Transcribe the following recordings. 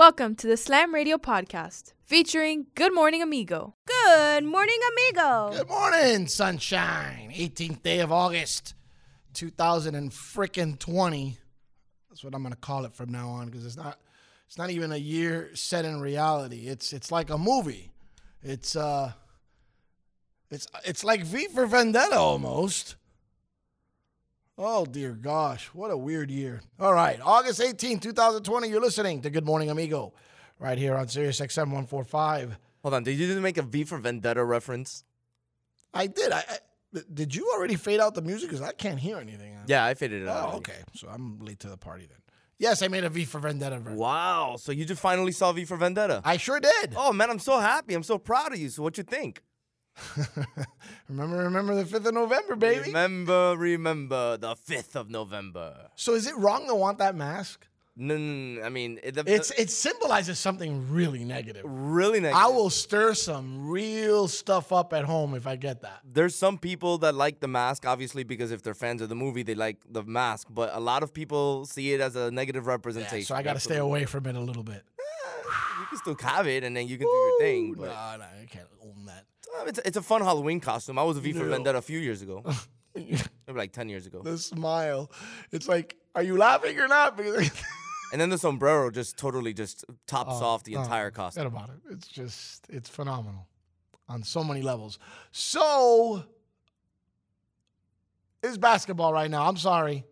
Welcome to the Slam Radio podcast featuring Good Morning Amigo. Good morning, amigo. Good morning, sunshine. 18th day of August, 2020. That's what I'm gonna call it from now on because it's not it's not even a year set in reality. It's it's like a movie. It's uh it's it's like V for Vendetta almost. Oh dear gosh, what a weird year. All right, August 18, 2020, you're listening to Good Morning Amigo right here on Sirius XM 145. Hold on, did you just make a V for Vendetta reference? I did. I, I did you already fade out the music because I can't hear anything. Yeah, I faded it Oh, out. okay. So I'm late to the party then. Yes, I made a V for Vendetta. version. Wow, so you just finally saw V for Vendetta? I sure did. oh man, I'm so happy. I'm so proud of you. So what you think? remember, remember the 5th of November, baby. Remember, remember the fifth of November. So is it wrong to want that mask? No, no, no, I mean, it, the, It's the- it symbolizes something really negative. really negative. I will stir some real stuff up at home if I get that. There's some people that like the mask, obviously, because if they're fans of the movie, they like the mask. But a lot of people see it as a negative representation. Yeah, so I got to stay away from it a little bit. Ah, you can still have it, and then you can do your thing. But no, no, I can't own that. Uh, it's, it's a fun Halloween costume. I was a V for No. Vendetta a few years ago, maybe like ten years ago. the smile. It's like, are you laughing or not? Because And then the sombrero just totally just tops off the Oh, entire Forget costume. about it. It's just it's phenomenal on so many levels. So is basketball right now. I'm sorry.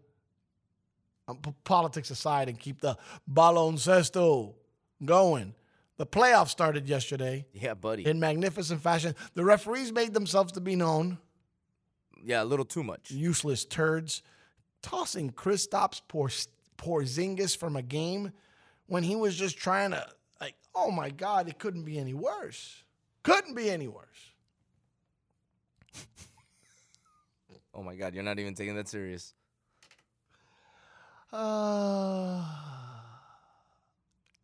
Um, p- politics aside and keep the baloncesto going. The playoffs started yesterday Yeah, buddy. in magnificent fashion. The referees made themselves to be known. yeah, a little too much. Useless turds tossing Kristaps Porz- Porzingis from a game when he was just trying to like, oh my God, it couldn't be any worse. Couldn't be any worse. Oh my God, you're not even taking that serious. Uh,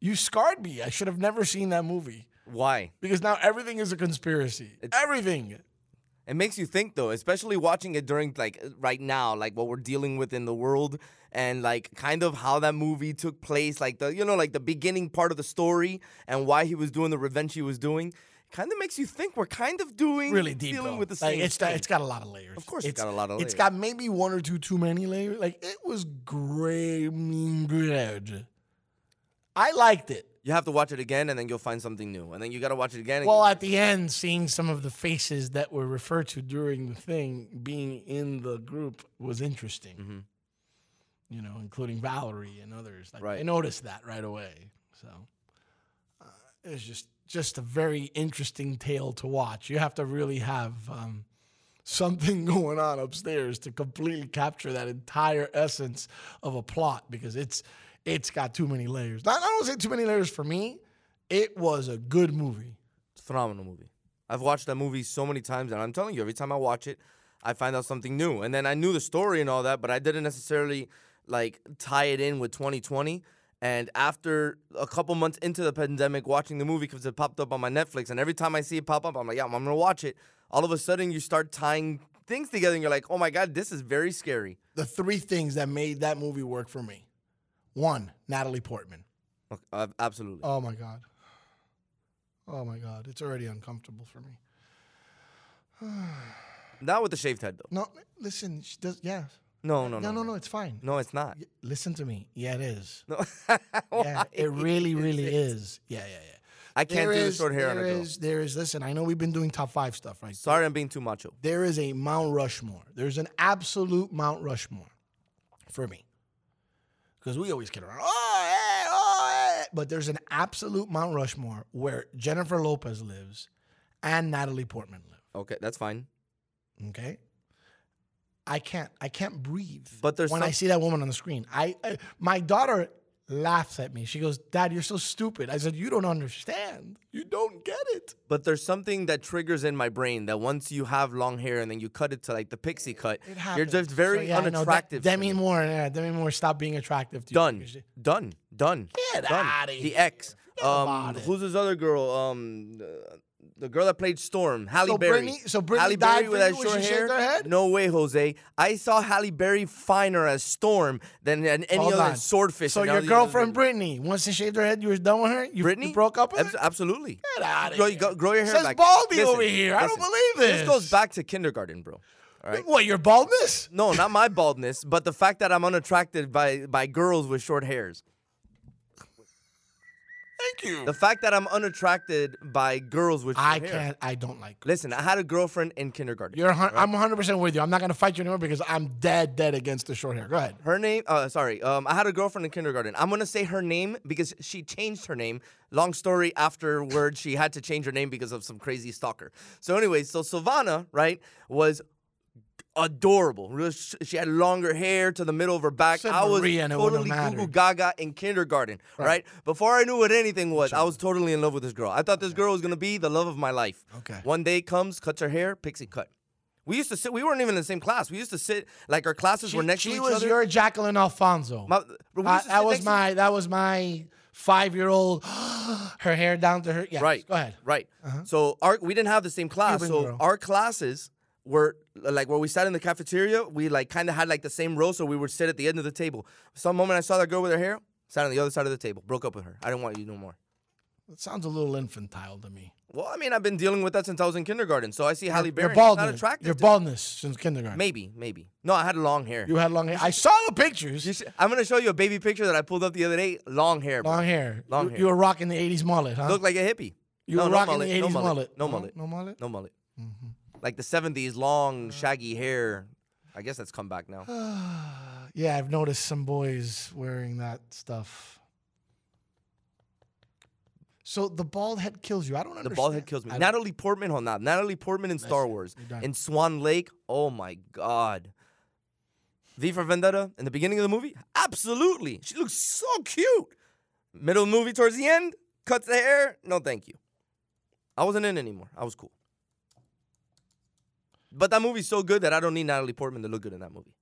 you scarred me. I should have never seen that movie Why? because now everything is a conspiracy. It's, everything. It makes you think though, especially watching it during like right now, like what we're dealing with in the world and like kind of how that movie took place, like the you know, like the beginning part of the story and why he was doing the revenge he was doing. Kind of makes you think we're kind of doing Really deep. dealing though. with the like, same it's thing. it's got a lot of layers. Of course it's got a lot of Layers. It's got maybe one or two too many layers. Like it was great. Good. I liked it. you have to watch it again and then you'll find something new. And then you got to watch it again. And Well, you- at the end, seeing some of the faces that were referred to during the thing being in the group was interesting. Mhm. You know, including Valerie and others. Like, I noticed that right away. So uh, it's just just a very interesting tale to watch. You have to really have um, something going on upstairs to completely capture that entire essence of a plot because it's it's got too many layers. Not, I don't say too many layers for me. It was a good movie. It's a phenomenal movie. I've watched that movie so many times, and I'm telling you, every time I watch it, I find out something new. And then I knew the story and all that, but I didn't necessarily like tie it in with 2020. And after a couple months into the pandemic, watching the movie because it popped up on my Netflix, and every time I see it pop up, I'm like, yeah, I'm gonna watch it. All of a sudden, you start tying things together, and you're like, oh my god, this is very scary. the three things that made that movie work for me. One, Natalie Portman. Okay, absolutely. Oh my god. Oh my god, it's already uncomfortable for me. Not with the shaved head though. No, listen, she does. Yeah. No, no, No, no, no, no, it's fine. No, it's not. Y- Listen to me. Yeah, it is. No. Yeah, it really, really is. Yeah, yeah, yeah. I can't There do the short hair on a girl. is- there is. Listen, I know we've been doing top five stuff, right? Sorry, I'm being too macho. There is a Mount Rushmore. There's an absolute Mount Rushmore for me. Because we always kid around. Oh, yeah, oh, yeah. But there's an absolute Mount Rushmore where Jennifer Lopez lives and Natalie Portman live. Okay, that's fine. Okay. I can't. I can't breathe. But there's when I see that woman on the screen. I, I my daughter laughs at me. She goes, "Dad, you're so stupid." I said, "You don't understand. You don't get it." But there's something that triggers in my brain that once you have long hair and then you cut it to like the pixie cut, It you're just very So, yeah, I know. De- unattractive. Demi. Moore. Yeah, Demi Moore. Stop being attractive to you. Done. because she- Done. Done. Get Done. outta The here. ex. Um, who's this other girl? Um, uh, the girl that played Storm, Halle So Berry. Brittany- so Brittany Halle Berry with that short hair. shaved her head? No way, Jose. I saw Halle Berry finer as Storm than than any Hold other on. swordfish. So your girlfriend. Brittany, once she shaved her head, you was done with her. You, Brittany you broke up with her. Absolutely. Get outta Grow, here. go- grow your hair Says back. Baldy Listen, over here. I don't listen. believe This goes back to kindergarten, bro. All right. What your baldness? No, not my baldness, but the fact that I'm unattracted by by girls with short hairs. Thank you. The fact that I'm unattracted by girls with short I hair. can't. I don't like. Listen, I had a girlfriend in kindergarten. You're. a hun- I'm 100 percent with you. I'm not gonna fight you anymore because I'm dead, dead against the short hair. Go ahead. Her name, uh, sorry, um, I had a girlfriend in kindergarten. I'm gonna say her name because she changed her name. Long story afterward, she had to change her name because of some crazy stalker. So, anyways, so Silvana, right, was adorable. She had longer hair to the middle of her back. Said I was Maria and it wouldn't totally goo gaga in kindergarten, right. Before I knew what anything was, I was totally in love with this girl. I thought this girl was gonna be the love of my life. Okay. One day comes, cuts her hair, pixie cut. We used to sit. We weren't even in the same class. We used to sit like our classes She, were next to each other. She was your Jacqueline Alfonso. My- Uh, that was next to- my. That was my five-year-old. her hair down to her. Yeah. right. Go ahead. Right. So our we didn't have the same class. Cuban so girl. our classes were like where we sat in the cafeteria. We like kind of had like the same row, so we would sit at the end of the table. Some moment I saw that girl with her hair, sat on the other side of the table, broke up with her. I didn't want you no more. It sounds a little infantile to me. Well, I mean, I've been dealing with that since I was in kindergarten. So I see Halle Your Berry. she's baldness. not attractive. Your baldness since kindergarten. Maybe, maybe. No, I had long hair. You had long hair. I saw the pictures. Should- I'm gonna show you a baby picture that I pulled up the other day. Long hair. bro. long hair. Long you, hair. you were rocking the '80s mullet, huh? Look like a hippie. you no, were no rocking mullet, the no '80s mullet, No mullet. no mullet. No mullet. No mullet. Mm-hmm. Like the 70s, long, mm. shaggy hair. I guess that's come back now. Yeah, I've noticed some boys wearing that stuff. So the bald head kills you. I don't understand. The bald head kills me. Natalie Portman, hold on. Natalie Portman in Star. Wars. In Swan Lake, oh my God. V for Vendetta in the beginning of the movie? Absolutely. She looks so cute. Middle movie towards the end, cuts the hair. No, thank you. I wasn't in anymore. I was cool. But that movie's so good that I don't need Natalie Portman to look good in that movie.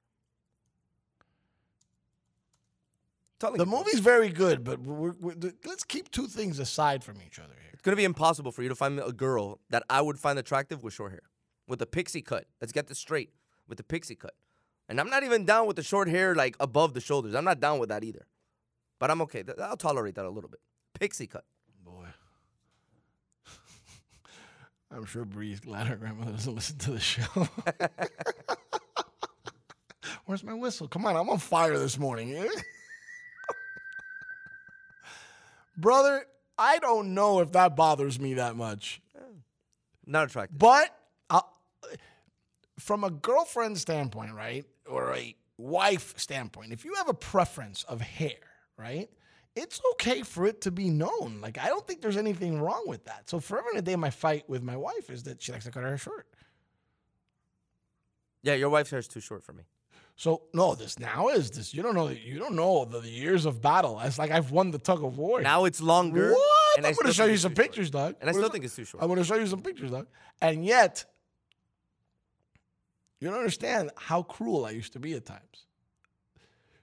Telling The you, movie's very good, but we're, we're, let's keep two things aside from each other here. It's gonna be impossible for you to find a girl that I would find attractive with short hair, with a pixie cut. Let's get this straight. With the pixie cut, and I'm not even down with the short hair like above the shoulders. I'm not down with that either. But I'm okay. I'll tolerate that a little bit. Pixie cut. Boy. I'm sure Bree's glad her grandmother doesn't listen to the show. Where's my whistle? Come on, I'm on fire this morning. Brother, I don't know if that bothers me that much. Not attractive. But uh, from a girlfriend standpoint, right, or a wife standpoint, if you have a preference of hair, right, it's okay for it to be known. Like I don't think there's anything wrong with that. So forever and a day, my fight with my wife is that she likes to cut her hair short. Yeah, your wife's hair is too short for me. So no, this now is this. You don't know. You don't know the, the years of battle. It's like I've won the tug of war. Now it's longer. what? And I'm going to show you some short. pictures, dog. And I still think it? it's too short. I'm going to show you some pictures, dog. And yet, you don't understand how cruel I used to be at times.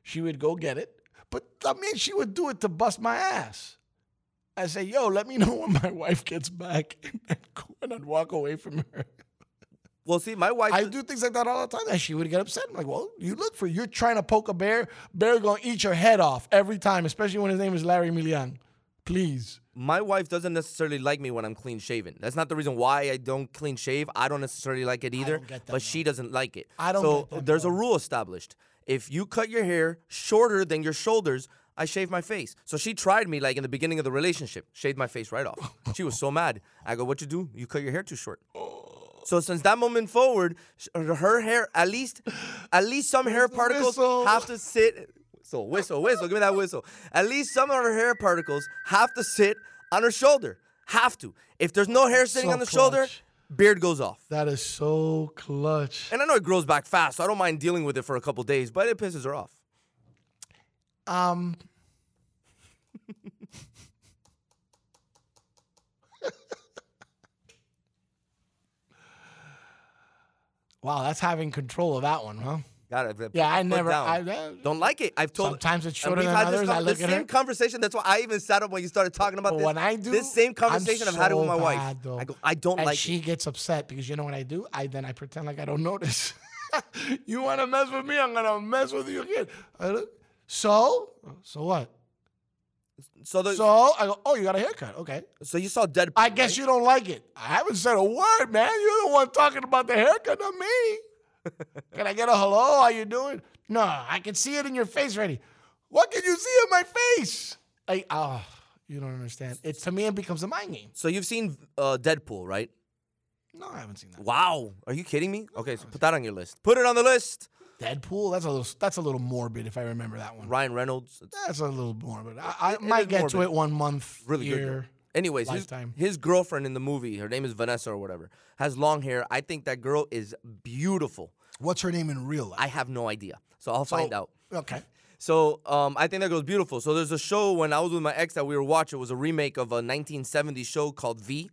She would go get it, but I mean, she would do it to bust my ass. I say, "Yo, let me know when my wife gets back," and, I'd walk away from her. Well, see, my wife. I do things like that all the time. And she would get upset. I'm like, "Well, you look for you're trying to poke a bear. Bear gonna eat your head off every time, especially when his name is Larry Milian. Please." my wife doesn't necessarily like me when I'm clean shaven. That's not the reason why I don't clean shave. I don't necessarily like it either, don't get that, but she doesn't like it. I don't So there's a rule established. If you cut your hair shorter than your shoulders, I shave my face. So she tried me like in the beginning of the relationship, shaved my face right off. she was so mad. I go, "What you do? You cut your hair too short." So since that moment forward, uh, her hair at least, at least some hair particles whistle? have to sit. So whistle, whistle, give me that whistle. At least some of her hair particles have to sit on her shoulder. Have to. If there's no hair sitting So on the shoulder, clutch. Beard goes off. That is so clutch. And I know it grows back fast, so I don't mind dealing with it for a couple days, but it pisses her off. Um. wow, that's having control of that one, huh? Got it. Yeah, I never. down. I, uh, don't like it. I've told. Sometimes it's shorter than had this others. I look the same conversation. That's why I even sat up when you started talking about But this. when I do, this same conversation I've had it with my wife. though. I go, I don't and like she it. gets upset because you know what I do? I then I pretend like I don't notice. you want to mess with me? I'm gonna mess with you again. So, so what? So the, So I go, oh, you got a haircut? Okay. so you saw Deadpool. I guess you don't like it. I haven't said a word, man. You're the one talking about the haircut, not me. Can I get a hello? How you doing? No, I can see it in your face already. What can you see in my face? Like, oh, you don't understand. It's to me, it becomes a mind game. So you've seen uh, Deadpool, right? No, I haven't seen that. Wow. Are you kidding me? Okay, so put that on your list. Put it on the list. Deadpool. That's a little. That's a little morbid if I remember that one. Ryan Reynolds. That's a little morbid. I, I It- it might get to it one month, really good. year. Anyways, his, his girlfriend in the movie, her name is Vanessa or whatever, has long hair. I think that girl is beautiful. What's her name in real life? I have no idea. So I'll find out. Okay. So um, I think that girl's beautiful. So there's a show when I was with my ex that we were watching. It was a remake of a 1970s show called V,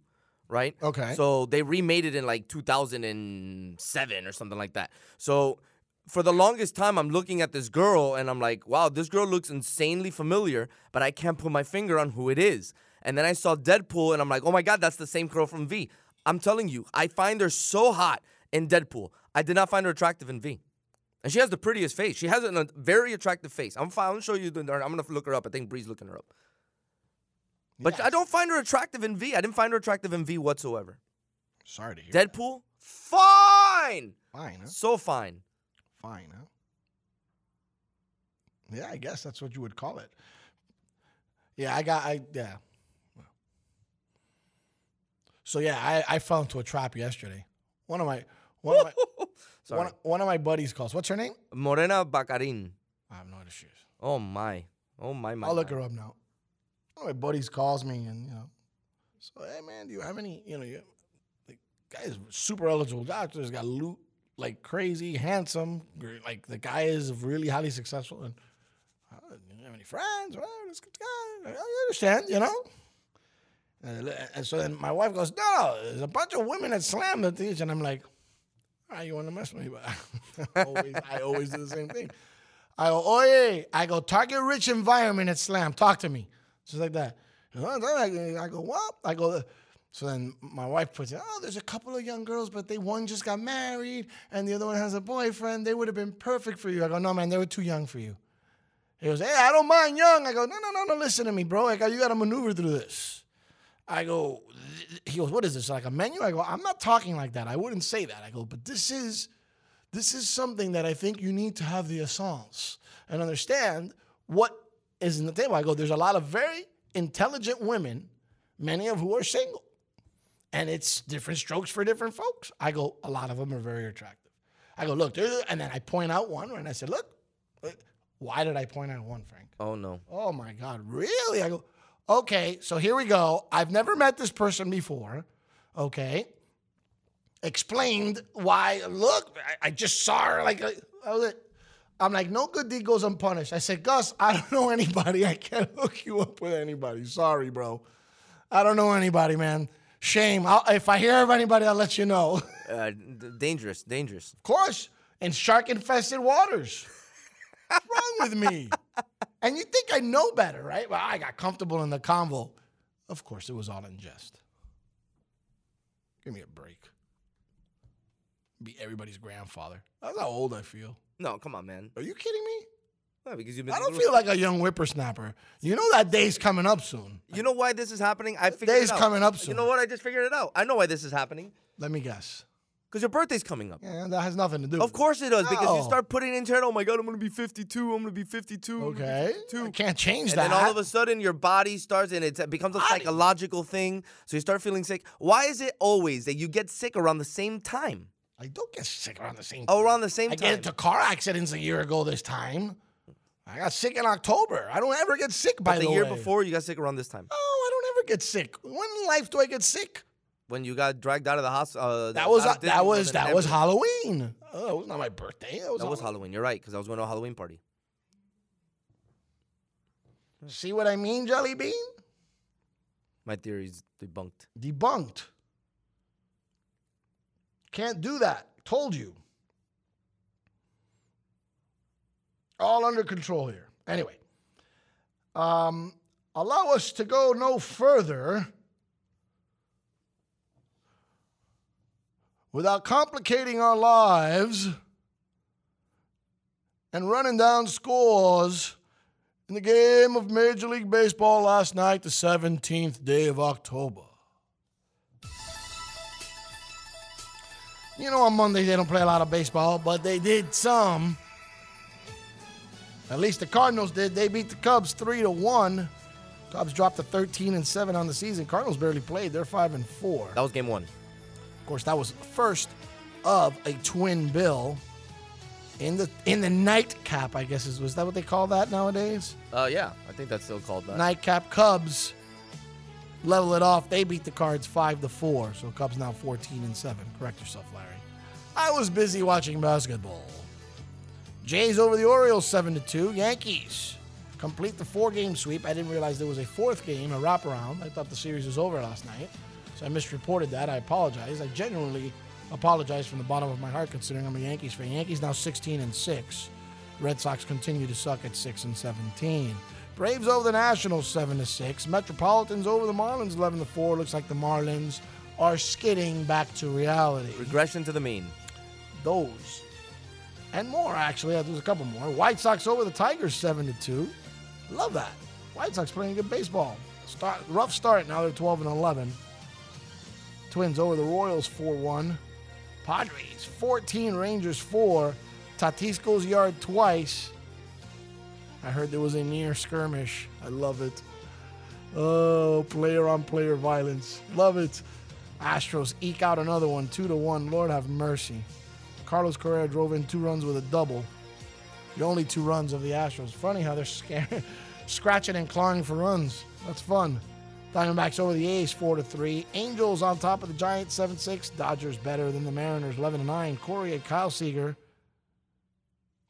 right? Okay. So they remade it in like 2007 or something like that. So for the longest time, I'm looking at this girl and I'm like, wow, this girl looks insanely familiar, but I can't put my finger on who it is. And then I saw Deadpool and I'm like, oh my God, that's the same girl from V. I'm telling you, I find her so hot in Deadpool. I did not find her attractive in V. And she has the prettiest face. She has a very attractive face. I'm fine. I'm gonna show you. The, I'm gonna look her up. I think Bree's looking her up. But I don't find her attractive in V. I didn't find her attractive in V whatsoever. Sorry to hear. Deadpool, fine, Fine, huh? so fine. Fine, huh? Yeah, I guess that's what you would call it. Yeah, I got. I yeah. So yeah, I, I fell into a trap yesterday. One of my one of my one, one of my buddies calls. What's her name? Morena Baccarin. I have no idea. She is. Oh my, oh my, my. I'll look my. her up now. One of my buddies calls me and you know, so hey man, do you have any? You know, you, the guy is super eligible doctor. He's got loot like crazy, handsome. great, Like the guy is really highly successful. And uh, you have any friends? Well, this guy, I understand, you know. And, and so then my wife goes, no, there's a bunch of women that slam the things, and I'm like, all right, you want to mess with me? But I always, I always do the same thing. I go, oye, I go, target rich environment at Slam. Talk to me. Just like that. Oh, I go, what? I go, so then my wife puts it, oh, there's a couple of young girls, but they one just got married and the other one has a boyfriend. They would have been perfect for you. I go, no, man, they were too young for you. He goes, hey, I don't mind young. I go, no, no, no, no, listen to me, bro. I go, you got to maneuver through this. I go, he goes, what is this? Like a menu? I go, I'm not talking like that. I wouldn't say that. I go, but this is this is something that I think you need to have the essence and understand what is in the table. I go, there's a lot of very intelligent women, many of who are single. And it's different strokes for different folks. I go, a lot of them are very attractive. I go, look, and then I point out one and I said, look, why did I point out one, Frank? Oh no. Oh my God, really? I go, okay, so here we go. I've never met this person before. Okay. Explained why, look, I, I just saw her. Like, I was like- I'm like, no good deed goes unpunished. I said, Gus, I don't know anybody. I can't hook you up with anybody. Sorry, bro. I don't know anybody, man. Shame. I'll, if I hear of anybody, I'll let you know. of Uh, dangerous, dangerous. course, in shark infested waters. What's wrong with me? And you think I know better, right? Well, I got comfortable in the convo. Of course, it was all in jest. Give me a break. Be everybody's grandfather. That's how old I feel. No, come on, man. Are you kidding me? No, because you've been. I don't feel like a young whippersnapper. You know that day's coming up soon. You know why this is happening? I figured day's it out. coming up soon. You know what? I just figured it out. I know why this is happening. Let me guess. Because your birthday's coming up. Yeah, that has nothing to do. Of course it does, because you No. start putting into it, oh my god, I'm gonna be 52, I'm gonna be 52. I'm gonna be Okay. 52. I can't change And that. then all of a sudden your body starts and it becomes a psychological thing. So you start feeling sick. Why is it always that you get sick around the same time? I don't get sick around the same Oh, around the same I time. get into car accidents a year ago this time. I got sick in October. I don't ever get sick by But the the year way. before you got sick around this time. Oh, I don't ever get sick. When in life do I get sick? When you got dragged out of the hospital. Uh, That was of that was that was. Halloween. Oh, that was not my birthday. That was, That was Halloween. Halloween. You're right, because I was going to a Halloween party. See what I mean, Jelly Bean? My theory's debunked. Debunked. Can't do that. Told you. all under control here. Anyway, um, allow us to go no further without complicating our lives and running down scores in the game of Major League Baseball last night, the 17th day of October. You know, on Monday they don't play a lot of baseball, but they did some. At least the Cardinals did. They beat the Cubs three to one. Cubs dropped to 13 and seven on the season. Cardinals barely played. They're five and four. That was game one. Of course, that was first of a twin bill in the in the nightcap. I guess is was that what they call that nowadays? Uh, yeah, I think that's still called that. Nightcap Cubs level it off. They beat the Cards five to four. So Cubs now 14 and seven. Correct yourself, Larry. I was busy watching basketball. Jays over the Orioles seven to two. Yankees complete the four game sweep. I didn't realize there was a fourth game, a wraparound. I thought the series was over last night. So I misreported that. I apologize. I genuinely apologize from the bottom of my heart considering I'm a Yankees fan. Yankees now 16 and 6. Red Sox continue to suck at 6 and 17. Braves over the Nationals 7 to 6. Metropolitans over the Marlins 11 to 4. Looks like the Marlins are skidding back to reality. Regression to the mean. Those and more actually. Uh, there's a couple more. White Sox over the Tigers 7 to 2. Love that. White Sox playing good baseball. Start rough start. Now they're 12 and 11. Twins over the Royals 4-1. Padres 14, Rangers 4. Tatis goes yard twice. I heard there was a near skirmish. I love it. Oh, player on player violence. Love it. Astros eke out another one, 2 to 1. Lord have mercy. Carlos Correa drove in two runs with a double. The only two runs of the Astros. Funny how they're scared, scratching and clawing for runs. That's fun. Diamondbacks over the A's 4 to 3. Angels on top of the Giants 7 6. Dodgers better than the Mariners 11 to 9. Corey and Kyle Seager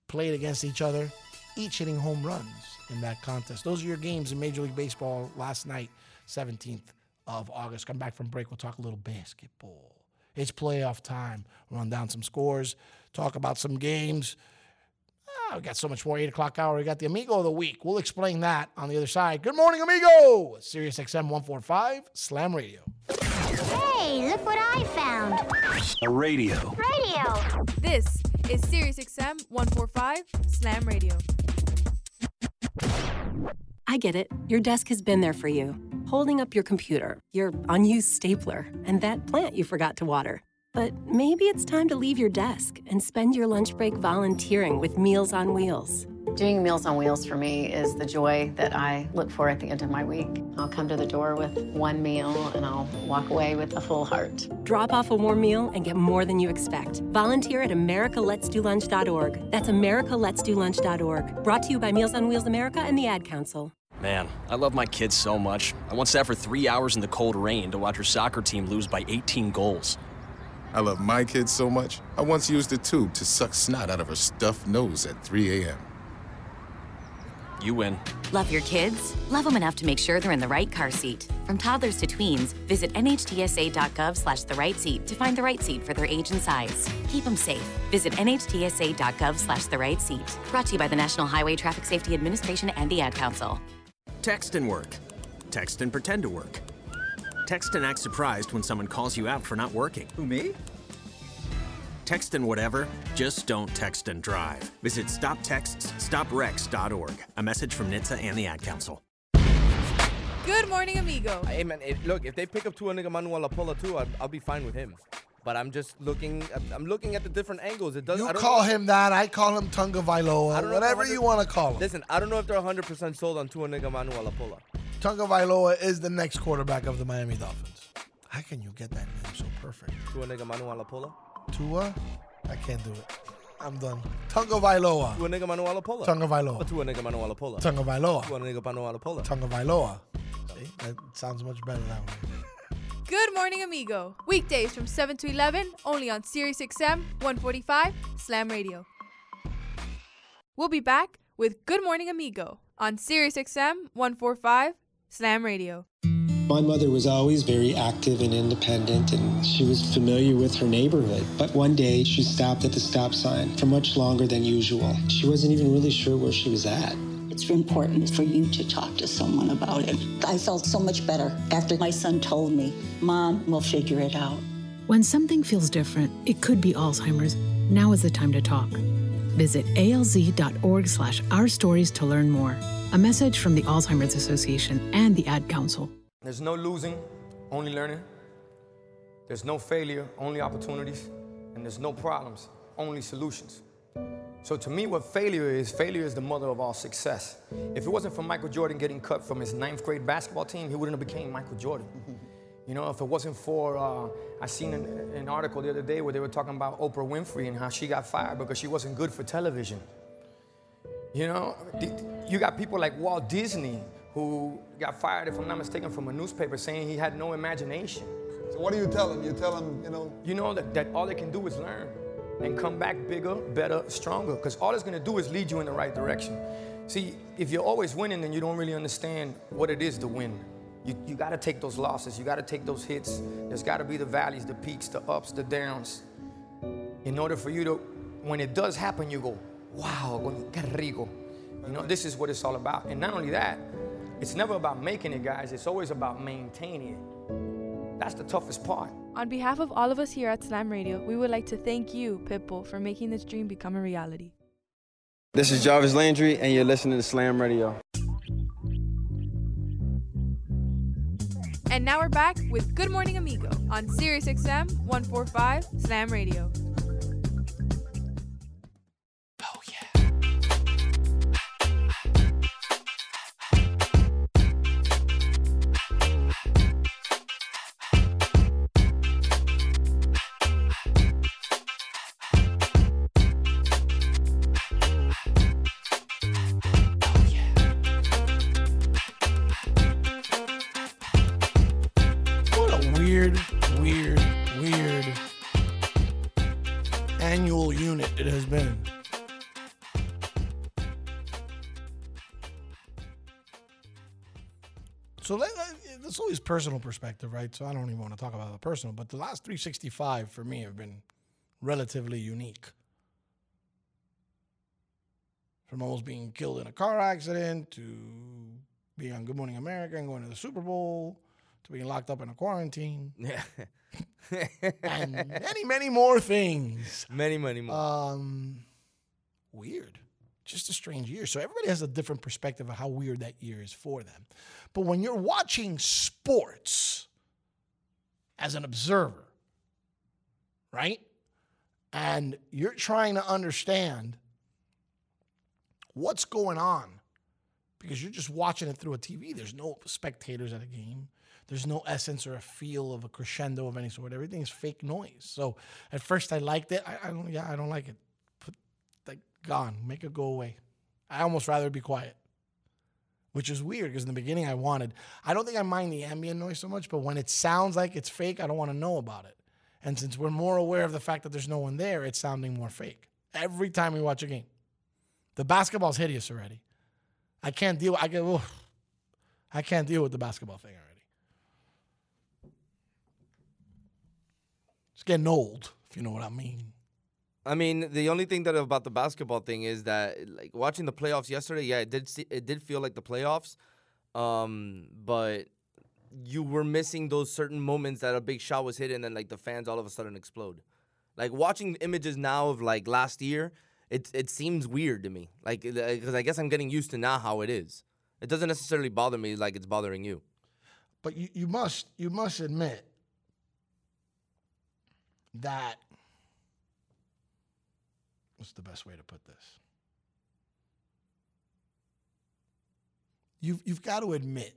played against each other, each hitting home runs in that contest. Those are your games in Major League Baseball last night, 17th of August. Come back from break. We'll talk a little basketball. It's playoff time. Run down some scores, talk about some games. Oh, we got so much more. 8 o'clock hour. We got the Amigo of the Week. We'll explain that on the other side. Good morning, Amigo! Sirius XM 145, Slam Radio. Hey, look what I found. A radio. Radio. This is SiriusXM 145 Slam Radio. I get it. Your desk has been there for you, holding up your computer, your unused stapler, and that plant you forgot to water. But maybe it's time to leave your desk and spend your lunch break volunteering with Meals on Wheels. Doing Meals on Wheels for me is the joy that I look for at the end of my week. I'll come to the door with one meal and I'll walk away with a full heart. Drop off a warm meal and get more than you expect. Volunteer at americaletsdolunch.org. That's americaletsdolunch.org. Brought to you by Meals on Wheels America and the Ad Council. Man, I love my kids so much. I once sat for three hours in the cold rain to watch her soccer team lose by 18 goals. I love my kids so much, I once used a tube to suck snot out of her stuffed nose at 3 a.m. You win. Love your kids? Love them enough to make sure they're in the right car seat. From toddlers to tweens, visit nhtsa.gov slash the right seat to find the right seat for their age and size. Keep them safe. Visit nhtsa.gov slash the right seat. Brought to you by the National Highway Traffic Safety Administration and the Ad Council. Text and work. Text and pretend to work. Text and act surprised when someone calls you out for not working. Who, me? Text and whatever, just don't text and drive. Visit stoptextsstopwrecks.org. A message from NHTSA and the Ad Council. Good morning, amigo. Hey man, it, look, if they pick up Tua Nigga Manuel Apola too, I'll, I'll be fine with him. But I'm just looking. I'm looking at the different angles. It does. You I don't call know, him that. I call him Tunga Vailoa. don't know if Whatever you want to call him. Listen, I don't know if they're 100 percent sold on Tua Nigga Manuel Apola. Tunga Vailoa is the next quarterback of the Miami Dolphins. How can you get that name so perfect? Tua Nigga Manuel Apola. Tua? I can't do it. I'm done. Tunga Vailoa. Tua Nigga Manuel Apola. Tunga Vailoa. Tua Nigga Manuel Apola. Tunga Vailoa. Tua Nigga Manuel Apola. Tunga Vailoa. See? That sounds much better that way. Good morning, amigo. Weekdays from 7 to 11, only on SiriusXM 145 Slam Radio. We'll be back with Good Morning Amigo on SiriusXM 145 Slam Radio. My mother was always very active and independent, and she was familiar with her neighborhood. But one day, she stopped at the stop sign for much longer than usual. She wasn't even really sure where she was at. It's important for you to talk to someone about it. I felt so much better after my son told me, Mom, we'll figure it out. When something feels different, it could be Alzheimer's. Now is the time to talk. Visit alz.org slash our stories to learn more. A message from the Alzheimer's Association and the Ad Council. There's no losing, only learning. There's no failure, only opportunities. And there's no problems, only solutions. So to me, what failure is, failure is the mother of all success. If it wasn't for Michael Jordan getting cut from his ninth grade basketball team, he wouldn't have became Michael Jordan. You know, if it wasn't for, uh, I seen an, an article the other day where they were talking about Oprah Winfrey and how she got fired because she wasn't good for television. You know, you got people like Walt Disney who got fired, if I'm not mistaken, from a newspaper saying he had no imagination. So what do you tell him? You tell him, you know? You know that, that all they can do is learn and come back bigger, better, stronger, because all it's gonna do is lead you in the right direction. See, if you're always winning, then you don't really understand what it is to win. You, you gotta take those losses, you gotta take those hits. There's gotta be the valleys, the peaks, the ups, the downs. In order for you to, when it does happen, you go, wow, qué rico. You know, this is what it's all about. And not only that, it's never about making it, guys. It's always about maintaining it. That's the toughest part. On behalf of all of us here at Slam Radio, we would like to thank you, Pitbull, for making this dream become a reality. This is Jarvis Landry, and you're listening to Slam Radio. And now we're back with Good Morning Amigo on Sirius XM 145 Slam Radio. Personal perspective, right? So I don't even want to talk about the personal, but the last 365 for me have been relatively unique. From almost being killed in a car accident to being on Good Morning America and going to the Super Bowl to being locked up in a quarantine. Yeah. and many, many more things. Many, many more. Um, weird. Just a strange year. So everybody has a different perspective of how weird that year is for them. But when you're watching sports as an observer, right? And you're trying to understand what's going on because you're just watching it through a TV. There's no spectators at a game. There's no essence or a feel of a crescendo of any sort. Everything is fake noise. So at first I liked it. I, I don't. Yeah, I don't like it. Gone. Make it go away. I almost rather be quiet, which is weird because in the beginning I wanted. I don't think I mind the ambient noise so much, but when it sounds like it's fake, I don't want to know about it. And since we're more aware of the fact that there's no one there, it's sounding more fake every time we watch a game. The basketball's hideous already. I can't deal. I get. oof. I can't deal with the basketball thing already. It's getting old, if you know what I mean. I mean, the only thing that about the basketball thing is that like watching the playoffs yesterday, yeah, it did see, it did feel like the playoffs. Um, but you were missing those certain moments that a big shot was hit and then like the fans all of a sudden explode. Like watching images now of like last year, it it seems weird to me. Like because I guess I'm getting used to now how it is. It doesn't necessarily bother me like it's bothering you. But you, you must you must admit that what's the best way to put this? You've you've got to admit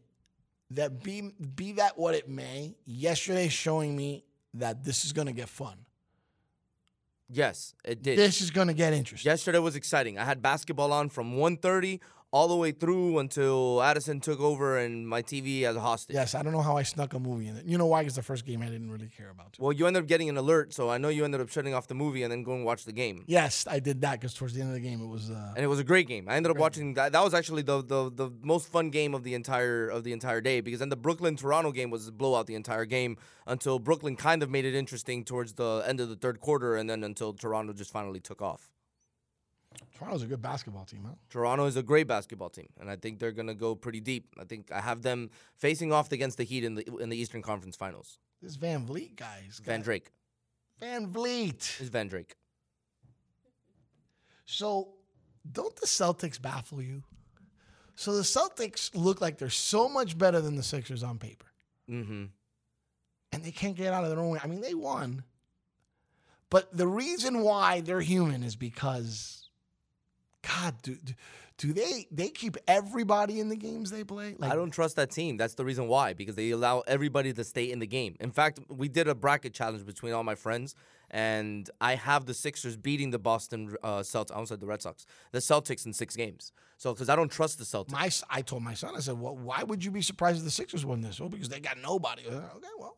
that be be that what it may, yesterday's showing me that this is gonna get fun. Yes, it did. This is gonna get interesting. Yesterday was exciting. I had basketball on from 1.30 all the way through until Addison took over and my TV as a hostage. Yes, I don't know how I snuck a movie in it. You know why? Because the first game I didn't really care about. Well, you ended up getting an alert, so I know you ended up shutting off the movie and then going and watch the game. Yes, I did that because towards the end of the game it was. Uh, And it was a great game. I ended up watching that. That was actually the, the the most fun game of the entire of the entire day because then the Brooklyn Toronto game was a blowout the entire game until Brooklyn kind of made it interesting towards the end of the third quarter and then until Toronto just finally took off. Toronto's a good basketball team, huh? Toronto is a great basketball team, and I think they're gonna go pretty deep. I think I have them facing off against the Heat in the in the Eastern Conference Finals. This VanVleet guy. is Van Drake VanVleet. is Van Drake. So, don't the Celtics baffle you? So the Celtics look like they're so much better than the Sixers on paper, Mm-hmm. and they can't get out of their own way. I mean, they won, but the reason why they're human is because, God, do do, they they keep everybody in the games they play? I don't trust that team. That's the reason why, because they allow everybody to stay in the game. In fact, we did a bracket challenge between all my friends, and I have the Sixers beating the Boston uh, Celtics. I almost said the Red Sox, the Celtics in six games. So, because I don't trust the Celtics. My, I told my son, I said, "Well, why would you be surprised if the Sixers won this?" Well, because they got nobody. Uh, Okay, well,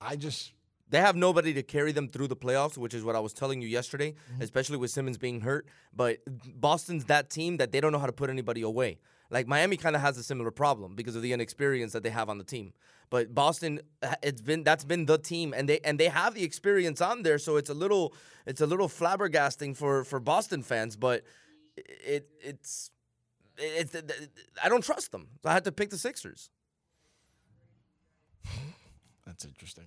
I just They have nobody to carry them through the playoffs, which is what I was telling you yesterday, Mm-hmm. especially with Simmons being hurt. But Boston's that team that they don't know how to put anybody away. Like Miami kind of has a similar problem because of the inexperience that they have on the team. But Boston, it's been that's been the team, and they and they have the experience on there, so it's a little it's a little flabbergasting for for Boston fans. But it it's it's I don't trust them, so I had to pick the Sixers. That's interesting.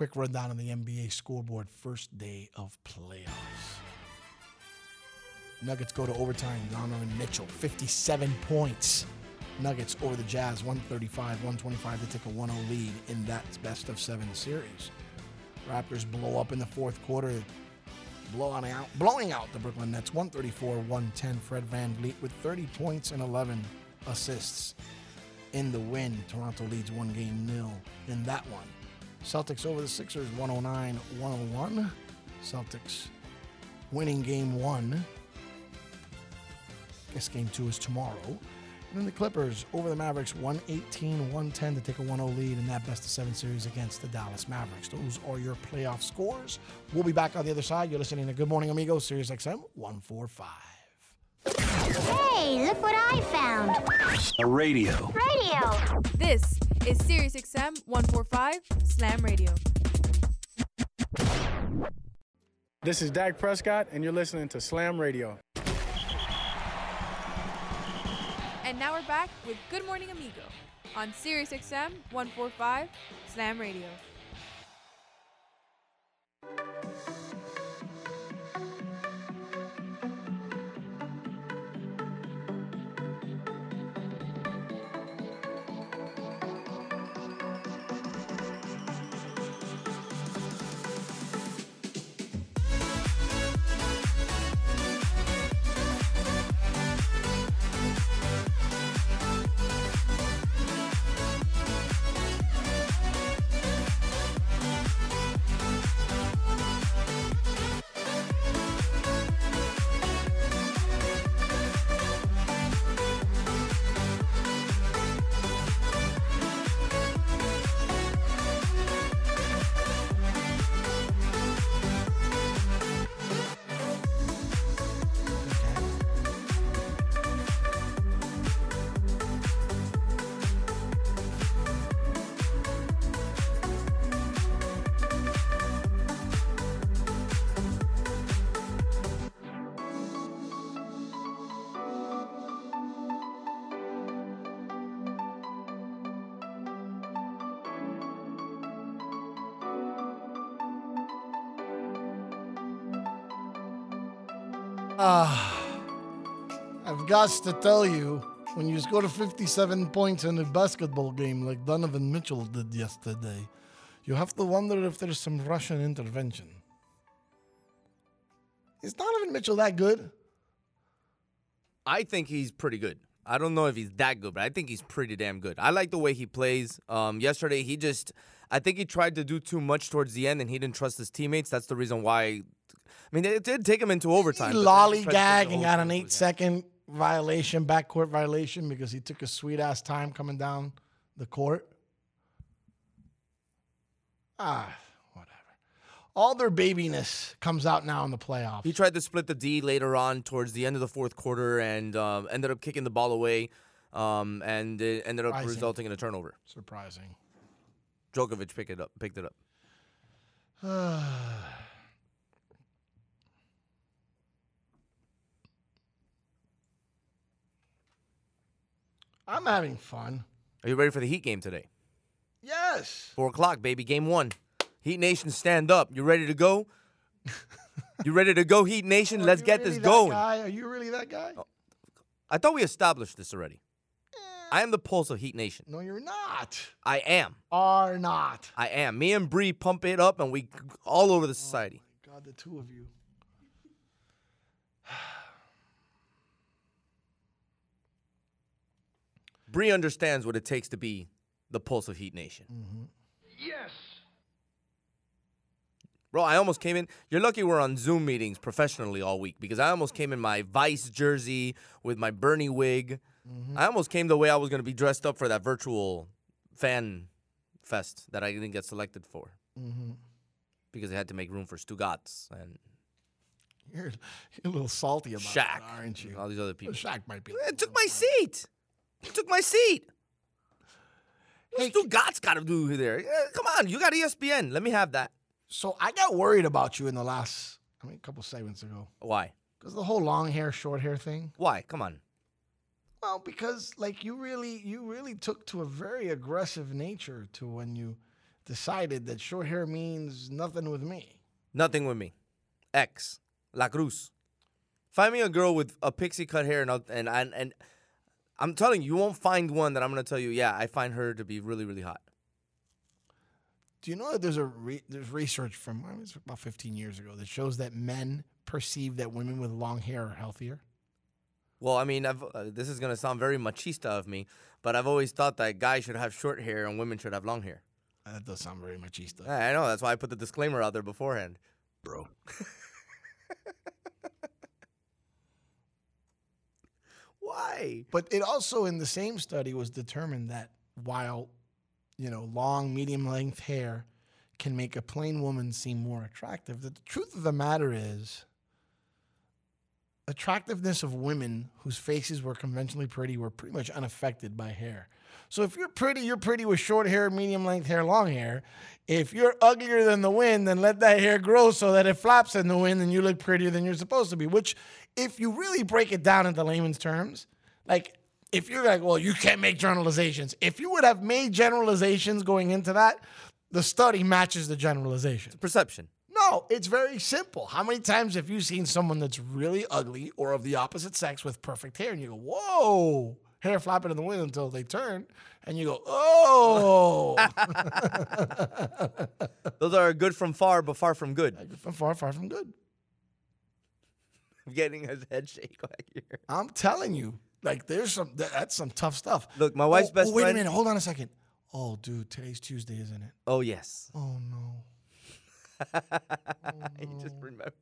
Quick rundown on the NBA scoreboard. First day of playoffs. Nuggets go to overtime. Donovan Mitchell, 57 points. Nuggets over the Jazz, 135, 125 to take a 1 0 lead in that best of seven series. Raptors blow up in the fourth quarter, blowing out, blowing out the Brooklyn Nets, 134 110. Fred VanVleet with 30 points and 11 assists in the win. Toronto leads one game nil in that one. Celtics over the Sixers 109 101. Celtics winning game one. Guess game two is tomorrow. And then the Clippers over the Mavericks 118 110 to take a 1 0 lead in that best of seven series against the Dallas Mavericks. Those are your playoff scores. We'll be back on the other side. You're listening to Good Morning Amigos, Sirius XM 145. Hey, look what I found. A radio. Radio. This is Sirius XM 145 Slam Radio. This is Dak Prescott, and you're listening to Slam Radio. And now we're back with Good Morning Amigo on Sirius XM 145 Slam Radio. Ah, I've got to tell you, when you score 57 points in a basketball game like Donovan Mitchell did yesterday, you have to wonder if there's some Russian intervention. Is Donovan Mitchell that good? I think he's pretty good. I don't know if he's that good, but I think he's pretty damn good. I like the way he plays. Um, yesterday, he just, I think he tried to do too much towards the end, and he didn't trust his teammates. That's the reason why. I mean, it did take him into overtime. He but then he tried to take lollygag and got an eight second violation, backcourt violation, because he took a sweet ass time coming down the court. Ah, whatever. All their babiness comes out now in the playoffs. He tried to split the D later on towards the end of the fourth quarter and um, ended up kicking the ball away, um, and it ended up Surprising. resulting in a turnover. Surprising. Jokic picked it up. Picked it up. I'm having fun. Are you ready for the Heat game today? Yes. Four o'clock, baby. Game one. Heat Nation, stand up. You ready to go? you ready to go, Heat Nation? Let's get Really this going. guy? Are you really that guy? Oh, I thought we established this already. Eh. I am the pulse of Heat Nation. No, you're not. I am. Are not. I am. Me and Bree pump it up, and we all over the oh society. God, the two of you. Bree understands what it takes to be the pulse of Heat Nation. Mm-hmm. Yes. Bro, I almost came in. You're lucky we're on Zoom meetings professionally all week because I almost came in my Vice jersey with my Bernie wig. I almost came the way I was going to be dressed up for that virtual fan fest that I didn't get selected for Mm-hmm. because they had to make room for Stugotz and You're, you're a little salty about Shaq, that, aren't you? all these other people. Shaq might be. It took my seat. It took my seat. Hey, Stugotz got to do there. Come on, you got ESPN. Let me have that. So I got worried about you in the last, I mean, a couple segments ago. Why? Because the whole long hair, short hair thing. Why? Come on. Well, because like you really, you really took to a very aggressive nature to when you decided that short hair means nothing with me. Nothing with me. X. La Cruz. Find me a girl with a pixie cut hair and and and, and I'm telling you, you won't find one that I'm gonna tell you. Yeah, I find her to be really really hot. Do you know that there's a re- there's research from I mean, it's about 15 years ago that shows that men perceive that women with long hair are healthier? Well, I mean, I've, uh, this is gonna sound very machista of me, but I've always thought that guys should have short hair and women should have long hair. That does sound very machista. I know. That's why I put the disclaimer out there beforehand. Bro. Why? But it also in the same study was determined that while you know long medium length hair can make a plain woman seem more attractive, that the truth of the matter is attractiveness of women whose faces were conventionally pretty were pretty much unaffected by hair. So if you're pretty, you're pretty with short hair, medium length hair, long hair. If you're uglier than the wind, then let that hair grow so that it flaps in the wind and you look prettier than you're supposed to be. Which, if you really break it down into layman's terms, like if you're like, well, you can't make generalizations. If you would have made generalizations going into that, the study matches the generalization. It's perception. No, it's very simple. How many times have you seen someone that's really ugly or of the opposite sex with perfect hair and you go, whoa, hair flapping in the wind until they turn, and you go, oh. Those are good from far, but far from good. from far, far from good. I'm getting his head shake back here. I'm telling you, like, there's some, that- that's some tough stuff. Look, my wife's Oh, best oh, wait friend. a minute. Hold on a second. Oh, dude, today's Tuesday, isn't it? Oh yes. Oh, no. Oh, he just remembered.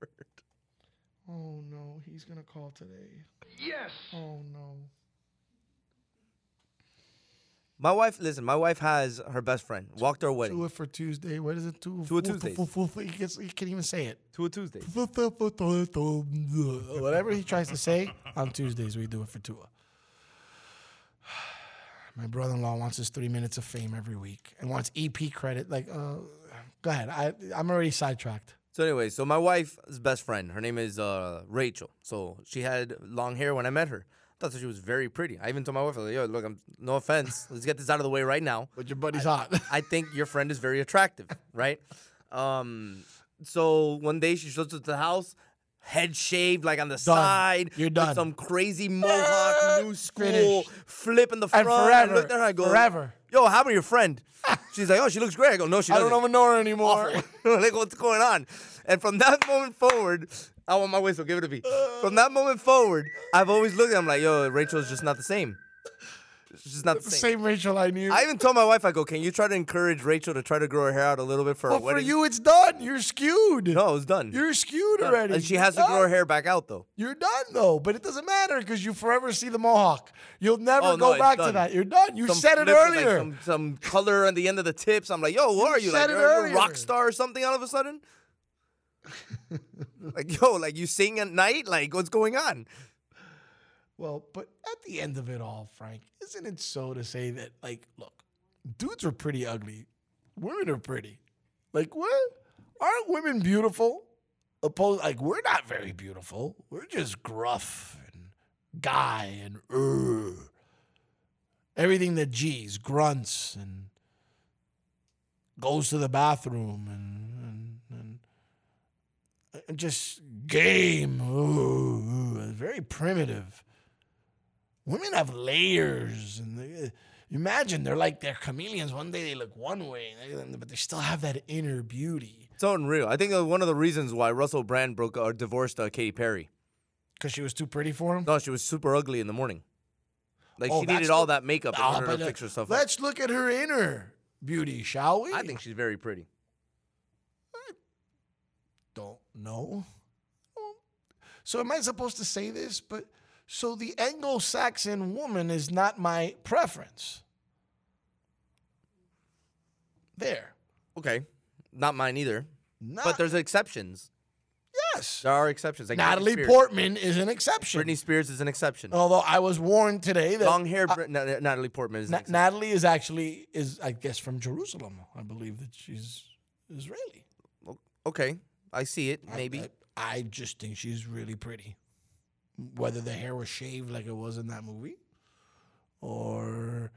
Oh, no. He's going to call today. Yes. Oh, no. My wife, listen, my wife has her best friend. Walked her wedding. It for Tuesday. What is it? Two, Two Tuesdays. He, gets, he can't even say it. To a Tuesday. Whatever he tries to say, on Tuesdays we do it for Tua. My brother-in-law wants his three minutes of fame every week and wants EP credit. Like, uh, go ahead. I, I'm already sidetracked. So anyway, so my wife's best friend, her name is uh, Rachel. So she had long hair when I met her. I thought she was very pretty. I even told my wife, I was like, "Yo, look, I'm no offense. Let's get this out of the way right now." But your buddy's I, hot. I think your friend is very attractive, right? Um, so one day she shows up to the house, head shaved like on the side. You're with done. some crazy mohawk, new school, Finished. flip in the And front. I forever. looked at her, I go, Forever. Yo, how about your friend? She's like, oh, she looks great. I go, no, she doesn't. I don't even know her anymore. Like, what's going on? And from that moment forward, I want my whistle. Give it to me. From uh. that moment forward, I've always looked at him like, yo, Rachel's just not the same. It's just not the the same. same Rachel I knew. I even told my wife, I go, can you try to encourage Rachel to try to grow her hair out a little bit for well, her wedding? for you, it's done. You're skewed. no, it's done. You're skewed Done. already. And she has to grow her hair back out though. You're done though, but it doesn't matter because you forever see the mohawk. You'll never Oh, no, go back to that. You're done. You Some said it with, like, earlier. some, some color on the end of the tips. I'm like, yo, what are you? said Like, it you're, you're a rock star or something all of a sudden? like, yo, like you sing at night? Like, what's going on? Well, but at the end of it all, Frank, isn't it so to say that, like, look, dudes are pretty ugly, women are pretty. Like, what? Aren't women beautiful? Opposed, like, we're not very beautiful. We're just gruff and guy and uh, everything that G's grunts and goes to the bathroom and just game. Ooh, ooh, very primitive. Women have layers, and they, imagine they're like they're chameleons. One day they look one way, but they still have that inner beauty It's unreal. I think uh, one of the reasons why Russell Brand broke or divorced uh, Katy Perry. because she was too pretty for him. No, she was super ugly in the morning. Like Oh, she needed all the- that makeup in Ah, order to uh, fix herself up. Let's look at her inner beauty, shall we? I think she's very pretty. Don't. So am I supposed to say this? But so the Anglo-Saxon woman is not my preference. There. Okay, not mine either. Not- but there's exceptions. Yes. There are exceptions. Like Natalie. Portman is an exception. Britney Spears is an exception. Although I was warned today that Long hair, uh, Na- Natalie Portman is an Na- exception. Natalie is actually is I guess from Jerusalem. I believe that she's Israeli. Okay, I see it. Maybe. I, I just think she's really pretty. Whether the hair was shaved like it was in that movie, or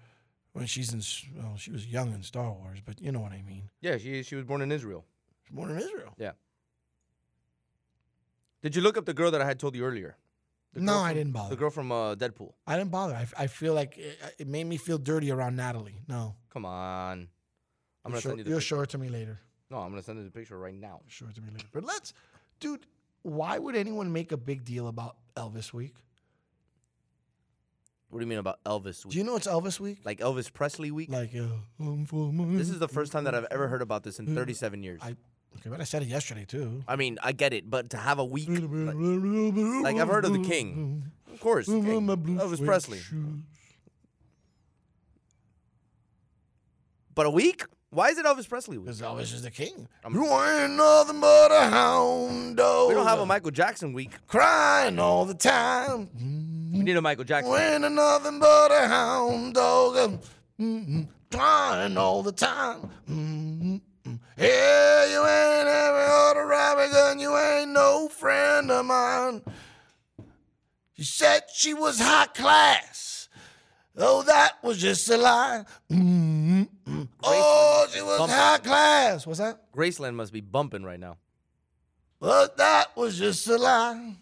when she's in, well, she was young in Star Wars, but you know what I mean. yeah, she she was born in Israel. She's born in Israel. Yeah. Did you look up the girl that I had told you earlier? No, girl I from- didn't bother. The girl from uh, Deadpool. I didn't bother. I feel like it, it made me feel dirty around Natalie. No, Come on. I'm you'll gonna show, send you the you'll picture. show it to me later. No, I'm gonna send you the picture right now. Show it to me later. But let's, dude. Why would anyone make a big deal about Elvis Week? What do you mean about Elvis week? Do you know it's Elvis Week? like Elvis Presley week? Like, uh, for my- This is the first time that I've ever heard about this in 37 years. I okay, but I said it yesterday too. I mean, I get it, but to have a week, like, like I've heard of the King, of course, the King, Elvis Presley, but a week? Why is it Elvis Presley week? Because Elvis is the king. I'm- you ain't nothing but a hound dog. We don't have a Michael Jackson week. crying all the time. We need a Michael Jackson. You ain't nothing but a hound dog. Mm-mm, crying all the time. Mm-mm. Yeah, you ain't every other rabbit gun. You ain't no friend of mine. She said she was high class. Oh, that was just a lie. Mm-mm. Oh, she was Bump- high class. What's that? Graceland must be bumping right now. But that was just a lie.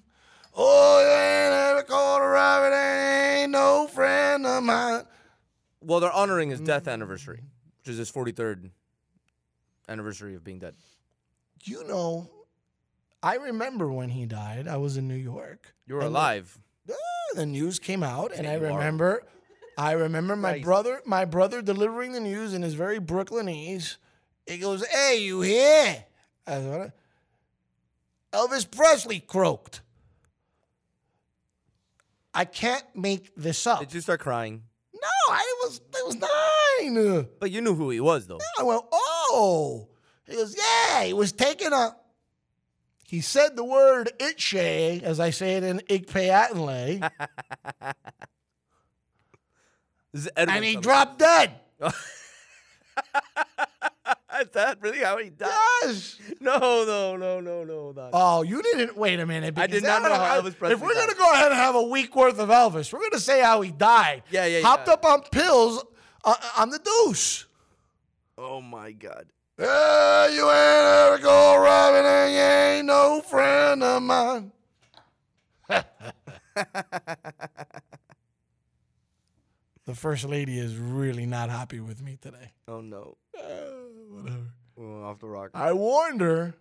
Oh, you ain't ever caught a rabbit, ain't no friend of mine. Well, they're honoring his death anniversary, which is his 43rd anniversary of being dead. You know, I remember when he died. I was in New York. You were And the- alive. Ah, the news came out, and I remember. are. I remember my Christ. brother, my brother delivering the news in his very Brooklynese. He goes, "Hey, you here?" I said, Elvis Presley croaked. I can't make this up. Did you start crying? No, I was I was nine. But you knew who he was, though. I went, oh. He goes, yeah, he was taking a. He said the word itche, as I say it in Igpayatanle, This is Edwin and he dropped dead. Is that really how he died? Yes. No, no, no, no, no. Not. Oh, you didn't. Wait a minute. I did not know how Elvis Presley If we're going to go ahead and have a week worth of Elvis, we're going to say how he died. Yeah, yeah, Hopped yeah. up on pills uh, on the deuce. Oh my God. Yeah, you ain't ever go robbing and you ain't no friend of mine. the first lady is really not happy with me today. Oh no. Uh, whatever. Oh, off the rock. I warned her.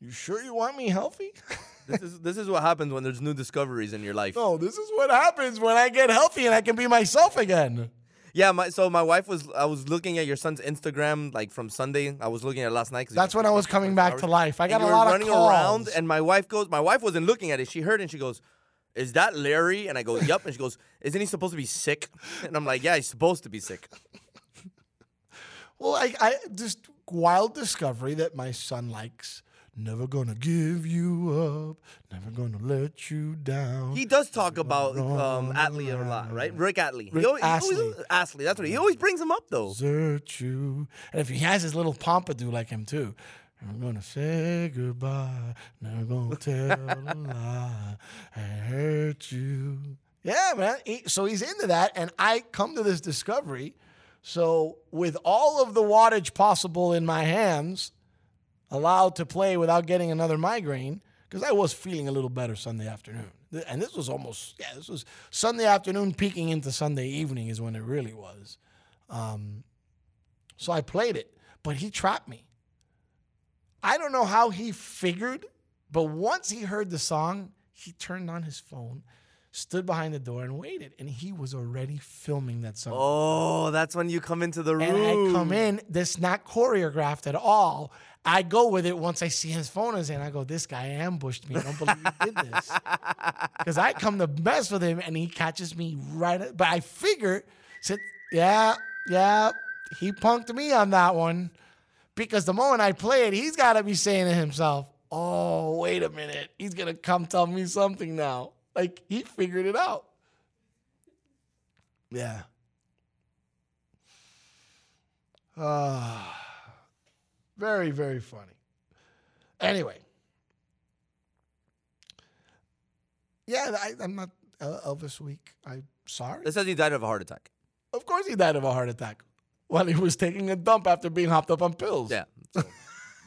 You sure you want me healthy? This is this is what happens when there's new discoveries in your life. No, this is what happens when I get healthy and I can be myself again. Yeah, my so my wife was I was looking at your son's Instagram like from Sunday. I was looking at it last night. That's when I was coming back to life. I and got a you were lot of running calls. around, and my wife goes. My wife wasn't looking at it. She heard it and she goes, "Is that Larry?" And I go, "Yup." And she goes, "Isn't he supposed to be sick?" And I'm like, "Yeah, he's supposed to be sick." Well, I, I just wild discovery that my son likes. Never gonna give you up. Never gonna let you down. He does talk about um, Atley a lot, right? Rick Atley. Rick he always, Astley. always- Astley. That's what he, he always brings him up though. Desert you. And if he has his little pompadour like him too. I'm gonna say goodbye. Never gonna tell a lie and hurt you. Yeah, man. He- so he's into that, and I come to this discovery. So with all of the wattage possible in my hands, allowed to play without getting another migraine, because I was feeling a little better Sunday afternoon. And this was almost, yeah, this was Sunday afternoon peeking into Sunday evening is when it really was. Um, so I played it, but he trapped me. I don't know how he figured, but once he heard the song, he turned on his phone, stood behind the door, and waited. And he was already filming that song. Oh, that's when you come into the room. And I come in, this not choreographed at all. I go with it once I see his phone is in. I go, this guy ambushed me. I don't believe he did this. Because I come to mess with him and he catches me right. At, but I figure, said, yeah, yeah, he punked me on that one. Because the moment I play it, he's got to be saying to himself, oh, wait a minute. He's going to come tell me something now. Like he figured it out. Yeah. Ah, very, very funny. Anyway, yeah, I, I'm not uh, Elvis week. I'm sorry. It says he died of a heart attack. Of course, he died of a heart attack while he was taking a dump after being hopped up on pills. Yeah. so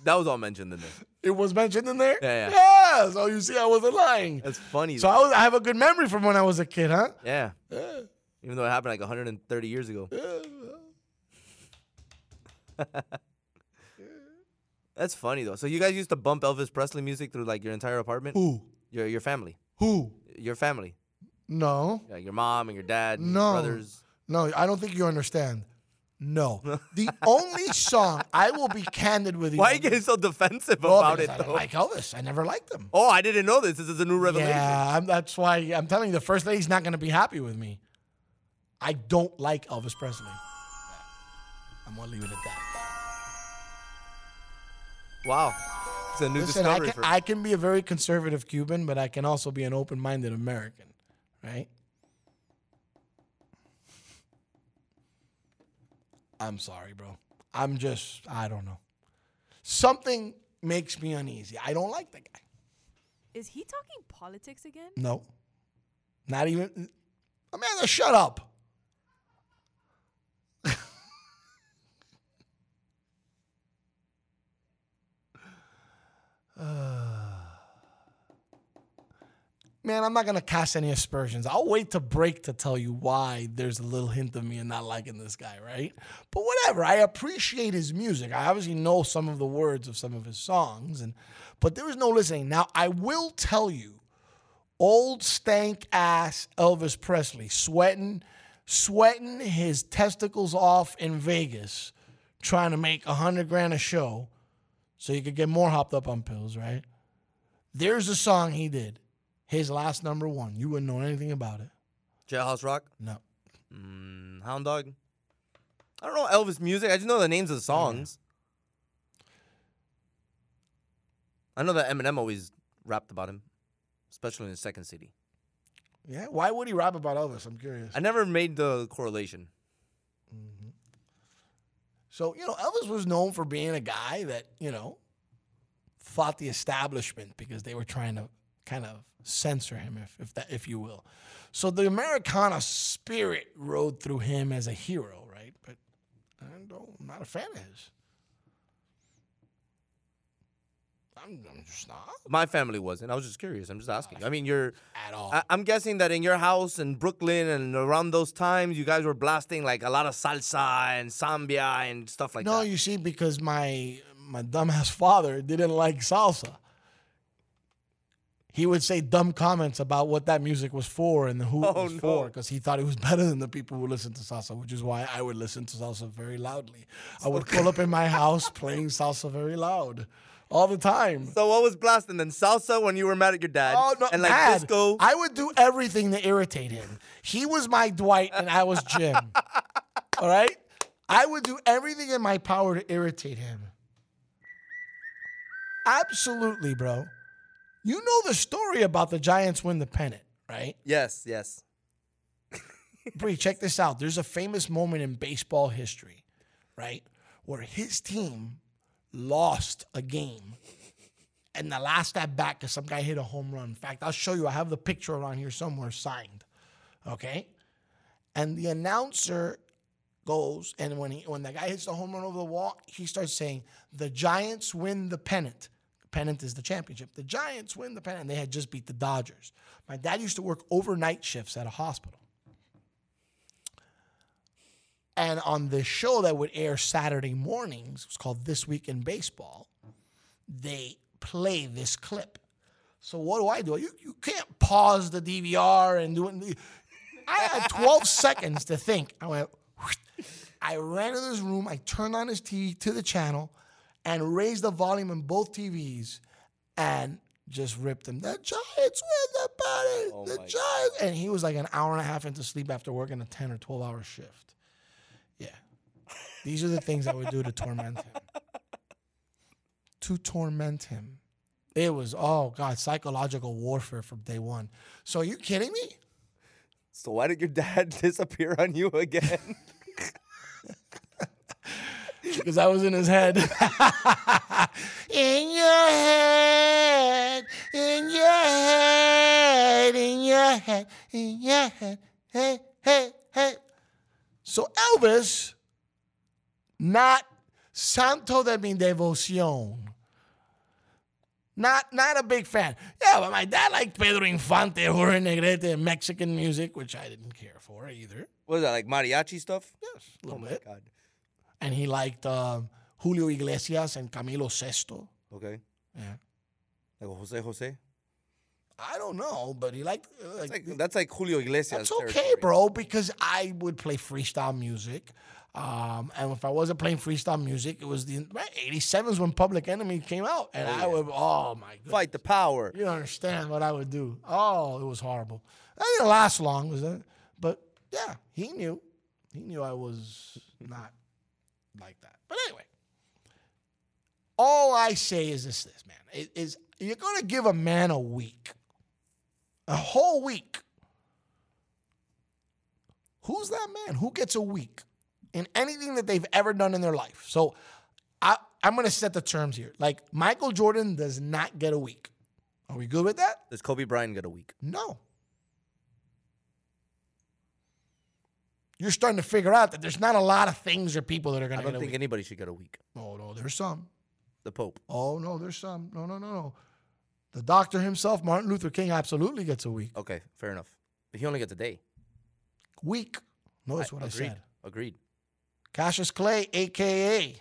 that was all mentioned in there. It was mentioned in there. Yeah, yeah. Yeah. Oh, so you see, I wasn't lying. That's funny. So I, was, I have a good memory from when I was a kid, huh? yeah. Yeah. Even though it happened like 130 years ago. That's funny though. So you guys used to bump Elvis Presley music through like your entire apartment? Who? Your your family. Who? Your family. No. Yeah, your mom and your dad, and No. your brothers. No, I don't think you understand. No. The only song I will be candid with you. Why are you getting so defensive Well, about it I though? like Elvis. I never liked him. oh, I didn't know this. This is a new revelation. Yeah, I'm, that's why I'm telling you, the first lady's not going to be happy with me. I don't like Elvis Presley. I'm going to leave it at that. Wow. It's a new Listen, I discovery can, for I can be a very conservative Cuban, but I can also be an open minded American, right? I'm sorry, bro. I'm just, I don't know. Something makes me uneasy. I don't like that guy. Is he talking politics again? No. Not even. Amanda, shut up. Uh, Man, I'm not gonna cast any aspersions. I'll wait to break to tell you why there's a little hint of me in not liking this guy, right? But whatever. I appreciate his music. I obviously know some of the words of some of his songs, and but there is no listening. Now, I will tell you, old stank ass Elvis Presley sweating, sweating his testicles off in Vegas, trying to make a hundred grand a show, so he could get more hopped up on pills, right? There's a song he did, his last number one. You wouldn't know anything about it. Jailhouse Rock? No. Mm, Hound Dog? I don't know Elvis music. I just know the names of the songs. I know that Eminem always rapped about him, especially in second City. Yeah. Why would he rap about Elvis? I'm curious. I never made the correlation. So, you know, Elvis was known for being a guy that, you know, fought the establishment because they were trying to kind of censor him, if, if that if you will. So the Americana spirit rode through him as a hero, right? But I don't, I'm not a fan of his. I'm, I'm just not. My family wasn't. I was just curious. I'm just asking. I mean, you're. At all. I, I'm guessing that in your house in Brooklyn and around those times, you guys were blasting like a lot of salsa and sambia and stuff like no, that. No, you see, because my my dumbass father didn't like salsa. He would say dumb comments about what that music was for and who it Oh, was no. for because he thought it was better than the people who listened to salsa, which is why I would listen to salsa very loudly. I would pull up in my house playing salsa very loud all the time. So what was blasting then? Salsa when you were mad at your dad. Oh no, and like mad. disco. I would do everything to irritate him. He was my Dwight and I was Jim. All right? I would do everything in my power to irritate him. Absolutely, bro. You know the story about the Giants win the pennant, right? Yes, yes. Bree, check this out. There's a famous moment in baseball history, right? Where his team lost a game and the last at bat because some guy hit a home run. In fact, I'll show you. I have the picture around here somewhere signed. Okay? And the announcer goes, and when he when the guy hits the home run over the wall, he starts saying, The Giants win the pennant. Pennant is the championship. The Giants win the pennant. And they had just beat the Dodgers. My dad used to work overnight shifts at a hospital. And on the show that would air Saturday mornings, it was called This Week in Baseball, they play this clip. So what do I do? You, you can't pause the DVR and do it. I had 12 seconds to think. I went, I ran into this room, I turned on his TV to the channel and raised the volume in both TVs and just ripped him. The Giants win the pennant. Oh the Giants. And he was like an hour and a half into sleep after working a 10 or 12 hour shift. Yeah. These are the things I would do to torment him. To torment him. It was, oh God, psychological warfare from day one. So are you kidding me? So why did your dad disappear on you again? Because I was in his head. in your head, in your head, in your head, in your head. Hey, hey, hey. So Elvis, not Santo de mi devoción. Not not a big fan. Yeah, but my dad liked Pedro Infante, Jorge Negrete, and Mexican music, which I didn't care for either. what is that, like mariachi stuff? Yes, a little oh bit. my god. And he liked um, Julio Iglesias and Camilo Sesto. Okay. Yeah. Like Jose Jose? I don't know, but he liked. uh, That's like, that's like Julio Iglesias. That's okay, territory. bro, because I would play freestyle music. Um, and if I wasn't playing freestyle music, it was the right, 87s when Public Enemy came out. And Oh, I would, oh my God. Fight the power. You don't understand what I would do. Oh, it was horrible. That didn't last long, was it? But yeah, he knew. He knew I was not like that. But anyway, all I say is this, this man, it is you're gonna give a man a week, a whole week. Who's that man? Who gets a week in anything that they've ever done in their life? So I, I'm gonna set the terms here. Like Michael Jordan does not get a week. Are we good with that? Does Kobe Bryant get a week? No. You're starting to figure out that there's not a lot of things or people that are gonna I don't think anybody should get a week. Oh no, there's some. The Pope. Oh no, there's some. No, no, no, no. The doctor himself, Martin Luther King, absolutely gets a week. Okay, fair enough. But he only gets a day. Week. Notice what I agreed. said. Agreed. Cassius Clay, AKA,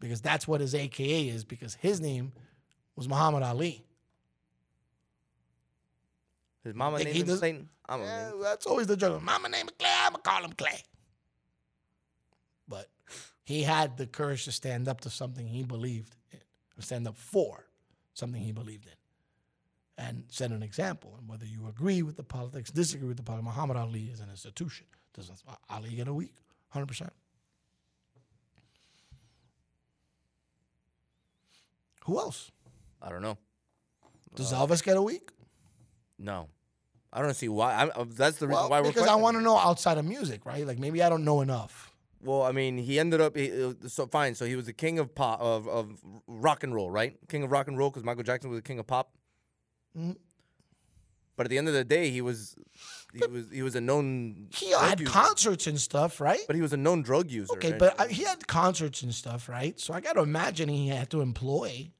because that's what his AKA is, because his name was Muhammad Ali. His mama named him Satan. I'm Yeah, a that's always the joke. Mama name is Clay, I'ma call him Clay. But he had the courage to stand up to something he believed in, or stand up for something he believed in, and set an example. And whether you agree with the politics, disagree with the politics, Muhammad Ali is an institution. Does Ali get a week? 100%. Who else? I don't know. Does Elvis get a week? No. I don't see why. I'm, uh, that's the reason Well, why we're because I want to know outside of music, right? Like maybe I don't know enough. Well, I mean, he ended up he, uh, so fine. So he was the king of pop of, of rock and roll, right? King of rock and roll because Michael Jackson was the king of pop. Mhm. But at the end of the day, he was he was he was a known He had user. concerts and stuff, right? but he was a known drug user. Okay, but I, he had concerts and stuff, right? So I got to imagine he had to employ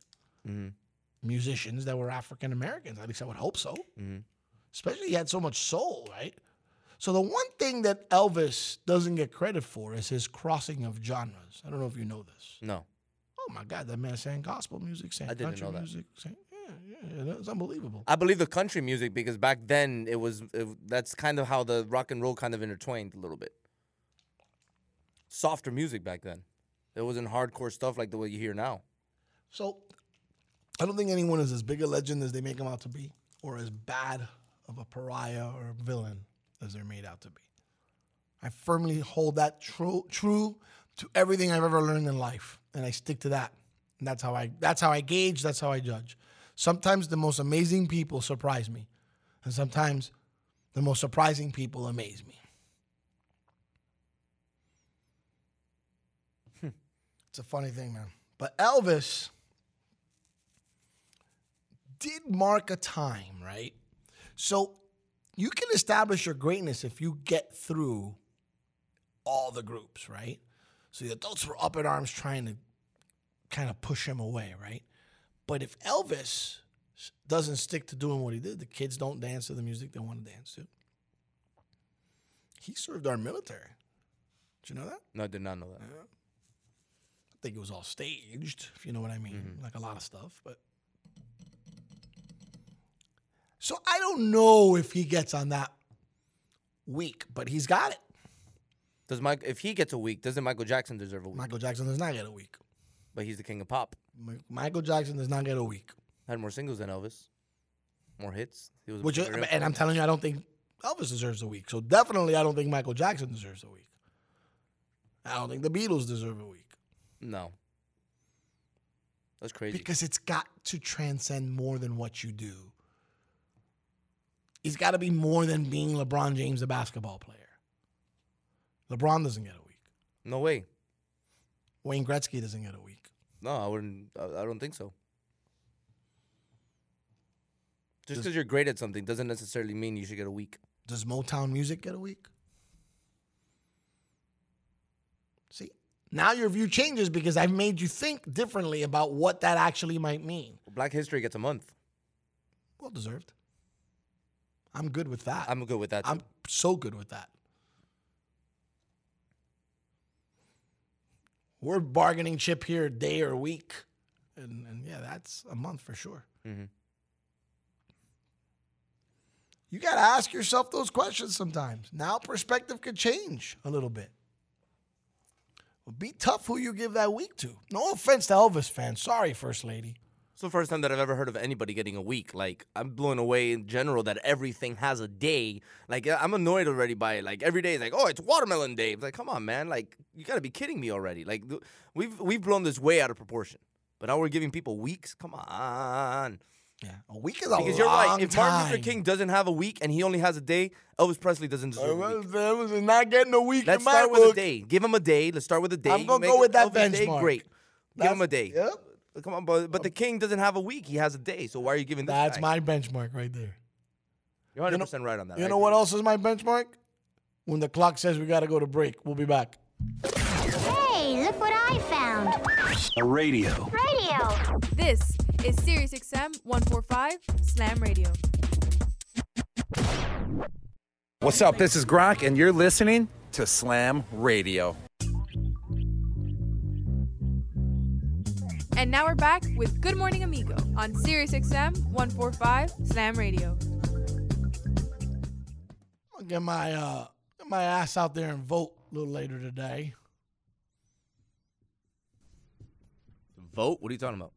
Mhm. musicians that were African Americans. At least I would hope so. Mhm. Especially he had so much soul, right? So the one thing that Elvis doesn't get credit for is his crossing of genres. I don't know if you know this. no, Oh my God, that man sang gospel music, sang I didn't country know that. music. Sang, yeah, yeah, it's unbelievable. I believe the country music because back then it was it, that's kind of how the rock and roll kind of intertwined a little bit. Softer music back then. It wasn't hardcore stuff like the way you hear now. So, I don't think anyone is as big a legend as they make him out to be, or as bad of a pariah or a villain as they're made out to be. I firmly hold that true true to everything I've ever learned in life, and I stick to that. And that's how I that's how I gauge, that's how I judge. Sometimes the most amazing people surprise me, and sometimes the most surprising people amaze me. Hmm. It's a funny thing, man. But Elvis did mark a time, right? So you can establish your greatness if you get through all the groups, right? So the adults were up in arms trying to kind of push him away, right? But if Elvis doesn't stick to doing what he did, the kids don't dance to the music they want to dance to. He served our military. Did you know that? No, I did not know that. I think it was all staged, if you know what I mean. Mm-hmm. Like a lot of stuff, but so I don't know if he gets on that week, but he's got it. Does Mike if he gets a week, doesn't Michael Jackson deserve a week? Michael Jackson does not get a week. But he's the king of pop. Mi- Michael Jackson does not get a week. Had more singles than Elvis. More hits. He was a Which, uh, bigger and I'm telling you, I don't think Elvis deserves a week. So definitely, I don't think Michael Jackson deserves a week. I don't think the Beatles deserve a week No. That's crazy. because it's got to transcend more than what you do. He's got to be more than being LeBron James, the basketball player. LeBron doesn't get a week. No way. Wayne Gretzky doesn't get a week. No, I wouldn't. I I don't think so. Just because you're great at something doesn't necessarily mean you should get a week. Does Motown music get a week? See, now your view changes because I've made you think differently about what that actually might mean. Black History gets a month. Well deserved. I'm good with that. I'm good with that. Too. I'm so good with that. We're bargaining chip here day or week. And, and yeah, that's a month for sure. Mhm. You got to ask yourself those questions sometimes. Now perspective could change a little bit. Well, be tough who you give that week to. No offense to Elvis fans. Sorry, First Lady. It's the first time that I've ever heard of anybody getting a week. Like I'm blown away in general that everything has a day. Like I'm annoyed already by it. Like every day is like, oh, it's watermelon day. It's like, come on, man. Like you gotta be kidding me already. Like th- we've we've blown this way out of proportion. But now we're giving people weeks. Come on. Yeah, a week is a because you're right. If Martin Luther. King doesn't have a week and he only has a day, Elvis Presley doesn't deserve a week. Elvis is not getting a week Let's start with a day. Give him a day. Let's start with a day. I'm gonna go with that Elvis Day, benchmark. great. Give him a day. Yep. Come on, but but um, the king doesn't have a week. He has a day. So why are you giving this That's guy? my benchmark right there. You're 100 percent right on that. You I know what else is my benchmark? When the clock says we got to go to break, we'll be back. Hey, look what I found. A radio. Radio. This is SiriusXM 145 Slam Radio. What's up? This is Gronk, and you're listening to Slam Radio. And now we're back with Good Morning Amigo on Sirius XM 145 Slam Radio. I'll get my uh get my ass out there and vote a little later today. Vote? What are you talking about?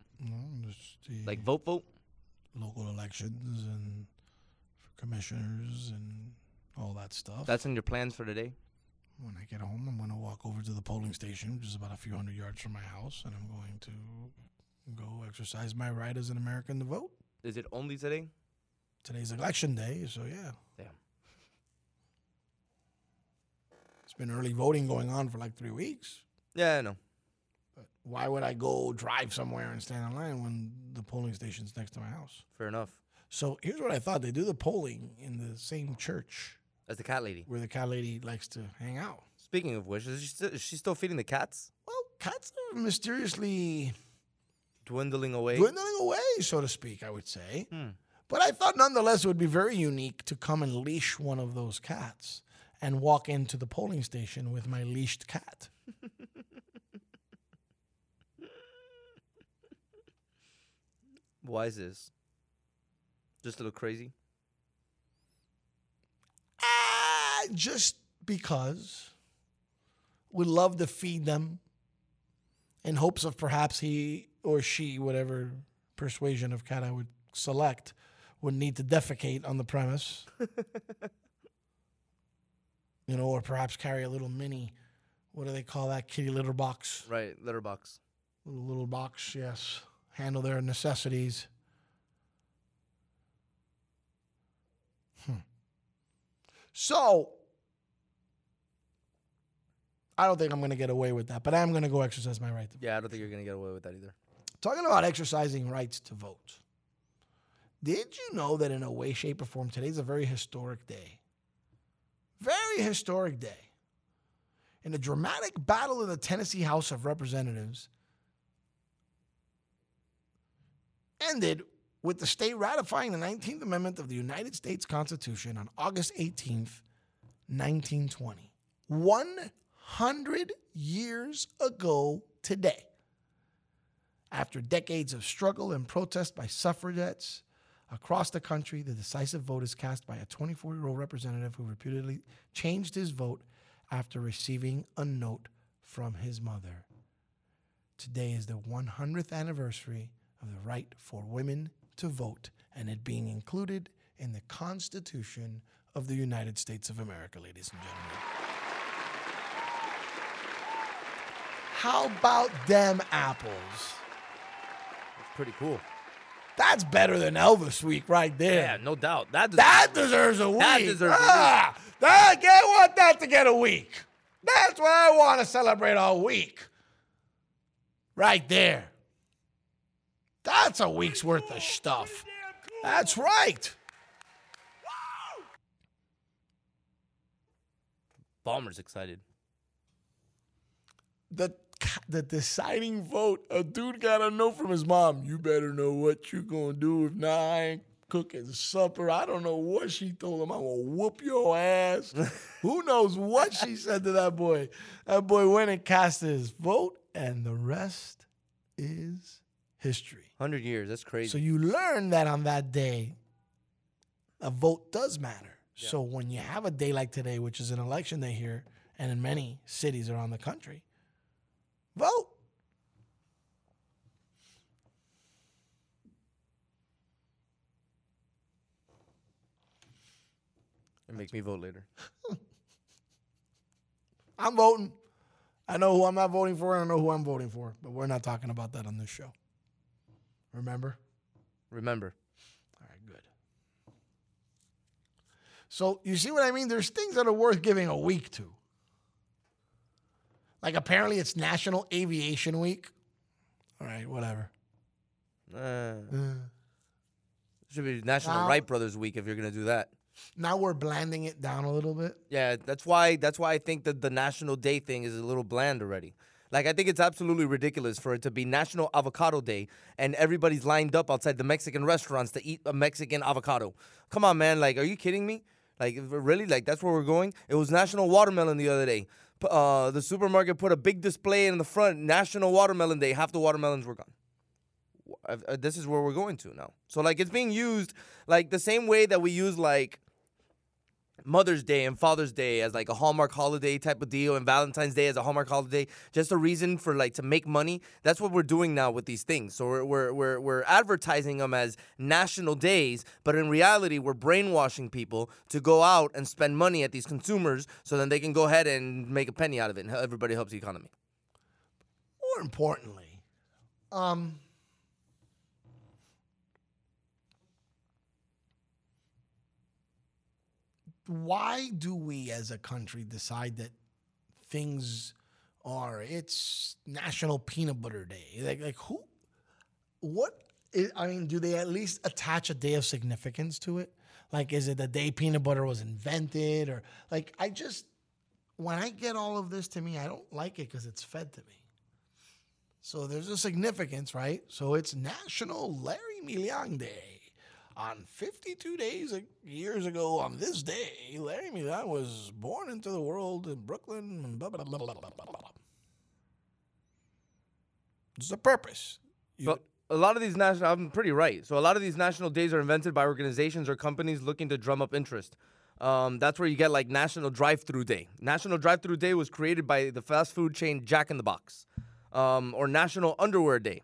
Like vote, vote? local elections and for commissioners and all that stuff. That's in your plans for today. When I get home, I'm going to walk over to the polling station, which is about a few hundred yards from my house, and I'm going to go exercise my right as an American to vote. Is it only today? Today's election day, so yeah. Damn. It's been early voting going on for like three weeks. Yeah, I know. But why would I go drive somewhere and stand in line when the polling station's next to my house? Fair enough. So here's what I thought: they do the polling in the same church That's the cat lady. where the cat lady likes to hang out. Speaking of which, is she, still, is she still feeding the cats? Well, cats are mysteriously Dwindling away. dwindling away, so to speak. I would say. Hmm. But I thought nonetheless it would be very unique to come and leash one of those cats and walk into the polling station with my leashed cat. Why is this? Just a little crazy. Ah, just because we love to feed them in hopes of perhaps he or she, whatever persuasion of cat I would select, would need to defecate on the premise. you know, or perhaps carry a little mini, what do they call that? Kitty litter box. Right, litter box. Little, little box, yes. Handle their necessities. Hmm. So, I don't think I'm going to get away with that, but I'm going to go exercise my right to vote. Yeah, I don't think you're gonna get away with that either. Talking about exercising rights to vote. Did you know that in a way, shape, or form, today's a very historic day? Very historic day. In a dramatic battle in the Tennessee House of Representatives, ended with the state ratifying the 19th Amendment of the United States Constitution on August 18th, 1920. 100 years ago today. After decades of struggle and protest by suffragettes across the country, the decisive vote is cast by a 24 year old representative who reputedly changed his vote after receiving a note from his mother. Today is the 100th anniversary of the right for women to vote and it being included in the Constitution of the United States of America, ladies and gentlemen. How about them apples? That's pretty cool. That's better than Elvis Week right there. Yeah, no doubt. That deserves, That deserves a week. That deserves a week. ah, That, I want that to get a week. That's what I want to celebrate all week. Right there. That's a week's worth of stuff. That's right. Bomber's excited. The the deciding vote, a dude got a note from his mom. You better know what you gonna do. If not, I ain't cooking supper. I don't know what she told him. I'm gonna whoop your ass. Who knows what she said to that boy? That boy went and cast his vote, and the rest is history. 100 years. That's crazy. So you learn that on that day, a vote does matter. So when you have a day like today, which is an election day here, and in many cities around the country, vote. And make me vote later. I'm voting. I know who I'm not voting for, and I know who I'm voting for, but we're not talking about that on this show. Remember? Remember. All right, good. So you see what I mean? There's things that are worth giving a week to. Like apparently it's National Aviation Week. All right, whatever. Uh, should be National Now- Wright Brothers Week if you're gonna do that. Now we're blanding it down a little bit. Yeah, that's why that's why I think that the National Day thing is a little bland already. Like I think it's absolutely ridiculous for it to be National Avocado Day and everybody's lined up outside the Mexican restaurants to eat a Mexican avocado. Come on, man! Like, are you kidding me? Like, really? Like that's where we're going? It was National Watermelon the other day. Uh, the supermarket put a big display in the front. National Watermelon Day. Half the watermelons were gone. Uh, this is where we're going to now. So like it's being used like the same way that we use like Mother's Day and Father's Day as like a Hallmark holiday type of deal and Valentine's Day as a Hallmark holiday, just a reason for like to make money. That's what we're doing now with these things. So we're we're we're, we're advertising them as national days, but in reality we're brainwashing people to go out and spend money at these consumers so then they can go ahead and make a penny out of it and everybody helps the economy. More importantly, um, why do we as a country decide that things are it's National Peanut Butter Day? Like, like who? What? i- I mean, do they at least attach a day of significance to it? Like, is it the day peanut butter was invented, or like I just when I get all of this to me, I don't like it because it's fed to me. So there's a significance, right? So it's National Larry Milian Day. On 52 days years ago, on this day, Larry Milian was born into the world in Brooklyn. Blah, blah, blah. There's a purpose. You- But a lot of these national, I'm pretty right. So a lot of these national days are invented by organizations or companies looking to drum up interest. Um, that's where you get like National Drive-Through Day. National Drive-Through Day was created by the fast food chain Jack in the Box, um, or National Underwear Day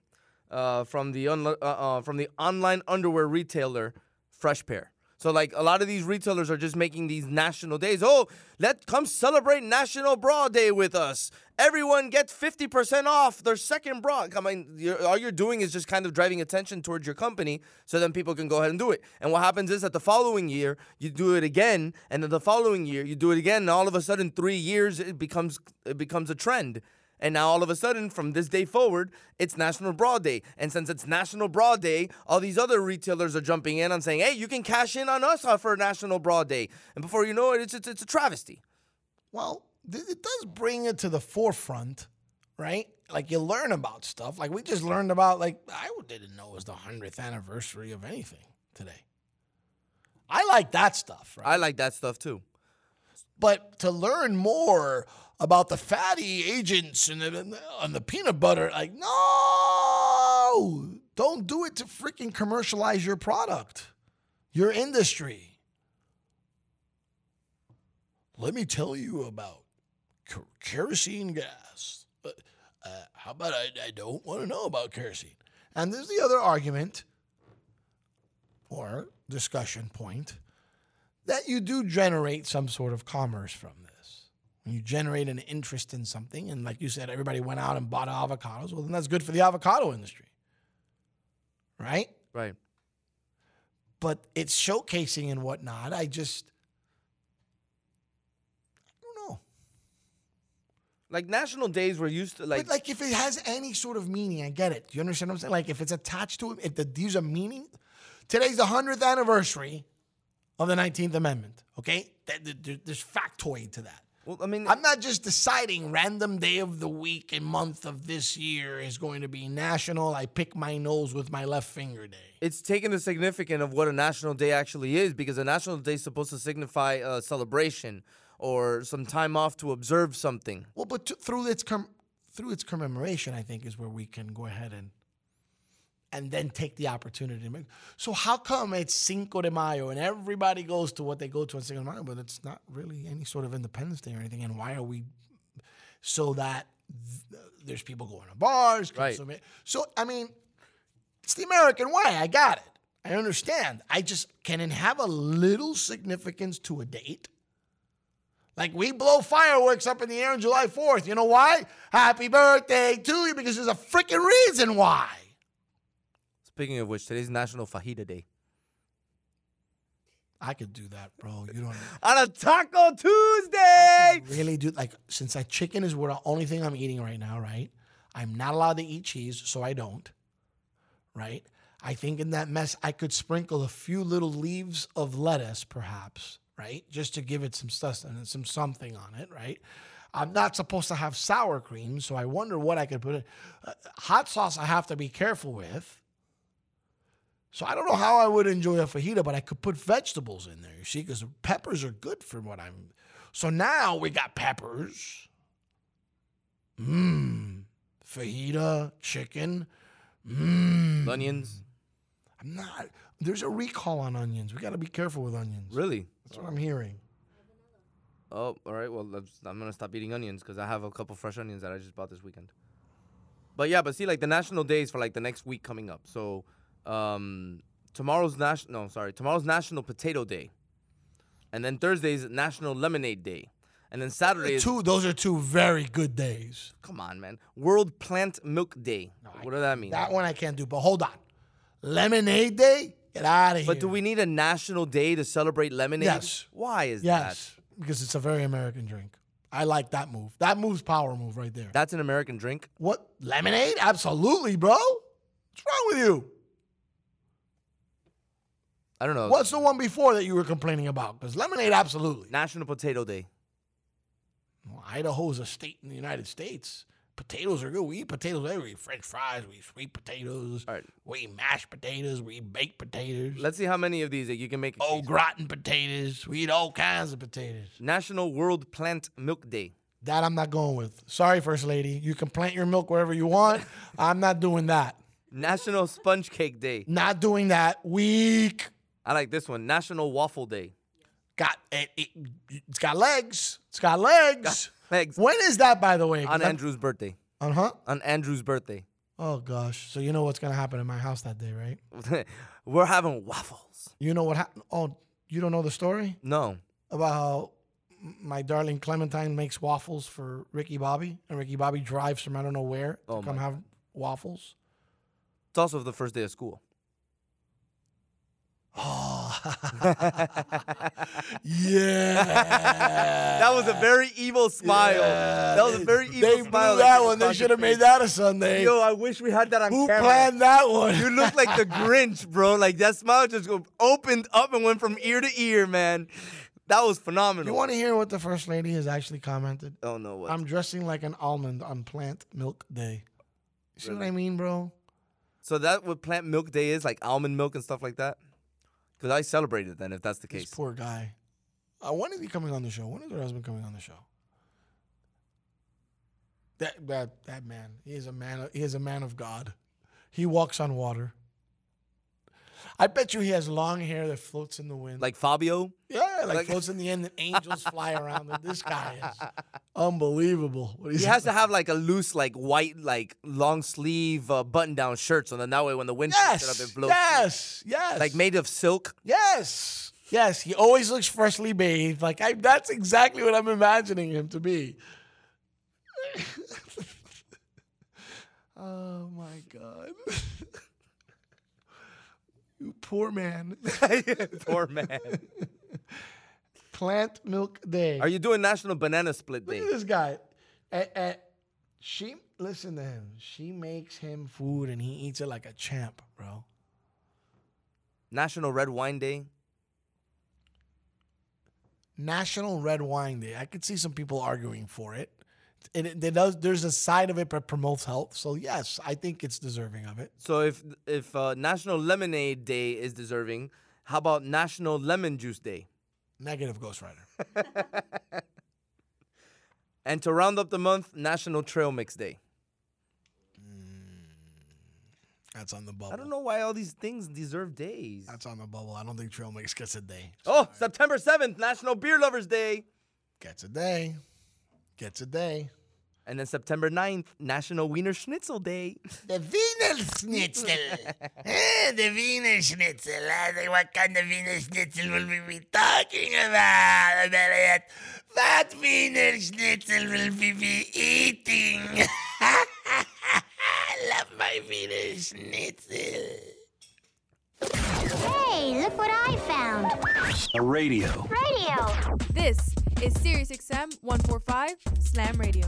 uh, from the uh, uh, from the online underwear retailer Freshpair. So like a lot of these retailers are just making these national days. Oh, let come celebrate National Bra Day with us. Everyone gets 50% off their second bra. I mean, you're, all you're doing is just kind of driving attention towards your company so then people can go ahead and do it. And what happens is that the following year, you do it again, and then the following year, you do it again, and all of a sudden, three years, it becomes it becomes a trend. And now all of a sudden, from this day forward, it's National Bra Day. And since it's National Bra Day, all these other retailers are jumping in on saying, hey, you can cash in on us for National Bra Day. And before you know it, it's, it's, it's a travesty. Well, th- it does bring it to the forefront, right? Like you learn about stuff. Like we just learned about, like, I didn't know it was the 100th anniversary of anything today. I like that stuff, right? I like that stuff too. But to learn more about the fatty agents and the, and the peanut butter, like, no, don't do it to freaking commercialize your product, your industry. Let me tell you about kerosene gas. Uh, uh, how about I, I don't want to know about kerosene? And there's the other argument or discussion point that you do generate some sort of commerce from this. When you generate an interest in something, and like you said, everybody went out and bought avocados, well, then that's good for the avocado industry. Right? Right. But it's showcasing and whatnot. I just, I don't know. Like national days were used to like. but like if it has any sort of meaning, I get it. Do you understand what I'm saying? Like if it's attached to it, if the, these are meaning, today's the hundredth anniversary of the Nineteenth Amendment. Okay, Th- th- th- there's factoid to that. Well, I mean, I'm not just deciding random day of the week and month of this year is going to be national. I pick my nose with my left finger day. it's taken the significance of what a national day actually is because a national day is supposed to signify a celebration or some time off to observe something. Well, but t- through its com- through its commemoration, I think is where we can go ahead and and then take the opportunity. So how come it's Cinco de Mayo and everybody goes to what they go to on Cinco de Mayo, but it's not really any sort of Independence Day or anything? And why are we so that th- there's people going to bars? Right. So I mean, it's the American way. I got it. I understand. I just can it have a little significance to a date? Like we blow fireworks up in the air on July 4th. You know why? Happy birthday to you because there's a freaking reason why. Speaking of which, today's National Fajita Day. I could do that, bro. You don't On a Taco Tuesday. really do like since that chicken is the only thing I'm eating right now, right? I'm not allowed to eat cheese, so I don't. Right? I think in that mess I could sprinkle a few little leaves of lettuce, perhaps, right? Just to give it some sustenance, some something on it, right? I'm not supposed to have sour cream, so I wonder what I could put in. Uh, hot sauce I have to be careful with. So I don't know how I would enjoy a fajita, but I could put vegetables in there, you see, because peppers are good for what I'm. So now we got peppers. Mmm. Fajita, chicken. Mmm. Onions. I'm not. There's a recall on onions. We got to be careful with onions. Really? That's what I'm hearing. Oh, all right. Well, I'm gonna stop eating onions because I have a couple fresh onions that I just bought this weekend. But yeah, but see, like the national days for like the next week coming up. So, um, tomorrow's national. No, sorry, tomorrow's National Potato Day, and then Thursday's National Lemonade Day, and then Saturday is Two. Those are two very good days. come on, man, World Plant Milk Day. what does that mean? That one I can't do. But hold on. Lemonade Day. Get out of here. but do we need a national day to celebrate lemonade? Yes. Why is Yes, because it's a very American drink. I like that move. That move's power move right there. That's an American drink. What lemonade? Absolutely, bro. What's wrong with you? I don't know. What's the one before that you were complaining about? Because lemonade, absolutely. National Potato Day? Well, Idaho's a state in the United States. Potatoes are good. We eat potatoes every. We eat French fries. We eat sweet potatoes. All right. We eat mashed potatoes. We eat baked potatoes. Let's see how many of these that you can make. Oh, gratin potatoes. We eat all kinds of potatoes. National World Plant Milk Day. That I'm not going with. Sorry, First Lady. You can plant your milk wherever you want. I'm not doing that. National Sponge Cake Day. Not doing that. Weak. I like this one. National Waffle Day. Got it, it, has got legs. It's got legs. legs. When is that, by the way? On I'm- Andrew's birthday. On huh? On Andrew's birthday. Oh gosh. So you know what's gonna happen in my house that day, right? We're having waffles. You know what happened? Oh, you don't know the story No. about how my darling Clementine makes waffles for Ricky Bobby, and Ricky Bobby drives from I don't know where oh to Oh, come have waffles. It's also the first day of school. Oh, yeah. that was a very evil smile. That was a very evil They smile. blew that came one. They should have made that a Sunday. Yo, I wish we had that on Who camera. planned that one? You look like the Grinch, bro. Like that smile just opened up and went from ear to ear, man. That was phenomenal. You want to hear what the first lady has actually commented? Oh no, what? I'm dressing like an almond on Plant Milk Day. You see what I mean, bro? So that what plant milk day is, like almond milk and stuff like that? Because I celebrated then, if that's the This case. poor guy. Uh, when is he coming on the show? When is her husband coming on the show? That that that man. He is a man. Of, he is a man of God. He walks on water. I bet you he has long hair that floats in the wind. Like Fabio? yeah, like, like- floats in the end, and angels fly around. him. This guy is unbelievable. What He has to have like a loose, like white, like long sleeve uh, button down shirt, so then that way when the wind it up, Yes, it blows. yes, yes. Like made of silk. Yes. Yes, he always looks freshly bathed. Like I, that's exactly what I'm imagining him to be. oh my god. you poor man. Poor man. Plant Milk Day. Are you doing National Banana Split Day? Look at this guy. Eh, eh, she listen to him. She makes him food and he eats it like a champ, bro. National Red Wine Day. National Red Wine Day. I could see some people arguing for it. And it, it does. There's a side of it that promotes health. So yes, I think it's deserving of it. So if if uh, National Lemonade Day is deserving, how about National Lemon Juice Day? Negative Ghost Rider. And to round up the month, National Trail Mix Day. Mm, that's on the bubble. I don't know why all these things deserve days. That's on the bubble. I don't think Trail Mix gets a day. Oh, September 7th, National Beer Lovers Day. Gets a day. Gets a day. And then September 9th, National Wiener Schnitzel Day. The Wiener Schnitzel. eh, the Wiener Schnitzel. I think what kind of Wiener Schnitzel will we be talking about? Better yet, what Wiener Schnitzel will we be eating? I love my Wiener Schnitzel. Hey, look what I found. A radio. Radio. This is Sirius XM 145 Slam Radio.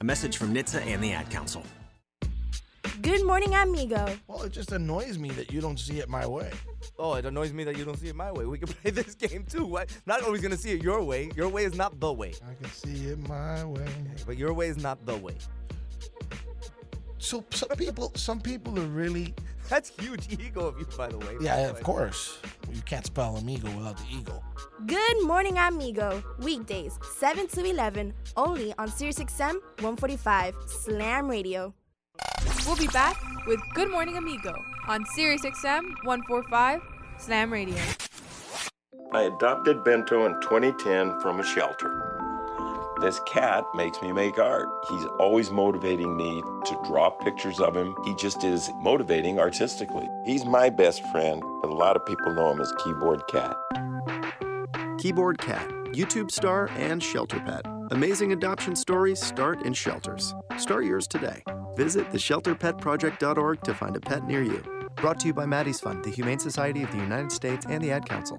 A message from NHTSA and the Ad Council. Good morning, amigo. Well, it just annoys me that you don't see it my way. Oh, it annoys me that you don't see it my way. We can play this game too. Why? Not always gonna see it your way. Your way is not the way. I can see it my way. But your way is not the way. So some people, some people are really. That's huge ego of you, by the way. Yeah, of course. You can't spell amigo without the ego. Good morning, amigo. Weekdays, 7 to 11, only on Sirius XM 145 Slam Radio. We'll be back with Good Morning Amigo on Sirius XM 145 Slam Radio. I adopted Bento in 2010 from a shelter. This cat makes me make art. He's always motivating me to draw pictures of him. He just is motivating artistically. He's my best friend, but a lot of people know him as Keyboard Cat. Keyboard Cat, YouTube star and shelter pet. Amazing adoption stories start in shelters. Start yours today. Visit theshelterpetproject.org to find a pet near you. Brought to you by Maddie's Fund, the Humane Society of the United States, and the Ad Council.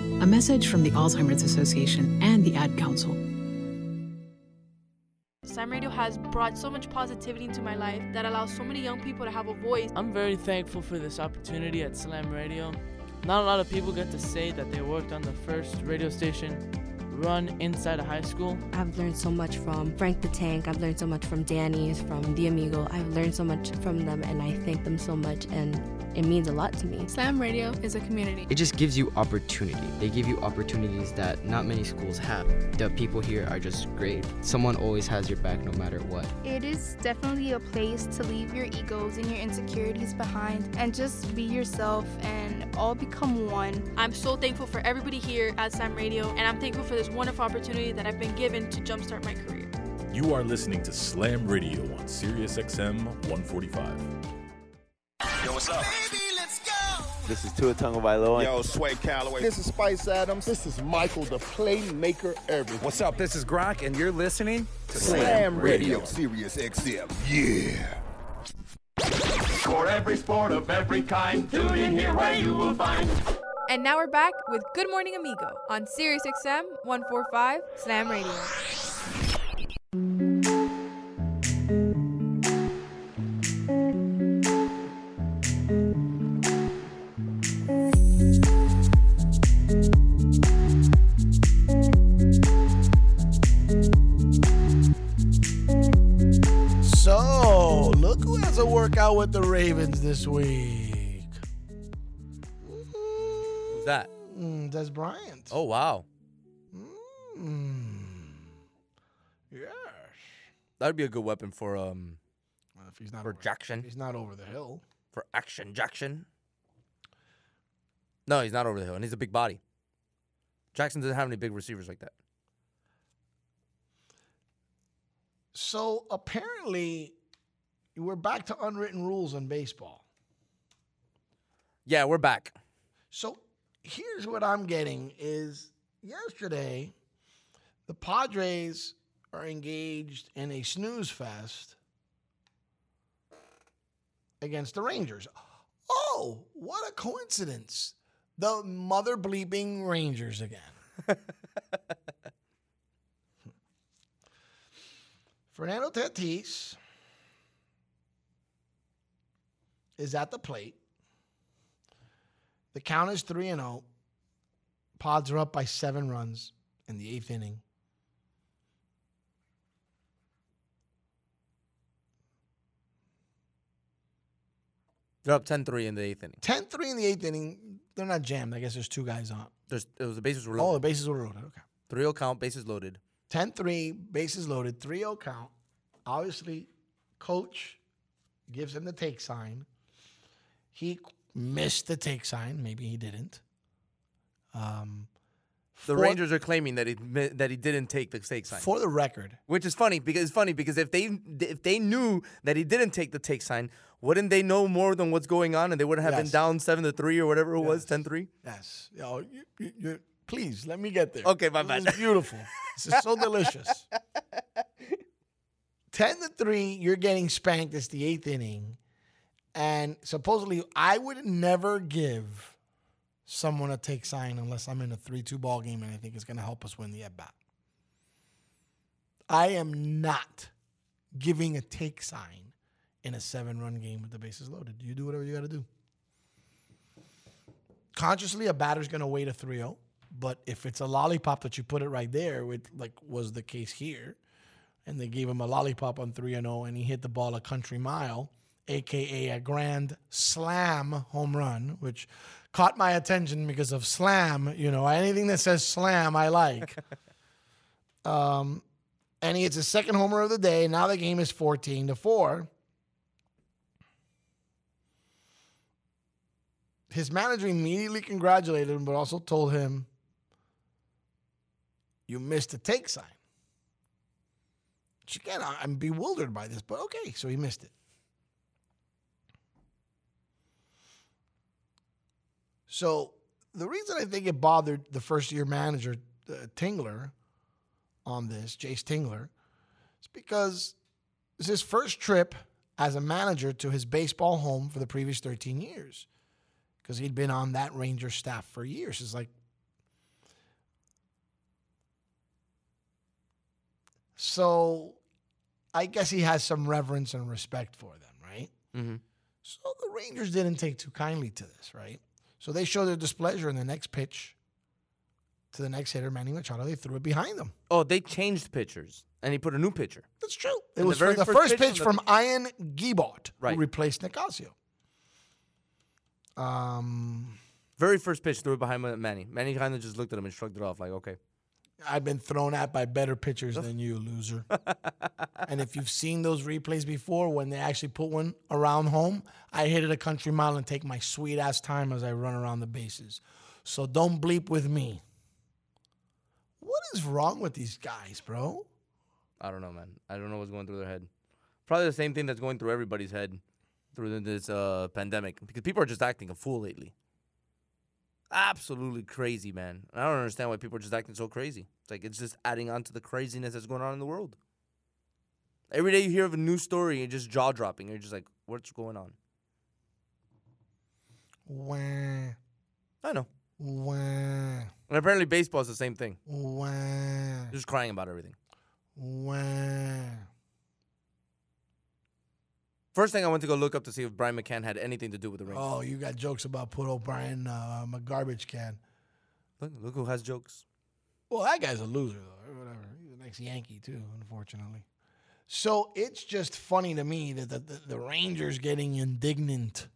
A message from the Alzheimer's Association and the Ad Council. Slam Radio has brought so much positivity into my life that allows so many young people to have a voice. I'm very thankful for this opportunity at Slam Radio. Not a lot of people get to say that they worked on the first radio station run inside a high school. I've learned so much from Frank the Tank. I've learned so much from Danny, from The Amigo. I've learned so much from them, and I thank them so much, and it means a lot to me. Slam Radio is a community. It just gives you opportunity. They give you opportunities that not many schools have. The people here are just great. Someone always has your back no matter what. It is definitely a place to leave your egos and your insecurities behind and just be yourself and all become one. I'm so thankful for everybody here at Slam Radio, and I'm thankful for this wonderful opportunity that I've been given to jumpstart my career. You are listening to Slam Radio on Sirius XM 145. Yo, what's up? This is Tua Tagovailoa. Yo, Sway Calloway. This is Spice Adams. This is Michael, the playmaker everything. What's up? This is Gronk, and you're listening to Slam Radio. Sirius XM. Yeah. For every sport of every kind, tune in here where you will find. And now we're back with Good Morning Amigo on Sirius XM 145 Slam Radio. So, look who has a workout with the Ravens this week. Who's that? Mm, Dez Bryant. Oh wow. Mm. Yes. That'd be a good weapon for um Well, if he's not for over, Jackson. he's not over the hill. For action Jackson. No, he's not over the hill, and he's a big body. Jackson doesn't have any big receivers like that. So apparently, we're back to unwritten rules in baseball. Yeah, we're back. So here's what I'm getting is yesterday, the Padres are engaged in a snooze fest against the Rangers. Oh, what a coincidence. The mother bleeping Rangers again. Fernando Tatis is at the plate. The count is 3 and 0. Pods are up by 7 runs in the 8th inning. They're up 10-3 in the eighth inning. 10 3 in the 8th inning. They're not jammed. I guess there's two guys on. There's it was the bases were loaded. Oh, the bases were loaded. Okay. 3-0 count, bases loaded. 10 3, bases loaded, 3 0 count. Obviously, coach gives him the take sign. He missed the take sign. Maybe he didn't. Um, The for- Rangers are claiming that he that he didn't take the take sign. For the record, which is funny because it's funny because if they if they knew that he didn't take the take sign, wouldn't they know more than what's going on and they wouldn't have been down seven to three or whatever it was, 10-3? Yes. Yo, you, you, you, please let me get there. Okay, my This bad. is beautiful. this is so delicious. Ten to three, you're getting spanked. It's the eighth inning, and supposedly I would never give someone a take sign unless I'm in a three-two ball game and I think it's going to help us win the at bat. I am not giving a take sign in a seven-run game with the bases loaded. You do whatever you got to do consciously a batter's going to wait a 3-0 but if it's a lollipop that you put it right there with like was the case here and they gave him a lollipop on 3 and 0 and he hit the ball a country mile aka a grand slam home run, which caught my attention because of slam. You know, anything that says slam, I like. um, and he hits his second homer of the day. Now the game is 14 to 4. His manager immediately congratulated him, but also told him, You missed a take sign. Which again, I'm bewildered by this, but okay, so he missed it. So the reason I think it bothered the first year manager, uh, Tingler, on this, Jayce Tingler, is because it's his first trip as a manager to his baseball home for the previous 13 years. Because he'd been on that Ranger staff for years. It's like, so I guess he has some reverence and respect for them, right? Mm-hmm. So the Rangers didn't take too kindly to this, right? So they showed their displeasure in the next pitch to the next hitter, Manny Machado. They threw it behind them. Oh, they changed pitchers, and he put a new pitcher. That's true. It And was the very the first first, pitch pitch from the- Ian Gibaut, Right. who replaced Nicasio. Um, Very first pitch threw it behind Manny. Manny kind of just looked at him and shrugged it off, like, okay. I've been thrown at by better pitchers than you, loser. and if you've seen those replays before, when they actually put one around home, I hit it a country mile and take my sweet ass time as I run around the bases. So don't bleep with me. What is wrong with these guys, bro? I don't know, man. I don't know what's going through their head. Probably the same thing that's going through everybody's head through this uh, pandemic because people are just acting a fool lately. Absolutely crazy, man. I don't understand why people are just acting so crazy. It's like it's just adding on to the craziness that's going on in the world. Every day you hear of a new story, you're just jaw dropping. You're just like, what's going on? Wah, I know. wah, And apparently, baseball is the same thing. wah, They're just crying about everything. wah. First thing I went to go look up to see if Brian McCann had anything to do with the Rangers. Oh, you got jokes about put O'Brien uh, a garbage can. Look, look who has jokes. Well, that guy's a loser, though. Whatever. He's an ex Yankee, too, unfortunately. So it's just funny to me that the, the, the Rangers getting indignant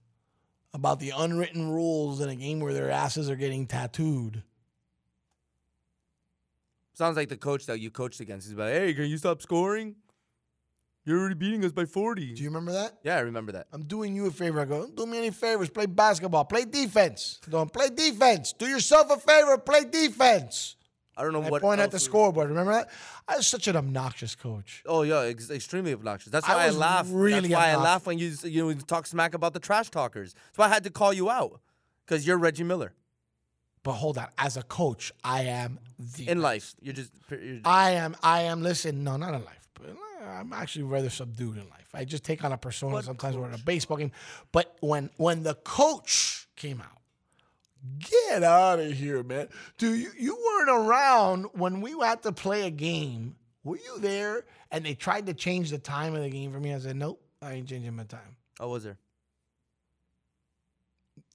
about the unwritten rules in a game where their asses are getting tattooed. Sounds like the coach that you coached against. He's like, hey, can you stop scoring? You're already beating us by 40. Do you remember that? Yeah, I remember that. I'm doing you a favor. I go, don't do me any favors. Play basketball. Play defense. Don't play defense. Do yourself a favor. Play defense. I don't know I what. point at the we- scoreboard. Remember that? I was such an obnoxious coach. Oh yeah, ex- extremely obnoxious. That's I why I, was laugh. really That's why I laugh when you you know you talk smack about the trash talkers. That's why I had to call you out because you're Reggie Miller But hold on. As a coach, I am the in life. You're just. You're, I am. I am. Listen, no, not in life. But uh, I'm actually rather subdued in life. I just take on a persona sometimes. We're at a baseball game, but when when the coach came out, get out of here, man. Do you you weren't around when we had to play a game? Were you there? And they tried to change the time of the game for me. I said, nope, I ain't changing my time. oh, was there?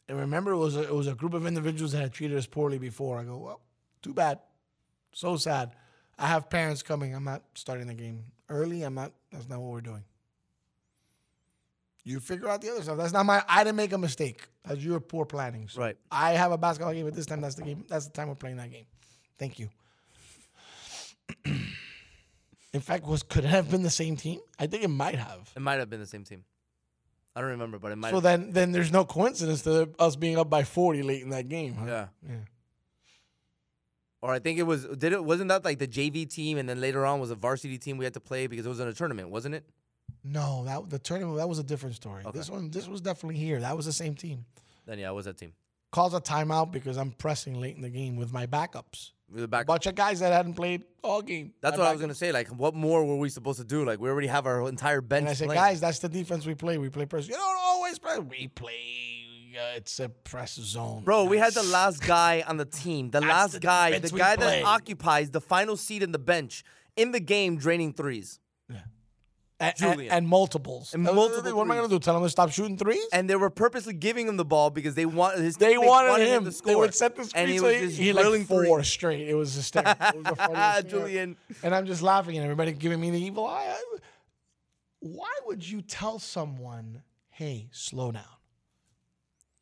And remember, it was a, it was a group of individuals that had treated us poorly before. I go, well, too bad, so sad. I have parents coming. I'm not starting the game early. I'm not. That's not what we're doing. You figure out the other stuff. That's not my. I didn't make a mistake. That's your poor planning. So Right. I have a basketball game at this time. That's the game. That's the time we're playing that game. Thank you. In fact, was could it have been the same team? I think it might have. It might have been the same team. I don't remember, but it might. So have then, then there's no coincidence to us being up by 40 late in that game. Huh? Yeah. Yeah. Or I think it was. Did it? Wasn't that like the JV team, and then later on was a varsity team we had to play because it was in a tournament, wasn't it? No, that the tournament that was a different story. This one, this was definitely here. That was the same team. Then yeah, it was that team. Calls a timeout because I'm pressing late in the game with my backups. We were back. Bunch of guys that hadn't played all game. That's what I was gonna say. Like, what more were we supposed to do? Like, we already have our entire bench. And I said, guys, that's the defense we play. We play press. You don't always play. We play. Uh, it's a press zone. Bro, we had the last guy on the team. The last the guy, defense the we guy play. that occupies the final seat in the bench in the game, draining threes. and, Julian. and, and multiples. And multiple What am I going to do? Tell him to stop shooting threes? And they were purposely giving him the ball because they want his. They teammates wanted, him. to They score. would set the screen. and he so was he, just he drilling like four threes. straight. It was hysterical. It was the funniest thing ever. Julian. And I'm just laughing, and everybody giving me the evil eye. I- Why would you tell someone, hey, slow down.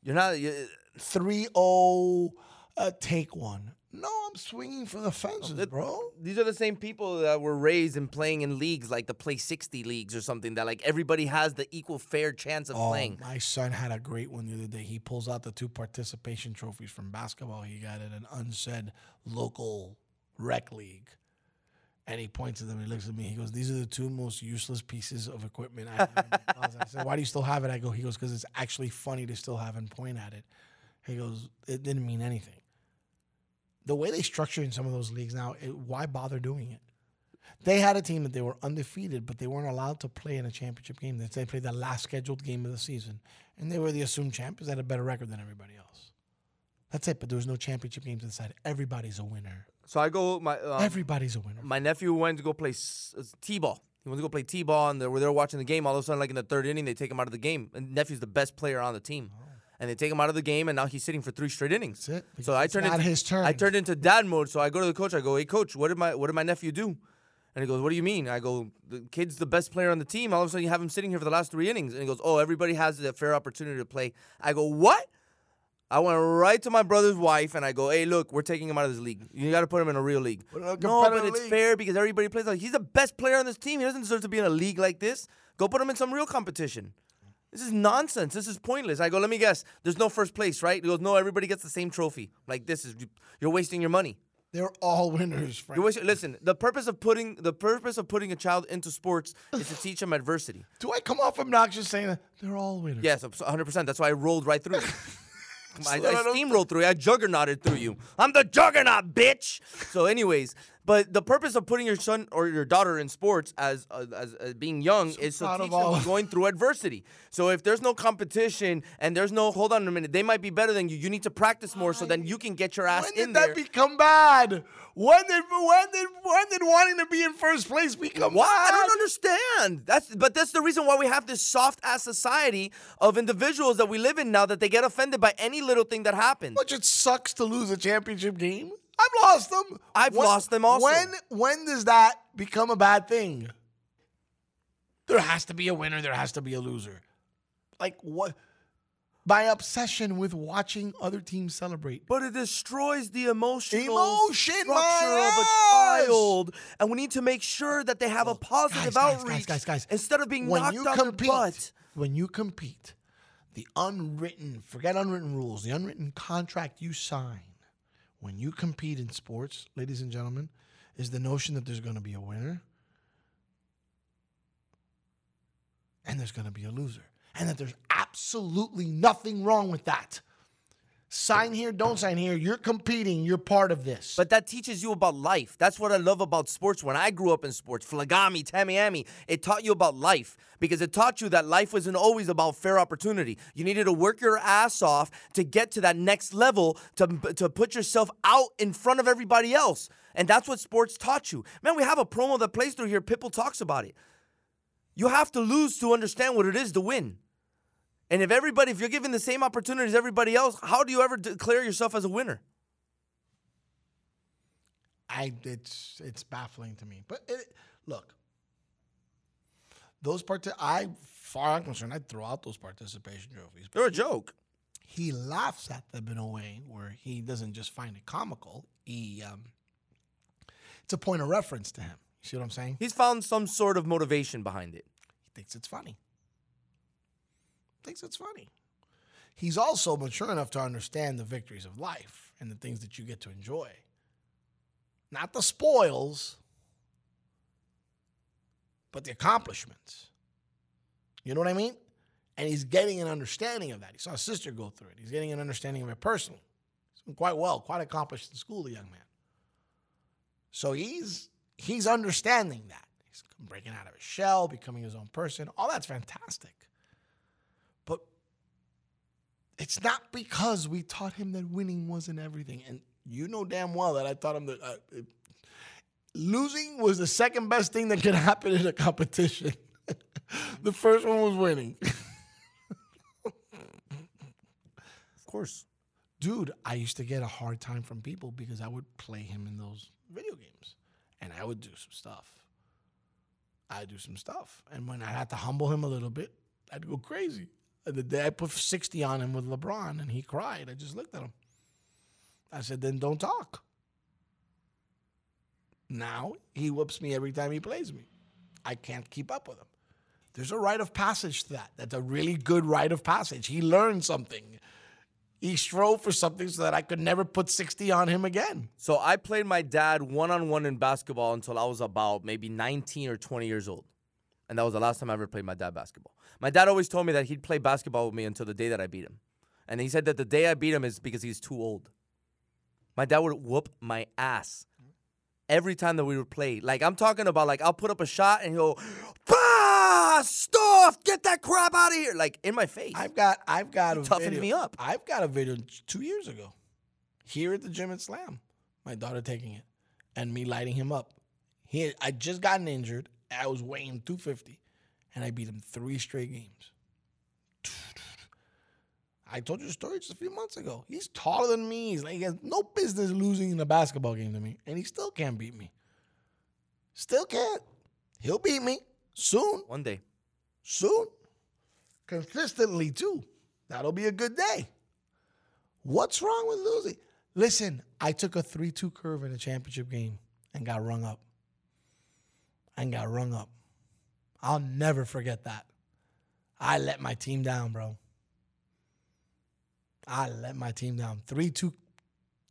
You're not. You, 3 0, uh, take one. No, I'm swinging for the fences, bro. These are the same people that were raised and playing in leagues like the Play 60 leagues or something that like everybody has the equal fair chance of Oh, playing. my son had a great one the other day. He pulls out the two participation trophies from basketball he got at an unsaid local rec league. And he points at them he looks at me. He goes, These are the two most useless pieces of equipment I have. in my closet." I said, Why do you still have it? I go, He goes, Because it's actually funny to still have and point at it. He goes, It didn't mean anything. The way they structure in some of those leagues now, it, why bother doing it? They had a team that they were undefeated, but they weren't allowed to play in a championship game. They played the last scheduled game of the season, and they were the assumed champions. They had a better record than everybody else. That's it. But there was no championship games inside. Everybody's a winner. So I go. My um, Everybody's a winner. My nephew went to go play s- t-ball. He went to go play t-ball, and they were there watching the game. All of a sudden, like in the third inning, they take him out of the game. And nephew's the best player on the team, and they take him out of the game, and now he's sitting for three straight innings. That's it. So I turned not into his turn. I turned into dad mode. So I go to the coach. I go, "Hey, coach, what did my what did my nephew do?" And he goes, "What do you mean?" I go, "The kid's the best player on the team. All of a sudden, you have him sitting here for the last three innings." And he goes, "Oh, everybody has a fair opportunity to play." I go, "What?" I went right to my brother's wife and I go, "Hey, look, we're taking him out of this league. You got to put him in a real league." No, but it's league. fair because everybody plays like he's the best player on this team. He doesn't deserve to be in a league like this. Go put him in some real competition. This is nonsense. This is pointless. I go, let me guess. There's no first place, right? He goes, no, everybody gets the same trophy. Like this is you're wasting your money. They're all winners, Frank. Wasting, listen, the purpose of putting the purpose of putting a child into sports is to teach him adversity. Do I come off obnoxious saying that they're all winners? Yes, 100. percent That's why I rolled right through. I, I steamrolled through you. I juggernauted through you. I'm the juggernaut, bitch. So, anyways, but the purpose of putting your son or your daughter in sports as uh, as, as being young is to teach them going through adversity. So, if there's no competition and there's no hold on a minute, they might be better than you. You need to practice more so then you can get your ass When in did that become bad? When did when did when did wanting to be in first place become Why? I don't understand. That's but that's the reason why we have this soft ass society of individuals that we live in now that they get offended by any little thing that happens. Which it sucks to lose a championship game. I've lost them. I've When- lost them also. When when does that become a bad thing? There has to be a winner. There has to be a loser. Like what? My obsession with watching other teams celebrate. But it destroys the emotional Emotion, structure my of a child, and we need to make sure that they have a positive guys, guys, outreach guys, guys, guys. instead of being when knocked you on compete, their butt. when you compete, the unwritten, forget unwritten rules, the unwritten contract you sign when you compete in sports, ladies and gentlemen, is the notion that there's going to be a winner and there's going to be a loser. And that there's absolutely nothing wrong with that. Sign here, don't sign here. You're competing. You're part of this. But that teaches you about life. That's what I love about sports. When I grew up in sports, Flagami, Tamiami, it taught you about life because it taught you that life wasn't always about fair opportunity. You needed to work your ass off to get to that next level, to, to put yourself out in front of everybody else. And that's what sports taught you. Man, we have a promo that plays through here. Pitbull talks about it. You have to lose to understand what it is to win. And if everybody, if you're given the same opportunities as everybody else, how do you ever declare yourself as a winner? I it's it's baffling to me. But it, look, those part I far I'm concerned, I'd throw out those participation trophies. They're a joke. He laughs at them in a way where he doesn't just find it comical. He um, it's a point of reference to him. You see what I'm saying? He's found some sort of motivation behind it. He thinks it's funny. Thinks it's funny. He's also mature enough to understand the victories of life and the things that you get to enjoy. Not the spoils, but the accomplishments. You know what I mean? And he's getting an understanding of that. He saw his sister go through it. He's getting an understanding of it personally. Quite well, quite accomplished in school, the young man. So he's he's understanding that. He's breaking out of his shell, becoming his own person. All that's fantastic. It's not because we taught him that winning wasn't everything. And you know damn well that I taught him that uh, it- losing was the second best thing that could happen in a competition. the first one was winning. Of course. Dude, I used to get a hard time from people because I would play him in those video games and I would do some stuff. I'd do some stuff. And when I had to humble him a little bit, I'd go crazy. The day I put 60 on him with LeBron and he cried, I just looked at him. I said, then don't talk. Now he whoops me every time he plays me. I can't keep up with him. There's a rite of passage to that. That's a really good rite of passage. He learned something. He strove for something so that I could never put 60 on him again. So I played my dad one on one in basketball until I was about maybe 19 or 20 years old. And that was the last time I ever played my dad basketball. My dad always told me that he'd play basketball with me until the day that I beat him. And he said that the day I beat him is because he's too old. My dad would whoop my ass every time that we would play. Like I'm talking about like I'll put up a shot and he'll bah, stuff, get that crap out of here. Like in my face. I've got I've got He a toughened video. me up. I've got a video two years ago. Here at the gym at Slam. My daughter taking it. And me lighting him up. He I just gotten injured. I was weighing 250. And I beat him three straight games. I told you the story just a few months ago. He's taller than me. He's like he has no business losing in a basketball game to me. And he still can't beat me. Still can't. He'll beat me soon. One day. Soon. Consistently, too. That'll be a good day. What's wrong with losing? Listen, I took a 3 2 curve in a championship game and got rung up. And got rung up. I'll never forget that. I let my team down, bro. I let my team down. 3 2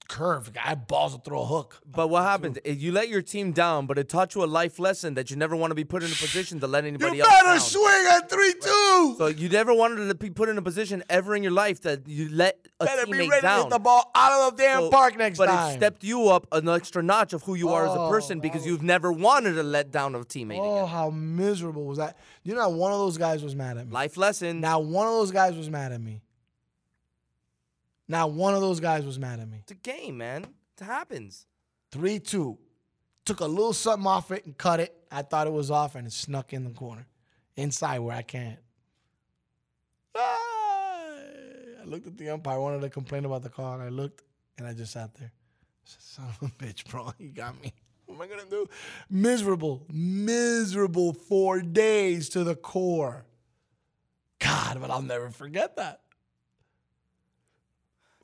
curve. I had balls to throw a hook. But what happened? Eh, You let your team down, but it taught you a life lesson that you never want to be put in a position to let anybody You else better down. swing at 3 2. So you never wanted to be put in a position ever in your life that you let a Better be teammate ready to down. hit the ball out of the damn So- park next but time. But it stepped you up an extra notch of who you are as a Oh, person because you've never wanted to let down a teammate. Oh, how miserable was that? You know, how one of those guys was mad at me. Life lesson. Now, one of those guys was mad at me. Now, one of those guys was mad at me. It's a game, man. It happens. 3 2. Took a little something off it and cut it. I thought it was off and it snuck in the corner. Inside where I can't. Ah! I looked at the umpire. I wanted to complain about the call. And I looked and I just sat there. I said, Son of a bitch, bro. You got me. What am I going to do? Miserable, miserable four days to the core. God, but I'll never forget that.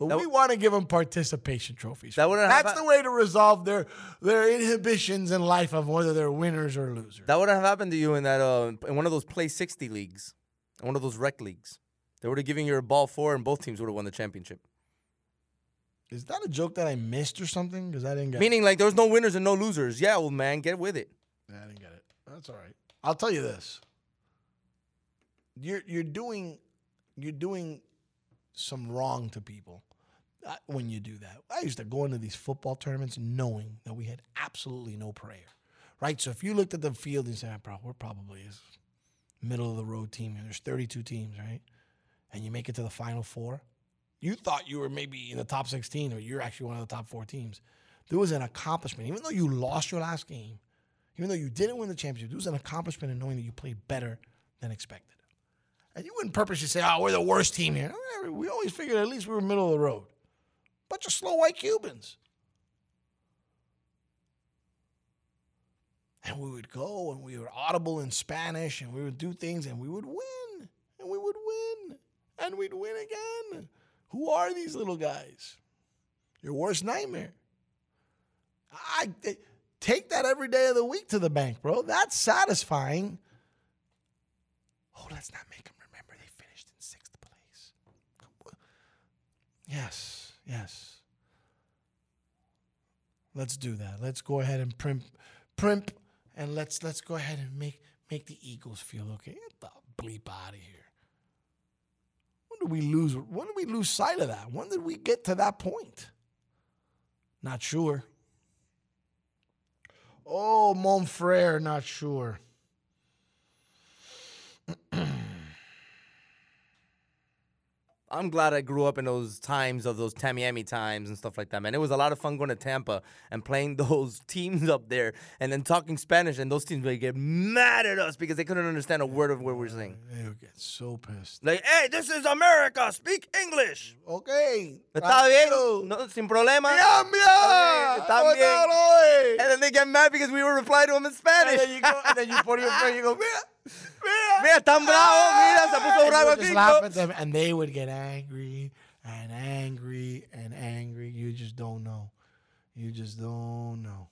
But we want to give them participation trophies. That wouldn't That's the way to resolve their their inhibitions in life of whether they're winners or losers. That would have happened to you in that uh, in one of those play 60 leagues, in one of those rec leagues. They would have given you a ball four, and both teams would have won the championship. Is that a joke that I missed or something? Because I didn't get Meaning, like, there's no winners and no losers. Yeah, old man, get with it. it. I didn't get it. That's all right. I'll tell you this. You're you're doing you're doing some wrong to people when you do that. I used to go into these football tournaments knowing that we had absolutely no prayer, right? So if you looked at the field and said, "Ah, "Bro, we're probably a middle of the road team," and there's 32 teams, right? And you make it to the final four, you thought you were maybe in the top 16 or you're actually one of the top four teams. There was an accomplishment, even though you lost your last game, even though you didn't win the championship. There was an accomplishment in knowing that you played better than expected. And you wouldn't purposely say, "Oh, we're the worst team here." We always figured at least we were middle of the road. Bunch of slow white Cubans. And we would go and we were audible in Spanish and we would do things and we would win. And we would win. And we'd win again. Who are these little guys? Your worst nightmare. I take that every day of the week to the bank, bro. That's satisfying. Oh, let's not make them remember they finished in sixth place. Yes, yes. Let's do that. Let's go ahead and primp, primp, and let's let's go ahead and make make the Eagles feel okay. Get the bleep out of here. When did we lose? When did we lose sight of that? When did we get to that point? Not sure. Oh, Monfrere, not sure. I'm glad I grew up in those times of those Tamiami times and stuff like that, man. It was a lot of fun going to Tampa and playing those teams up there and then talking Spanish, and those teams would get mad at us because they couldn't understand a word of what we were saying. They would get so pissed. Like, hey, this is America. Speak English. Okay. Está bien. No, sin problema. Está bien. Eh? And then they get mad because we were replying to them in Spanish. And then you go, and then you put your friend, you go, mira. Mira, tan bravo, ah, mira, se puso bravo we el just laugh at them, and they would get angry and angry and angry. You just don't know. You just don't know.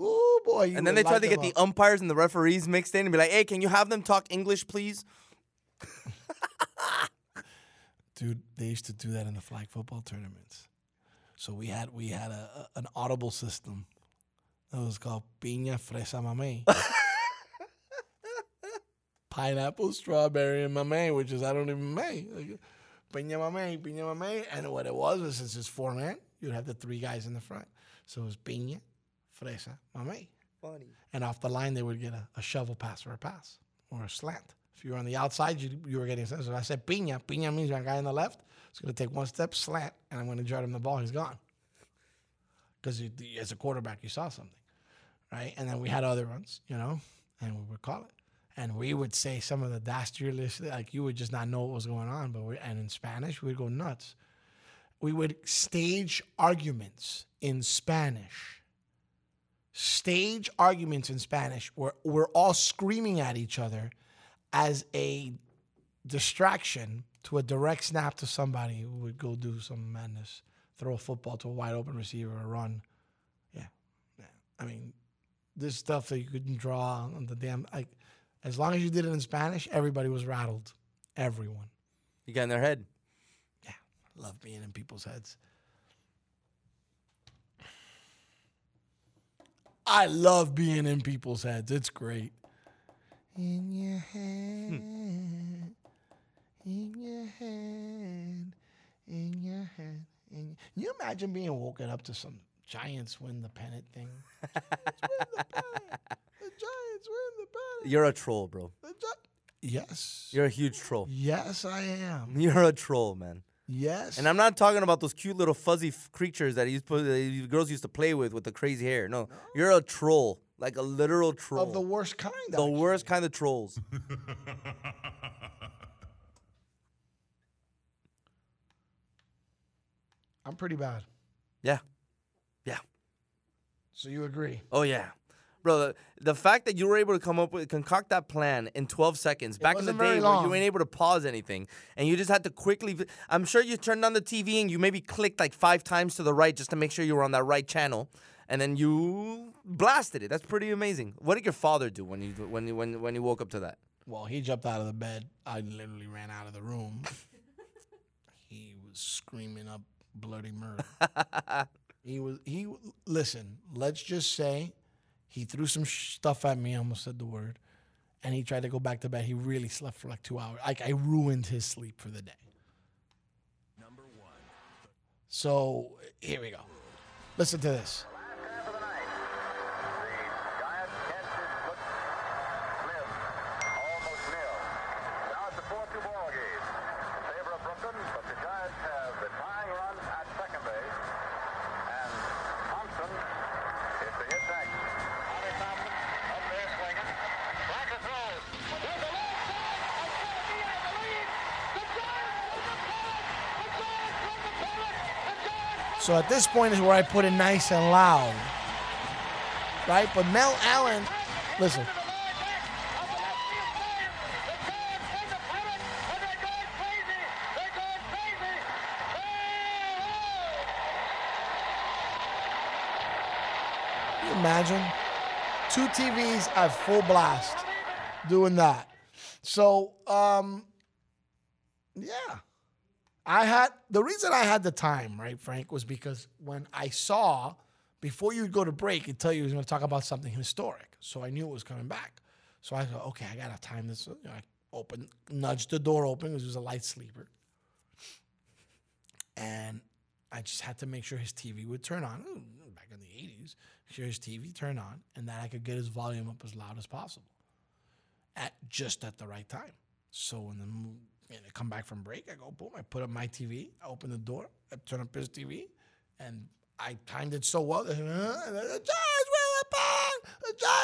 Ooh, boy. you And then would they tried light to get them the up. umpires and the referees mixed in and be like, hey, can you have them talk English, please? Dude, they used to do that in the flag football tournaments. So we had we had a, a- an audible system that was called Piña Fresa Mamey. Pineapple, strawberry, and mamey, which is I don't even may. Like, Piña mamey, piña mamey. And what it was was since it's four man, you'd have the three guys in the front. So it was piña, fresa, mamey. Funny. And off the line, they would get a, a shovel pass or a pass or a slant. If you were on the outside, you, you were getting sent. So I said piña. Piña means my guy on the left is going to take one step, slant, and I'm going to jar him the ball. He's gone. Because as a quarterback, you saw something, right? And then we had other ones, you know, and we would call it. And we would say some of the dastardly, like you would just not know what was going on. But we, and in Spanish, we'd go nuts. We would stage arguments in Spanish stage arguments in Spanish where we're all screaming at each other as a distraction to a direct snap to somebody who would go do some madness, throw a football to a wide open receiver or run. Yeah. yeah. I mean, this stuff that you couldn't draw on the damn like as long as you did it in Spanish, everybody was rattled. Everyone. You got in their head. Yeah. Love being in people's heads. I love being in people's heads. It's great. In your head, in your head, in your head. In Can you imagine being woken up to some Giants win the pennant thing? Giants win the pennant. The Giants win the pennant. You're a troll, bro. Yes. You're a huge troll. Yes, I am. You're a troll, man. Yes. And I'm not talking about those cute little fuzzy f- creatures that used to, that girls used to play with with the crazy hair. No, you're a troll, like a literal troll. Of the worst kind. the worst kind of trolls. I'm pretty bad. yeah. Yeah. So you agree? Oh yeah. Bro, the, the fact that you were able to come up with concoct that plan in 12 seconds back in the day where you weren't able to pause anything and you just had to quickly I'm sure you turned on the TV and you maybe clicked like 5 times to the right just to make sure you were on that right channel and then you blasted it. That's pretty amazing. What did your father do when you when you, when when you woke up to that? Well, he jumped out of the bed. I literally ran out of the room. he was screaming up bloody murder. he was he listen, let's just say he threw some stuff at me, I almost said the word, and he tried to go back to bed. He really slept for like 2 hours. Like I ruined his sleep for the day. Number 1. So, here we go. Listen to this. So at this point is where I put it nice and loud. Right? But Mel Allen, listen. Can you imagine? Two TVs at full blast doing that. So, um, yeah. I had the reason I had the time, right, Frank, was because when I saw before you go to break, it tell you he was going to talk about something historic. So I knew it was coming back. So I thought, okay, I got to time this. You know, I opened, nudged the door open because he was a light sleeper. And I just had to make sure his TV would turn on. Back in the 80s, sure his TV turned on and that I could get his volume up as loud as possible at just at the right time. So when the and I come back from break, I go boom. I put up my TV. I open the door. I turn up his TV, and I timed it so well. That, uh, the Giants with a pen. The Giants.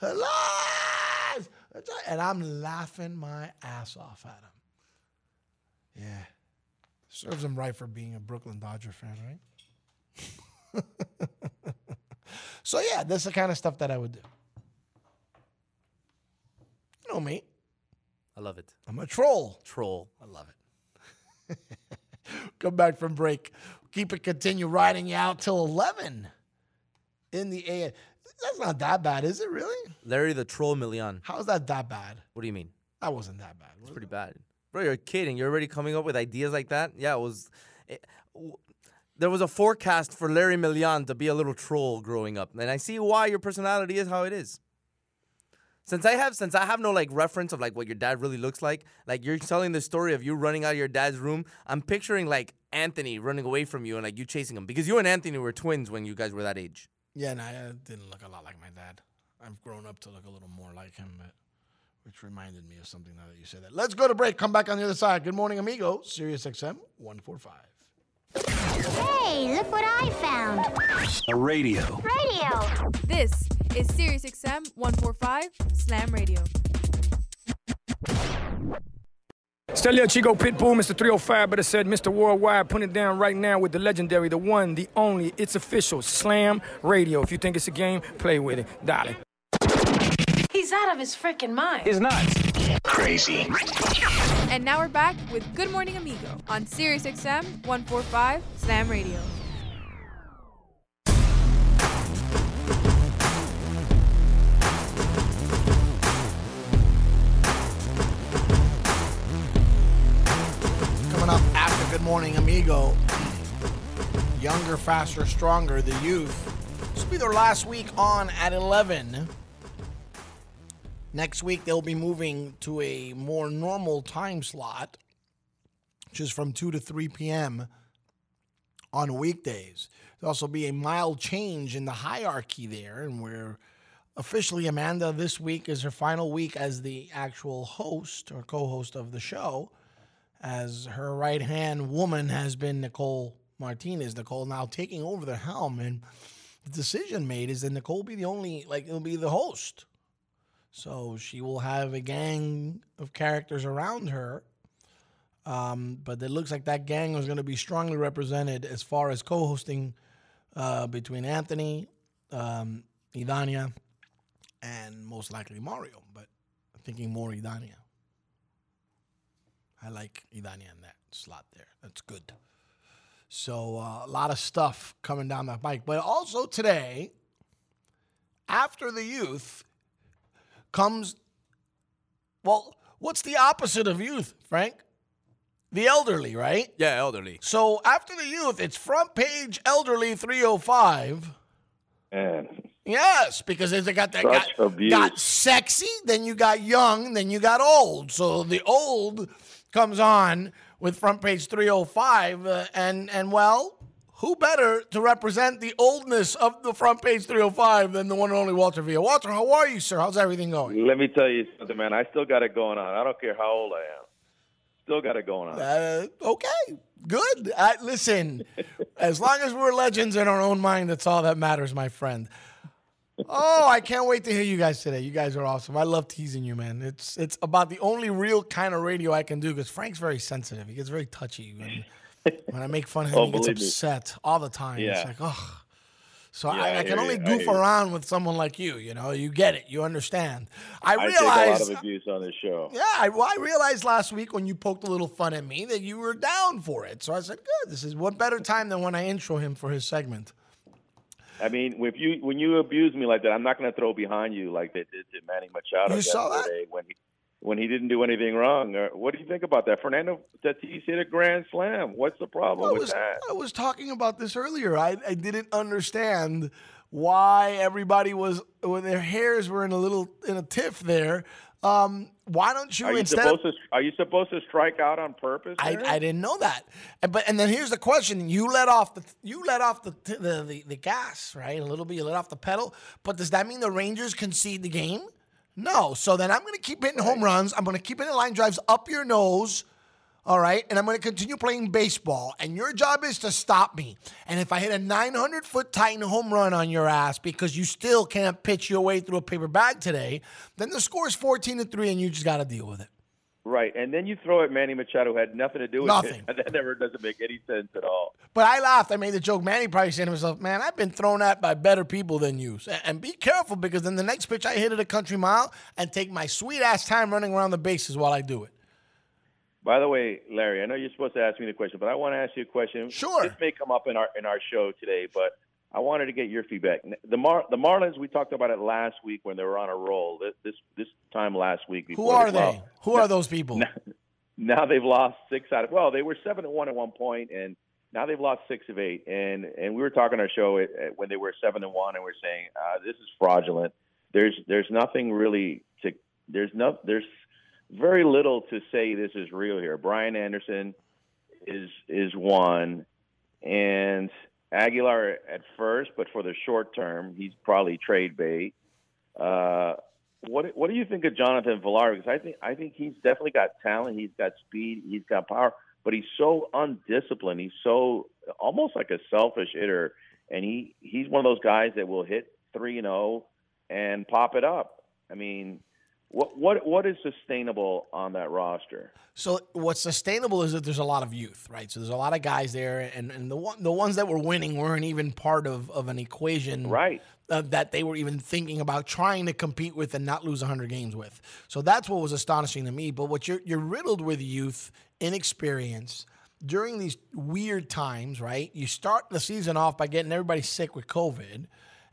Alive! The Gi-" And I'm laughing my ass off at him. Yeah, serves him right for being a Brooklyn Dodger fan, right? so yeah, that's the kind of stuff that I would do. You know me. I love it. I'm a troll. Troll. I love it. Come back from break. Keep it continue riding you out till 11 in the AM. That's not that bad, is it really? Larry the Troll Milian. How is that that bad? What do you mean? That wasn't that bad. It's pretty bad. Bro, you're kidding. you're already coming up with ideas like that? Yeah, it was. It, w- there was a forecast for Larry Milian to be a little troll growing up, and I see why your personality is how it is. Since I have, since I have no like reference of like what your dad really looks like, like you're telling the story of you running out of your dad's room. I'm picturing like Anthony running away from you and like you chasing him because you and Anthony were twins when you guys were that age. Yeah, no, I uh, didn't look a lot like my dad. I've grown up to look a little more like him, but which reminded me of something now that you said that. Let's go to break. Come back on the other side. Good morning, amigo. Sirius XM 145. Hey, look what I found. A radio. Radio. This is Sirius XM 145 Slam Radio. Stelio Chico Pitbull, Mr. 305, but it said Mr. Worldwide, put it down right now with the legendary, the one, the only, it's official, Slam Radio. If you think it's a game, play with it. Darling. He's out of his freaking mind. He's nuts. Crazy. And now we're back with Good Morning Amigo on Sirius XM 145 Slam Radio. Coming up after Good Morning Amigo, Younger, Faster, Stronger, the youth. This will be their last week on at 11. Next week, they'll be moving to a more normal time slot, which is from 2 to 3 p.m. on weekdays. There'll also be a mild change in the hierarchy there, and we're officially Amanda this week is her final week as the actual host or co-host of the show, as her right hand woman has been Nicole Martinez. Nicole now taking over the helm, and the decision made is that Nicole be the only like it'll be the host. So she will have a gang of characters around her. Um, but it looks like that gang is going to be strongly represented as far as co-hosting uh, between Anthony, um, Idania, and most likely Mario. But I'm thinking more Idania. I like Idania in that slot there. That's good. So uh, a lot of stuff coming down that bike. But also today, after the youth, comes, well, what's the opposite of youth, Frank? The elderly, right? Yeah, elderly. So after the youth, it's front page elderly 305. Man, Yes, because they got that Such got, abuse. got sexy, then you got young, then you got old. So the old comes on with front page 305 uh, and and well, who better to represent the oldness of the front page 305 than the one and only Walter Villa. Walter, how are you, sir? How's everything going? let me tell you something, man. I still got it going on. I don't care how old I am. Still got it going on. Uh, okay, good. I, listen, as long as we're legends in our own mind, that's all that matters, my friend. Oh, I can't wait to hear you guys today. You guys are awesome. I love teasing you, man. It's it's about the only real kind of radio I can do because Frank's very sensitive. He gets very touchy. When, when I make fun of oh, him, Oh, he gets believe me. upset all the time. It's like, oh. So Yeah, I, I can only you. Goof hear you. around with someone like you. You know, you get it. You understand. I I take a lot of abuse on this show. yeah, I, well, I realized last week when you poked a little fun at me that you were down for it. So I said, good. This is what better time than when I intro him for his segment. I mean, if you when you abuse me like that, I'm not going to throw behind you like they did to Manny Machado You saw that? yesterday when he when he didn't do anything wrong. What do you think about that? Fernando Tatis hit a grand slam. What's the problem I with was, that? I was talking about this earlier. I, I didn't understand why everybody was when their hairs were in a little in a tiff there. Um, why don't you Are you instead supposed of, to are you supposed to strike out on purpose? I. I didn't know that. And- But and then here's the question: You let off the you let off the the, the the gas right a little bit. You let off the pedal. But does that mean the Rangers concede the game? No. So then I'm going to keep hitting home runs. I'm going to keep hitting line drives up your nose. All right, and I'm going to continue playing baseball. And your job is to stop me. And if I hit a 900 foot Titan home run on your ass because you still can't pitch your way through a paper bag today, then the score is 14 to three, and you just got to deal with it. Right, and then you throw at Manny Machado, who had nothing to do with Nothing. it. That never doesn't make any sense at all. But I laughed. I made the joke. Manny probably said to himself, "Man, I've been thrown at by better people than you." And- And be careful because then the next pitch I hit it a country mile and take my sweet ass time running around the bases while I do it. By the way, Larry, I know you're supposed to ask me the question, but I want to ask you a question. Sure. This may come up in our in our show today, but I wanted to get your feedback. The Mar- the Marlins, we talked about it last week when they were on a roll. This this, this time last week. Who are they? lost. Who are those people? Now, now they've lost six out of well, they were seven and one at one point, and now they've lost six of eight. And and we were talking on our show at, at when they were seven and one, and we are saying uh, this is fraudulent. There's there's nothing really to there's no there's very little to say this is real here. Brian Anderson is is one, and Aguilar at first, but for the short term, he's probably trade bait. Uh, what what do you think of Jonathan Villar? Because I think I think he's definitely got talent. He's got speed. He's got power, but he's so undisciplined. He's so almost like a selfish hitter, and he he's one of those guys that will hit three and zero and pop it up. I mean, what what what is sustainable on that roster? So what's sustainable is that there's a lot of youth, right? So there's a lot of guys there, and, and the one, the ones that were winning weren't even part of, of an equation, right? Uh, that they were even thinking about trying to compete with and not lose 100 games with. So that's what was astonishing to me. But what you're you're riddled with youth, inexperience during these weird times, right? You start the season off by getting everybody sick with COVID.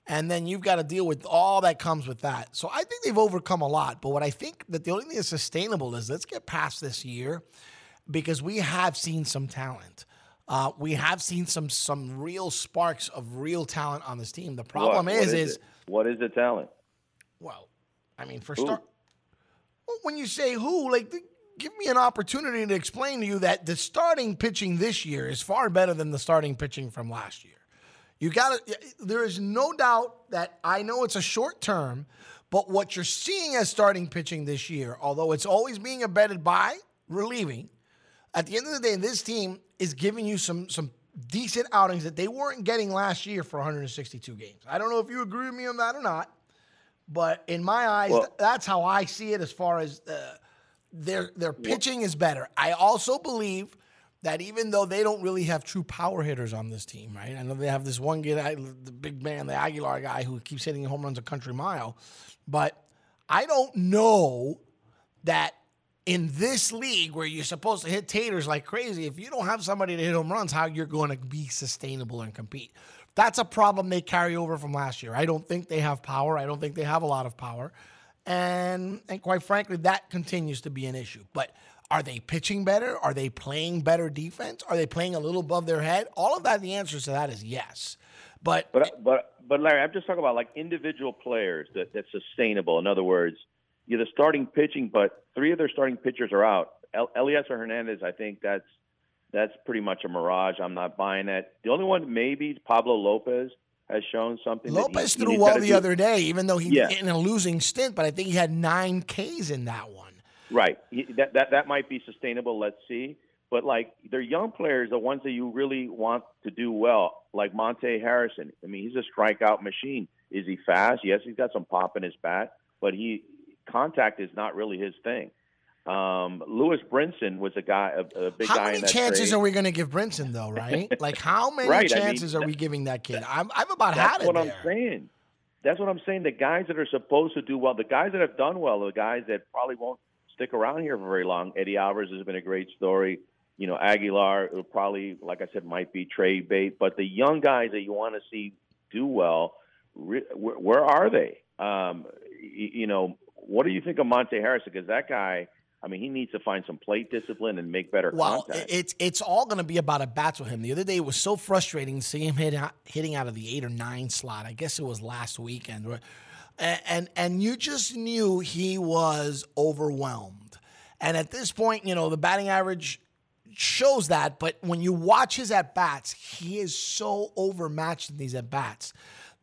And then you've got to deal with all that comes with that. So I think they've overcome a lot. But what I think that the only thing that's sustainable is let's get past this year because we have seen some talent. Uh, we have seen some some real sparks of real talent on this team. The problem What- is, what is, it? what is the talent? well, I mean, for Who? start, well, when you say who, like, th- give me an opportunity to explain to you that the starting pitching this year is far better than the starting pitching from last year. You got to. There is no doubt that I know it's a short term, but what you're seeing as starting pitching this year, although it's always being abetted by relieving, at the end of the day, this team is giving you some some decent outings that they weren't getting last year for 162 games. I don't know if you agree with me on that or not, but in my eyes, Well- th- that's how I see it. As far as uh, their their pitching is better. I also believe that even though they don't really have true power hitters on this team, right? I know they have this one guy, the big man, the Aguilar guy, who keeps hitting home runs a country mile, but I don't know that in this league where you're supposed to hit taters like crazy, if you don't have somebody to hit home runs, how you're going to be sustainable and compete. That's a problem they carry over from last year. I don't think they have power. I don't think they have a lot of power. And and quite frankly, that continues to be an issue. But are they pitching better? Are they playing better defense? Are they playing a little above their head? All of that, the answer to that is yes. But But but but Larry, I'm just talking about like individual players that that's sustainable. In other words, you're the starting pitching, but three of their starting pitchers are out. El- Elieser Hernandez, I think that's that's pretty much a mirage. I'm not buying that. The only one maybe is Pablo Lopez has shown something. Lopez he threw well the do. other day, even though he Yeah. in a losing stint, but I think he had nine Ks in that one. Right. That that that might be sustainable. Let's see. But like they're young players, the ones that you really want to do well, like Monte Harrison. I mean, he's a strikeout machine. Is he fast? Yes, he's got some pop in his bat, but he contact is not really his thing. Um, Lewis Brinson was a guy, a, a big How guy many in that chances trade. are we going to give Brinson, though, right? like, how many Right, I mean, chances are we giving that kid? I'm, I've about That's had it what there. I'm saying. That's what I'm saying. The guys that are supposed to do well, the guys that have done well, the guys that probably won't stick around here for very long. Eddy Alvarez has been a great story. You know, Aguilar it'll probably, like I said, might be trade bait. But the young guys that you want to see do well, re- where, are they? Um, you, you know, what do you think of Monte Harrison? Because that guy, I mean, he needs to find some plate discipline and make better Well, contact. it's it's all going to be about a bats with him. The other day it was so frustrating to see him hit hitting out of the eight or nine slot. I guess it was last weekend? And and, and you just knew he was overwhelmed. And at this point, you know the batting average shows that, but when you watch his at bats, he is so overmatched in these at bats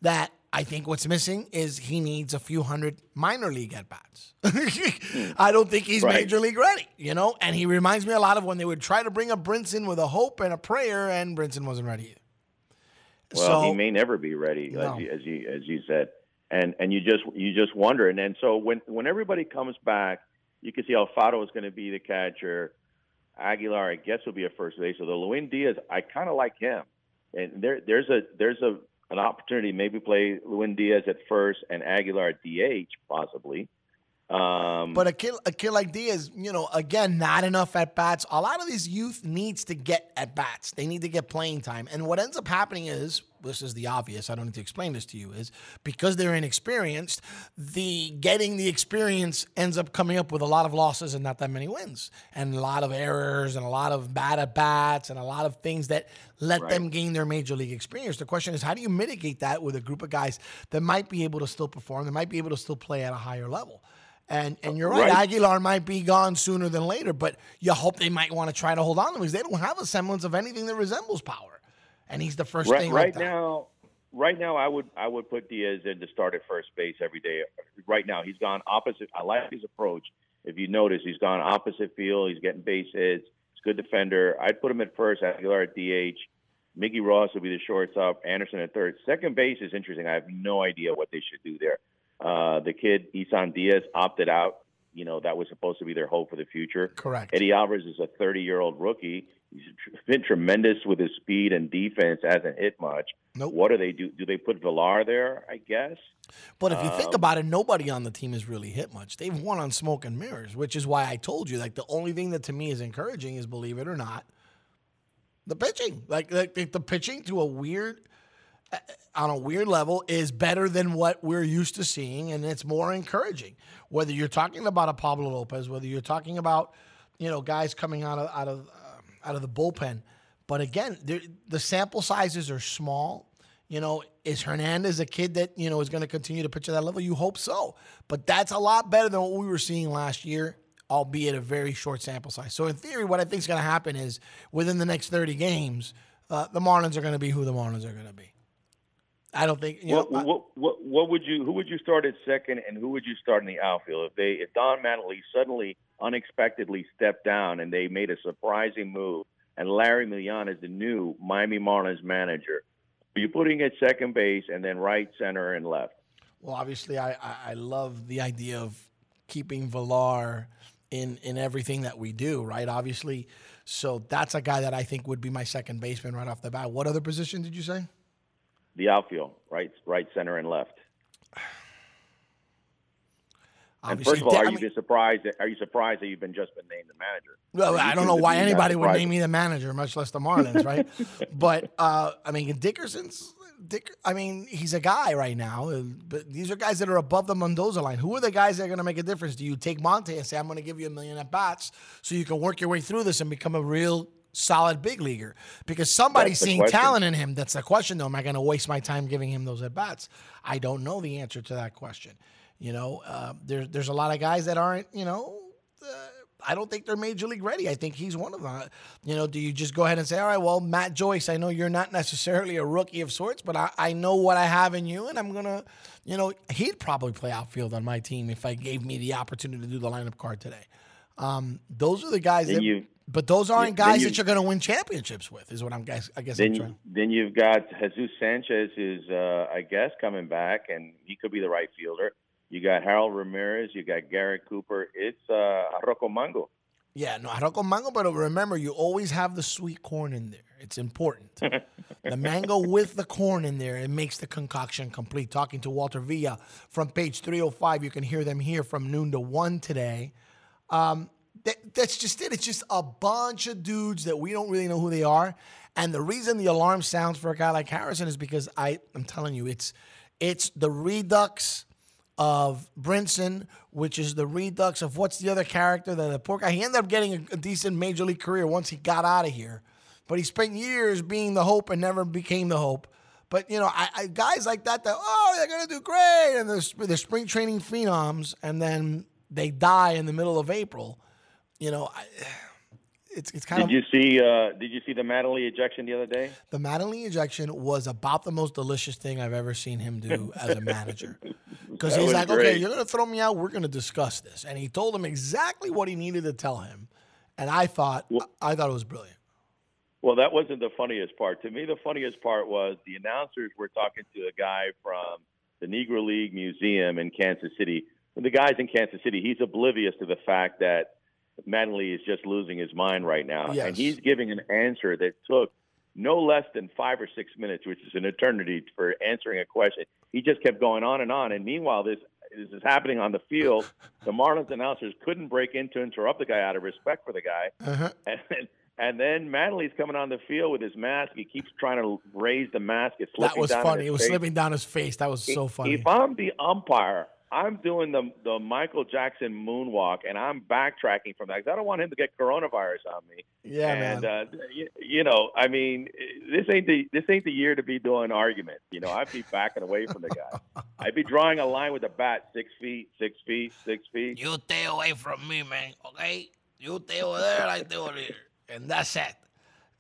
that I think what's missing is he needs a few hundred minor league at bats. I don't think he's Right. major league ready, you know. And he reminds me a lot of when they would try to bring up Brinson with a hope and a prayer, and Brinson wasn't ready either. Well, so he may never be ready, No. as, you, as you as you said, and and you just you just wonder. And then so when when everybody comes back, You can see Alfaro is going to be the catcher. Aguilar, I guess, will be a first base. So the Lewin Diaz, I kind of like him, and there there's a there's a an opportunity maybe play Lewin Diaz at first and Aguilar at DH possibly. Um, But a kid, a kid like Diaz, you know, again, not enough at bats. A lot of these youth needs to get at bats. They need to get playing time. And what ends up happening is, this is the obvious. I don't need to explain this to you. Is because they're inexperienced, the getting the experience ends up coming up with a lot of losses and not that many wins, and a lot of errors and a lot of bad at bats and a lot of things that let Right. them gain their major league experience. The question is, how do you mitigate that with a group of guys that might be able to still perform, that might be able to still play at a higher level? And and you're right, Right. Aguilar might be gone sooner than later, but you hope they might want to try to hold on to him because they don't have a semblance of anything that resembles power. And he's the first right, thing right now, right now, I would I would put Diaz in to start at first base every day. Right now, he's gone opposite. I like his approach. If you notice, he's gone opposite field. He's getting base hits. He's a good defender. I'd put him at first. Aguilar at DH. Mickey Ross will be the shortstop. Anderson at third. Second base is interesting. I have no idea what they should do there. Uh, the kid Isan Diaz opted out. You know that was supposed to be their hope for the future. Correct. Eddy Alvarez is a 30 year old rookie. He's been tremendous with his speed and defense. Hasn't hit much. Nope. What do they do? Do they put Villar there? I guess. But if you think Um, about it, nobody on the team has really hit much. They've won on smoke and mirrors, which is why I told you, like the only thing that to me is encouraging is, believe it or not, the pitching. Like, like the, pitching to a weird, on a weird level, is better than what we're used to seeing, and it's more encouraging. Whether you're talking about a Pablo Lopez, whether you're talking about, you know, guys coming out of out of um, out of the bullpen, but again, the sample sizes are small. You know, is Hernandez a kid that, you know, is going to continue to pitch at that level? You hope so. But that's a lot better than what we were seeing last year, albeit a very short sample size. So, in theory, what I think is going to happen is within the next 30 games, uh, the Marlins are going to be who the Marlins are going to be. I don't think, you what, know, what what what would you who would you start at second and who would you start in the outfield if they if Don Mattingly suddenly unexpectedly stepped down and they made a surprising move and Larry Milian is the new Miami Marlins manager? Are you putting at second base and then right, center, and left? Well, obviously, I, I, I love the idea of keeping Villar in in everything that we do, right? Obviously, so that's a guy that I think would be my second baseman right off the bat. What other position did you say? The outfield, right, right, center, and left. And first of all, are you mean- surprised? That, are you surprised that you've been just been named the manager? Well, I don't know why anybody would name me the manager, much less the Marlins, right? but uh, I mean, Dickerson's. Dick, I mean, he's a guy right now, uh, but these are guys that are above the Mendoza line. Who are the guys that are going to make a difference? Do you take Monte and say, "I'm going to give you a million at bats so you can work your way through this and become a real solid big leaguer?" Because somebody's seeing question. talent in him. That's the question, though. Am I going to waste my time giving him those at bats? I don't know the answer to that question. You know, uh, there's there's a lot of guys that aren't. You know, I don't think they're major league ready. I think he's one of them. You know, do you just go ahead and say, all right, well, Matt Joyce, I know you're not necessarily a rookie of sorts, but I, I know what I have in you, and I'm going to, you know, he'd probably play outfield on my team if I gave me the opportunity to do the lineup card today. Um, those are the guys that, you- but those aren't guys you- that you're going to win championships with, is what I'm guess. I guess I'm Then, trying. then you've got Jesus Sanchez, is uh, I guess coming back, and he could be the right fielder. You got Harold Ramirez. You got Garrett Cooper. It's uh, Rocco Mango. Yeah, no, Arroco mango, but remember, you always have the sweet corn in there. It's important. the mango with the corn in there, it makes the concoction complete. Talking to Walter Villa from page 305, you can hear them here from noon to 1 today. Um, that, that's just it. It's just a bunch of dudes that we don't really know who they are. And the reason the alarm sounds for a guy like Harrison is because I, I'm telling you, it's it's the redux of Brinson, which is the redux of what's the other character that the poor guy. He ended up getting a, a decent major league career once he got out of here, but he spent years being the hope and never became the hope. But you know, I, I, guys like that, that oh, they're gonna do great, and they're, they're spring training phenoms, and then they die in the middle of April. You know, I, it's it's kind Did of you see? Uh, did you see the Mattingly ejection the other day? the Mattingly ejection was about the most delicious thing I've ever seen him do as a manager. Because he's like, okay, you're going to throw me out. We're going to discuss this. And he told him exactly what he needed to tell him. And I thought, I thought it was brilliant. Well, that wasn't the funniest part. To me, the funniest part was the announcers were talking to a guy from the Negro League Museum in Kansas City. the guy's in Kansas City. He's oblivious to the fact that Mattingly is just losing his mind right now, Yes. and he's giving an answer that took no less than five or six minutes, which is an eternity for answering a question. He just kept going on and on, and meanwhile, this this is happening on the field. The Marlins announcers couldn't break in to interrupt the guy out of respect for the guy. Uh-huh. And, and then Mattingly's coming on the field with his mask. He keeps trying to raise the mask. It's That was funny. It was face. slipping down his face. That was so funny. If I'm the umpire, I'm doing the the Michael Jackson moonwalk, and I'm backtracking from that 'cause I don't want him to get coronavirus on me. Yeah, and, man. uh, you, you know, I mean, this ain't the this ain't the year to be doing arguments. You know, I'd be backing away from the guy. I'd be drawing a line with a bat, six feet, six feet, six feet. You stay away from me, man. Okay, you stay over there, I stay over here, and that's it.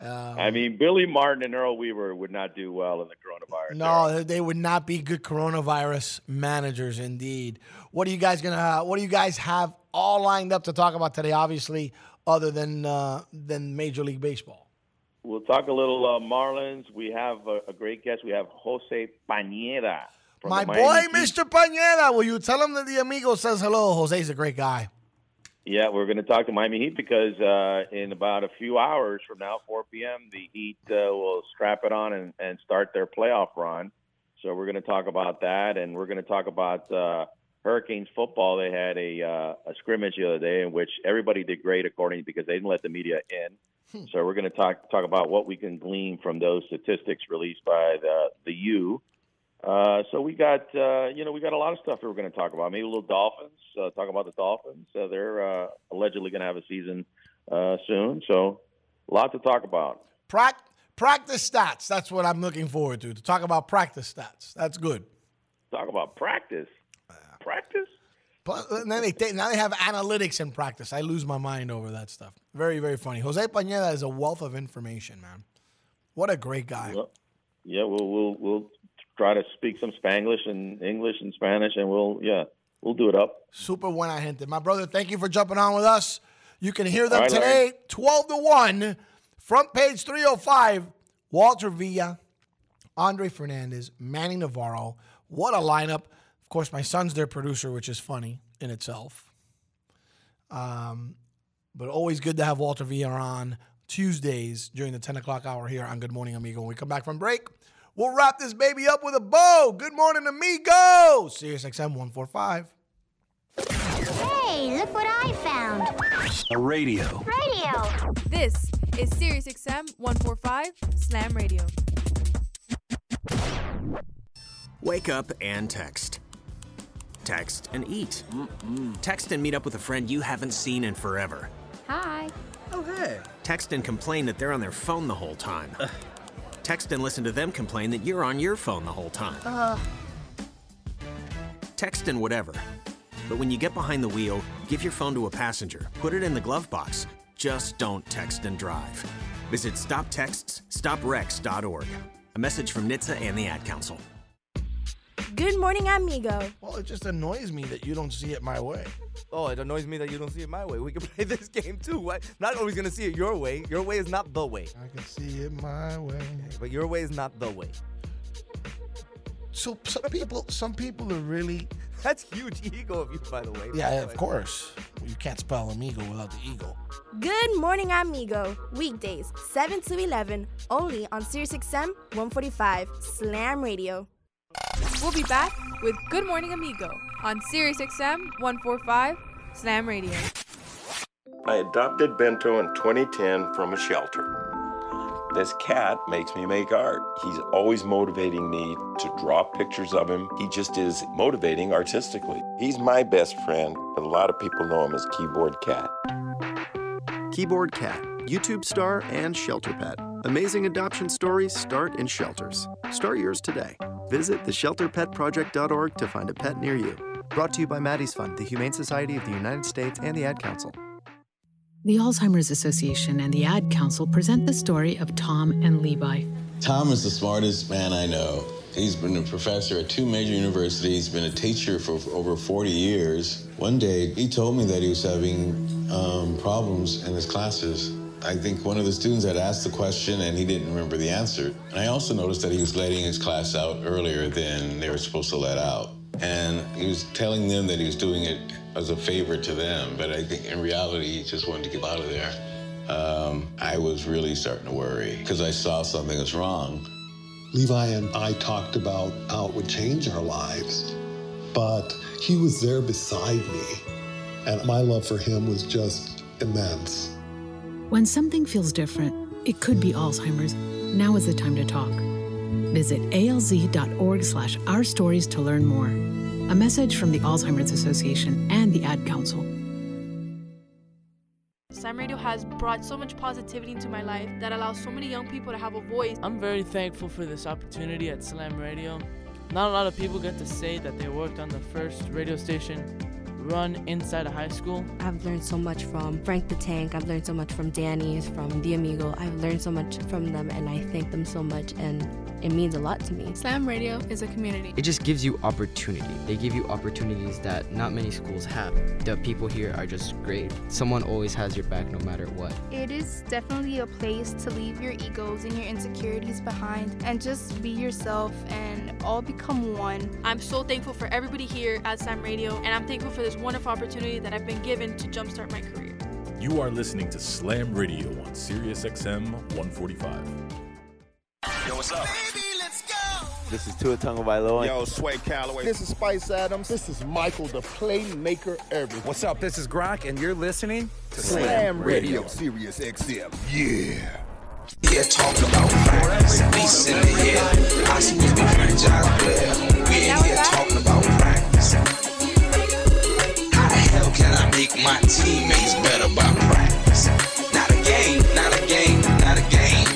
Um, I mean, Billy Martin and Earl Weaver would not do well in the coronavirus. No, they- they would not be good coronavirus managers, indeed. What are you guys gonna? What do you guys have all lined up to talk about today? Obviously, other than uh, than Major League Baseball. We'll talk a little uh, Marlins. We have a, a great guest. We have Jose Pañeda. from My boy, Miami Mr. Pañeda. Will you tell him that the amigo says hello? Jose's a great guy. Yeah, we're going to talk to Miami Heat because uh, in about a few hours from now, 4 p.m., the Heat uh, will strap it on and, and start their playoff run. So we're going to talk about that, and we're going to talk about uh, Hurricanes football. They had a, uh, a scrimmage the other day in which everybody did great, according because they didn't let the media in. So we're going to talk talk about what we can glean from those statistics released by the the U. Uh, so we got uh, you know we got a lot of stuff that we're going to talk about. Maybe a little Dolphins. Uh, talk about the Dolphins. Uh, they're uh, allegedly going to have a season uh, soon. So a lot to talk about. Prac- practice stats. That's what I'm looking forward to. To talk about practice stats. That's good. Talk about practice. Practice. Plus, and then they take, now they have analytics in practice. I lose my mind over that stuff. Very very funny. Jose Pañeda is a wealth of information, man. What a great guy. Well, yeah, we'll we'll we'll try to speak some Spanglish and English and Spanish, and we'll yeah we'll do it up. Super buena gente. My brother, thank you for jumping on with us. You can hear them right, today, Larry. 12 to 1. Front page 305. Walter Villa, Andre Fernandez, Manny Navarro. What a lineup. Of course, my son's their producer, which is funny in itself. Um, but always good to have Walter Villa on Tuesdays during the 10 o'clock hour here on Good Morning Amigo. When we come back from break, we'll wrap this baby up with a bow. Good morning, amigo. Sirius XM 145. Hey, look what I found. A radio. Radio. This is Sirius XM 145 Slam Radio. Wake up and text. Text and eat. Text and meet up with a friend you haven't seen in forever. Hi. Oh, hey. Text and complain that they're on their phone the whole time. Text and listen to them complain that you're on your phone the whole time. Uh, Text and whatever. But when you get behind the wheel, give your phone to a passenger, put it in the glove box. Just don't text and drive. Visit stoptextsstopwrecks.org. A message from NHTSA and the Ad Council. Good morning, amigo. Well, it just annoys me that you don't see it my way. Oh, it annoys me that you don't see it my way. We can play this game too. Why? Not always gonna see it your way. Your way is not the way. I can see it my way. But your way is not the way. So some people, some people are really. That's huge ego of you, by the way. Yeah, of course. You can't spell amigo without the ego. Good morning, amigo. Weekdays, 7 to 11, only on SiriusXM 145 Slam Radio. We'll be back with Good Morning Amigo on Sirius XM 145 Slam Radio. I adopted Bento in 2010 from a shelter. This cat makes me make art. He's always motivating me to draw pictures of him. He just is motivating artistically. He's my best friend, but a lot of people know him as Keyboard Cat. Keyboard Cat, YouTube star and shelter pet. Amazing adoption stories start in shelters. Start yours today. Visit theshelterpetproject.org to find a pet near you. Brought to you by Maddie's Fund, the Humane Society of the United States, and the Ad Council. The Alzheimer's Association and the Ad Council present the story of Tom and Levi. Tom is the smartest man I know. He's been a professor at two major universities, been a teacher for over 40 years. One day, he told me that he was having um, problems in his classes. I think one of the students had asked the question and he didn't remember the answer. And I also noticed that he was letting his class out earlier than they were supposed to let out. And he was telling them that he was doing it as a favor to them, but I think in reality, he just wanted to get out of there. Um, I was really starting to worry because I saw something was wrong. Levi and I talked about how it would change our lives, but he was there beside me, and my love for him was just immense. When something feels different, it could be Alzheimer's. Now is the time to talk. Visit alz.org slash our stories to learn more. A message from the Alzheimer's Association and the Ad Council. Slam Radio has brought so much positivity into my life that allows so many young people to have a voice. I'm very thankful for this opportunity at Slam Radio. Not a lot of people get to say that they worked on the first radio station run inside a high school. I've learned so much from Frank the Tank. I've learned so much from Danny, from The Amigo. I've learned so much from them, and I thank them so much, and it means a lot to me. Slam Radio is a community. It just gives you opportunity. They give you opportunities that not many schools have. The people here are just great. Someone always has your back no matter what. It is definitely a place to leave your egos and your insecurities behind and just be yourself and all become one. I'm so thankful for everybody here at Slam Radio, and I'm thankful for this wonderful opportunity that I've been given to jumpstart my career. You are listening to Slam Radio on Sirius XM 145. Yo, what's up? This is Tua Tagovailoa. Yo, Sway Calloway. This is Spice Adams. This is Michael, the playmaker everything. What's up? This is Gronk, and you're listening to Slam Radio. Sirius XM. Yeah. Yeah, talk about practice. Beast in the air. I see you be franchise player. We in here talking about practice. How the hell can I make my teammates better by practice? Not a game, not a game, not a game.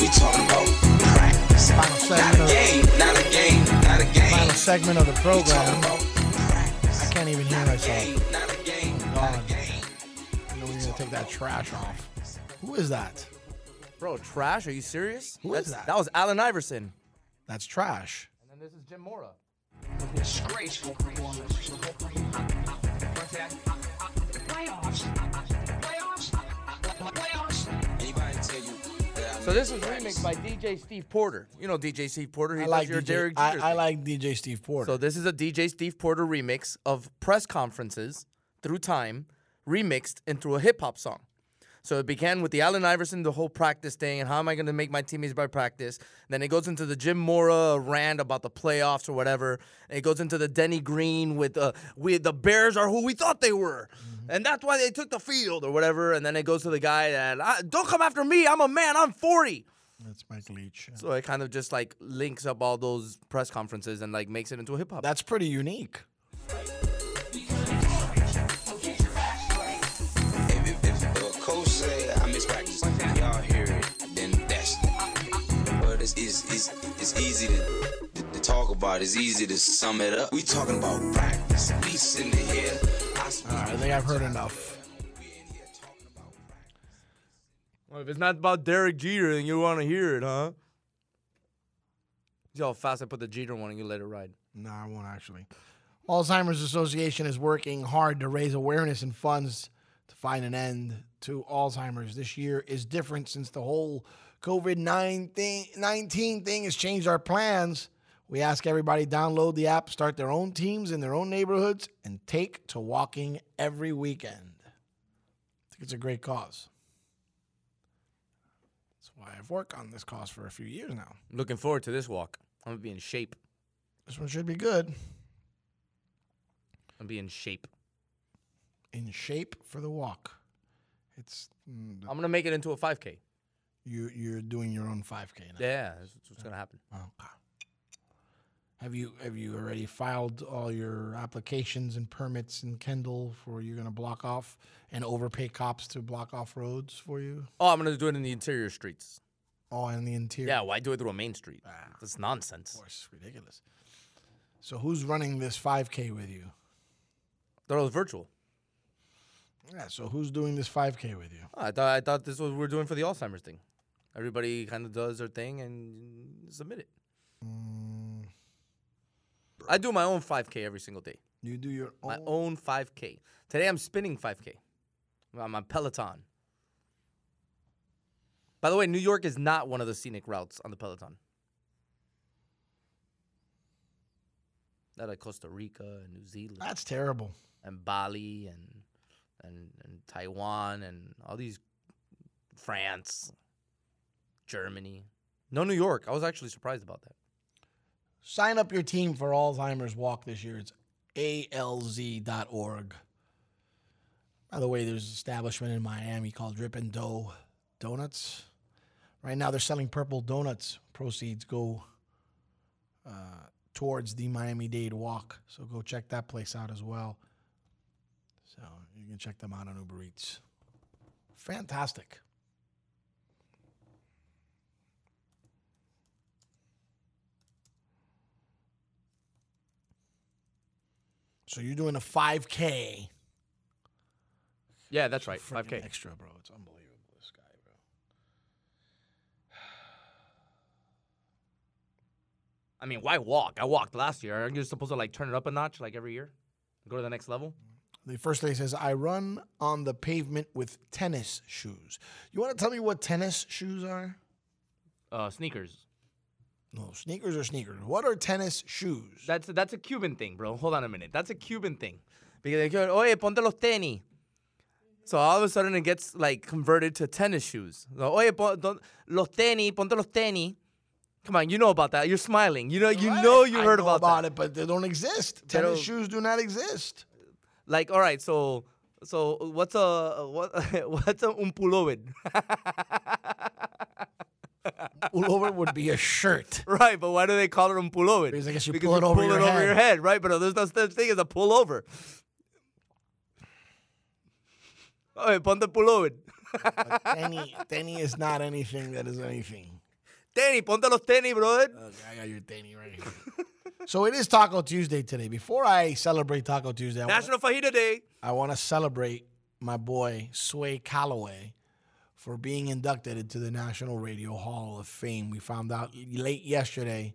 We talking about practice. Not a game, not a game, not a game. Final segment of the program. I can't even hear myself. God. You know when you're gonna take that trash off. Who is that? Bro, trash? Are you serious? Who That's, is that? That was Allen Iverson. That's trash. And then this is Jim Mora. Disgraceful performance. Playoffs. Playoffs. Playoffs. Anybody tell you So this was remixed by DJ Steve Porter. You know DJ Steve Porter. He I like your DJ. Derek I, I like DJ Steve Porter. So this is a DJ Steve Porter remix of press conferences through time, remixed into a hip hop song. So it began with the Allen Iverson, the whole practice thing, and how am I going to make my teammates by practice? Then it goes into the Jim Mora rant about the playoffs or whatever. And it goes into the Denny Green with uh, we the Bears are who we thought they were, and that's why they took the field or whatever. And then it goes to the guy that "I- don't come after me. I'm a man. I'm 40. That's Mike Leach. So it kind of just like links up all those press conferences and like makes it into a hip hop. That's pretty unique. It's, it's easy to, to talk about. It's easy to sum it up. We talking about practice. We sitting here. I All right, I think I've heard enough. Well, if it's not about Derek Jeter, then you want to hear it, huh? See how fast I put the Jeter one and you let it ride. No, I won't actually. Alzheimer's Association is working hard to raise awareness and funds to find an end to Alzheimer's. This year is different since the whole COVID 19 thing has changed our plans. We ask everybody download the app, start their own teams in their own neighborhoods, and take to walking every weekend. I think it's a great cause. That's why I've worked on this cause for a few years now. Looking forward to this walk. I'm gonna be in shape. This one should be good. I'm be in shape. In shape for the walk. It's mm, I'm gonna make it into a 5K. You. You're doing your own 5K now. Yeah, that's what's gonna happen. Okay. Have you have you already filed all your applications and permits in Kendall for you're gonna block off and overpay cops to block off roads for you? Oh, I'm gonna do it in the interior streets. Oh, in the interior. Yeah, why do it through a main street? Ah. That's nonsense. Of course, ridiculous. So who's running this 5K with you? They're all virtual. Yeah. So who's doing this 5K with you? Oh, I thought I thought this was what we're doing for the Alzheimer's thing. Everybody kind of does their thing and submit it. Mm. I do my own 5K every single day. You do your my own 5K. Today I'm spinning 5K. I'm on Peloton. By the way, New York is not one of the scenic routes on the Peloton. They're like Costa Rica and New Zealand. That's terrible. And Bali and and, and Taiwan and all these France, Germany. No New York. I was actually surprised about that. Sign up your team for Alzheimer's Walk this year. It's alz.org. By the way, there's an establishment in Miami called Drip and Dough Donuts. Right now, they're selling purple donuts. Proceeds go uh, towards the Miami Dade Walk. So go check that place out as well. So you can check them out on Uber Eats. Fantastic. So you're doing a 5K. Yeah, that's right. Freaking 5K. extra, bro. It's unbelievable. This guy, bro. I mean, why walk? I walked last year. Aren't you supposed to like turn it up a notch like every year? Go to the next level? The first day says, I run on the pavement with tennis shoes. You want to tell me what tennis shoes are? Uh, sneakers. No, sneakers are sneakers. What are tennis shoes? That's that's a Cuban thing, bro. Hold on a minute. That's a Cuban thing. Because they go, oye, ponte los tenis. So all of a sudden it gets like converted to tennis shoes. So, oye, pon, don, los tenis, ponte los tenis. Come on, you know about that. You're smiling. You know, you know you I heard know about, about that. it, but they don't exist. Tennis shoes do not exist. Like, all right, so so what's a what what's a un pullover? Pullover would be a shirt. Right, but why do they call it a pullover? Because I guess you Because pull it over pull your it over head. your head, right? But there's no such thing as a pullover. Oye, ponte pullover. Tenny, tenny is not anything that is anything. Tenis, ponte los tenis, brother. Okay, I got your tenny right here. so it is Taco Tuesday today. Before I celebrate Taco Tuesday, I wanna- National Fajita Day. I want to celebrate my boy Sway Calloway for being inducted into the National Radio Hall of Fame. We found out late yesterday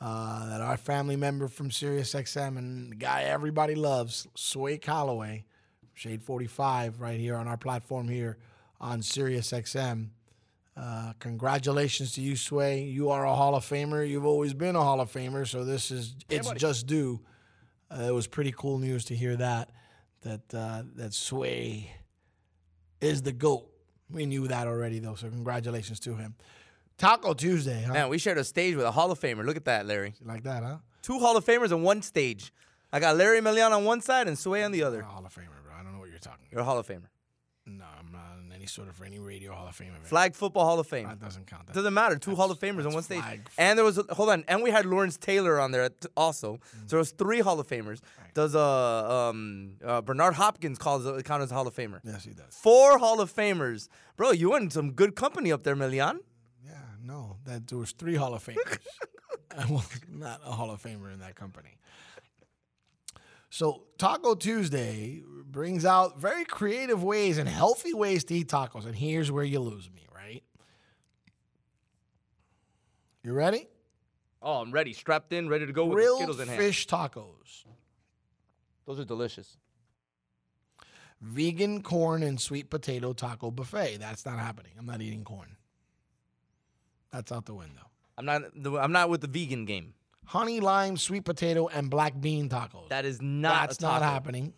uh, that our family member from SiriusXM and the guy everybody loves, Sway Calloway, Shade 45, right here on our platform here on SiriusXM. Uh, congratulations to you, Sway. You are a Hall of Famer. You've always been a Hall of Famer, so this is it's just due. Uh, it was pretty cool news to hear that that uh, that Sway is the goat. We knew that already, though. So congratulations to him. Taco Tuesday, huh? Man, we shared a stage with a Hall of Famer. Look at that, Larry. Like that, huh? Two Hall of Famers on one stage. I got Larry Milian on one side and Sway on the other. Hall of Famer, bro. I don't know what you're talking. You're a Hall of Famer. No, I'm not in any sort of any radio Hall of Fame event. Flag Football Hall of Fame. That doesn't count. That- Doesn't matter. Two Hall of Famers on one stage. And there was hold on, and we had Lawrence Taylor on there also. Mm. So there was three Hall of Famers. Does uh um uh, Bernard Hopkins calls it count as a Hall of Famer? Yes, he does. Four Hall of Famers, bro. You in some good company up there, Milian. Yeah, no, that there was three Hall of Famers. I was not a Hall of Famer in that company. So Taco Tuesday brings out very creative ways and healthy ways to eat tacos, and here's where you lose me, right? You ready? Oh, I'm ready, strapped in, ready to go with the Skittles in hand. fish tacos, Those are delicious. vegan corn and sweet potato taco buffet. That's not happening. I'm not eating corn. That's out the window. I'm not. I'm not with the vegan game. Honey lime sweet potato and black bean tacos. That is not. That's not taco. happening.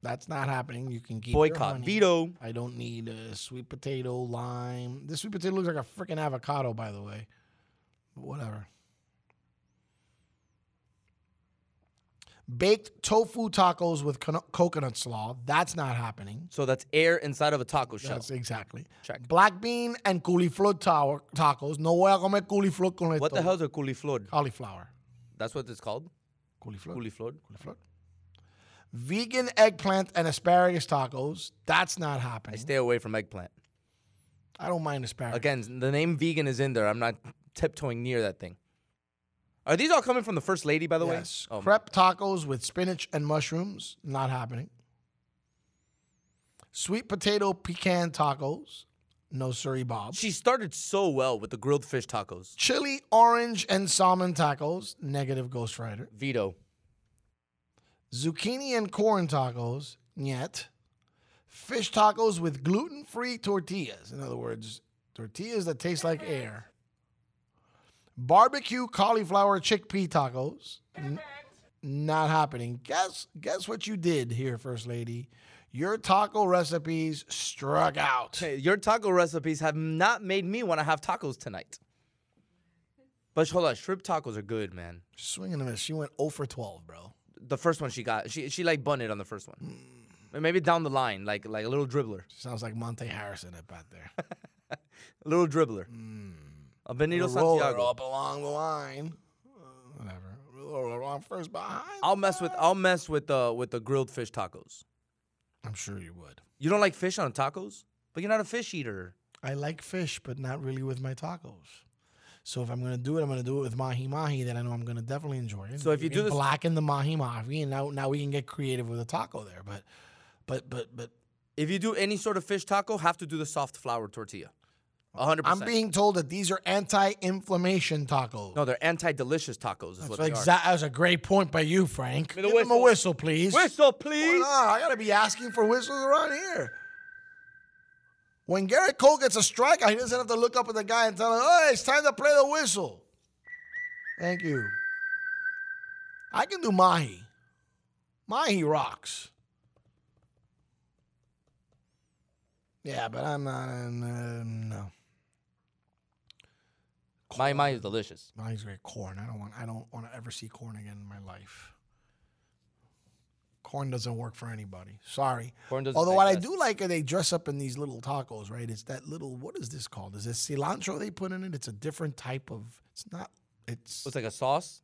That's not happening. You can keep Boycott. Veto. I don't need a sweet potato lime. This sweet potato looks like a freaking avocado, by the way. But whatever. Baked tofu tacos with cono- coconut slaw. That's not happening. So that's air inside of a taco shell. That's exactly. Check. Black bean and cauliflower ta- tacos. No voy a comer cauliflower con esto. What the hell's a cauliflower? Cauliflower. That's what it's called. Cauliflower. Cauliflower. Cauliflower. Vegan eggplant and asparagus tacos. That's not happening. I stay away from eggplant. I don't mind asparagus. Again, the name vegan is in there. I'm not tiptoeing near that thing. Are these all coming from the first lady, by the yes. way? Oh, Crepe tacos with spinach and mushrooms. Not happening. Sweet potato pecan tacos. No siree Bob. She started so well with the grilled fish tacos. Chili, orange, and salmon tacos. Negative Ghost Rider. Veto. Zucchini and corn tacos. Yet. Fish tacos with gluten free tortillas. In other words, tortillas that taste like air. Barbecue cauliflower chickpea tacos. N- not happening. Guess guess what you did here, First Lady? Your taco recipes struck out. Hey, your taco recipes have not made me want to have tacos tonight. But hold on, shrimp tacos are good, man. Swinging a miss. She went 0 for 12, bro. The first one she got, she she like bunted on the first one. Hmm. Maybe down the line, like like a little dribbler, Sounds like Monte Harrison at back there. a little dribbler. Hmm. A Benito A roller Santiago. up along the line. Uh, whatever. Along first behind. I'll mess with I'll mess with the with the grilled fish tacos. I'm sure you would. You don't like fish on tacos, but you're not a fish eater. I like fish, but not really with my tacos. So if I'm gonna do it, I'm gonna do it with mahi mahi that I know I'm gonna definitely enjoy. So if you can do this- blacken the mahi mahi, and now now we can get creative with a taco there. But but but but If you do any sort of fish taco, have to do the soft flour tortilla. A hundred I'm being told that these are anti-inflammation tacos. No, they're anti-delicious tacos. Is That's what they are. That was a great point by you, Frank. Give me him a whistle, please. Whistle, please. I gotta be asking for whistles around here. When Gerrit Cole gets a strikeout, he doesn't have to look up at the guy and tell him, "Oh, it's time to play the whistle." Thank you. I can do mahi. Mahi rocks. Yeah, but I'm not. in, uh, no. My my is delicious. Mahi's great. Corn. I don't want. I don't want to ever see corn again in my life. Corn doesn't work for anybody. Sorry. Corn doesn't Although what I do like are they dress up in these little tacos, right? It's that little. What is this called? Is it cilantro they put in it? It's a different type of. It's not. It's. It's like a sauce.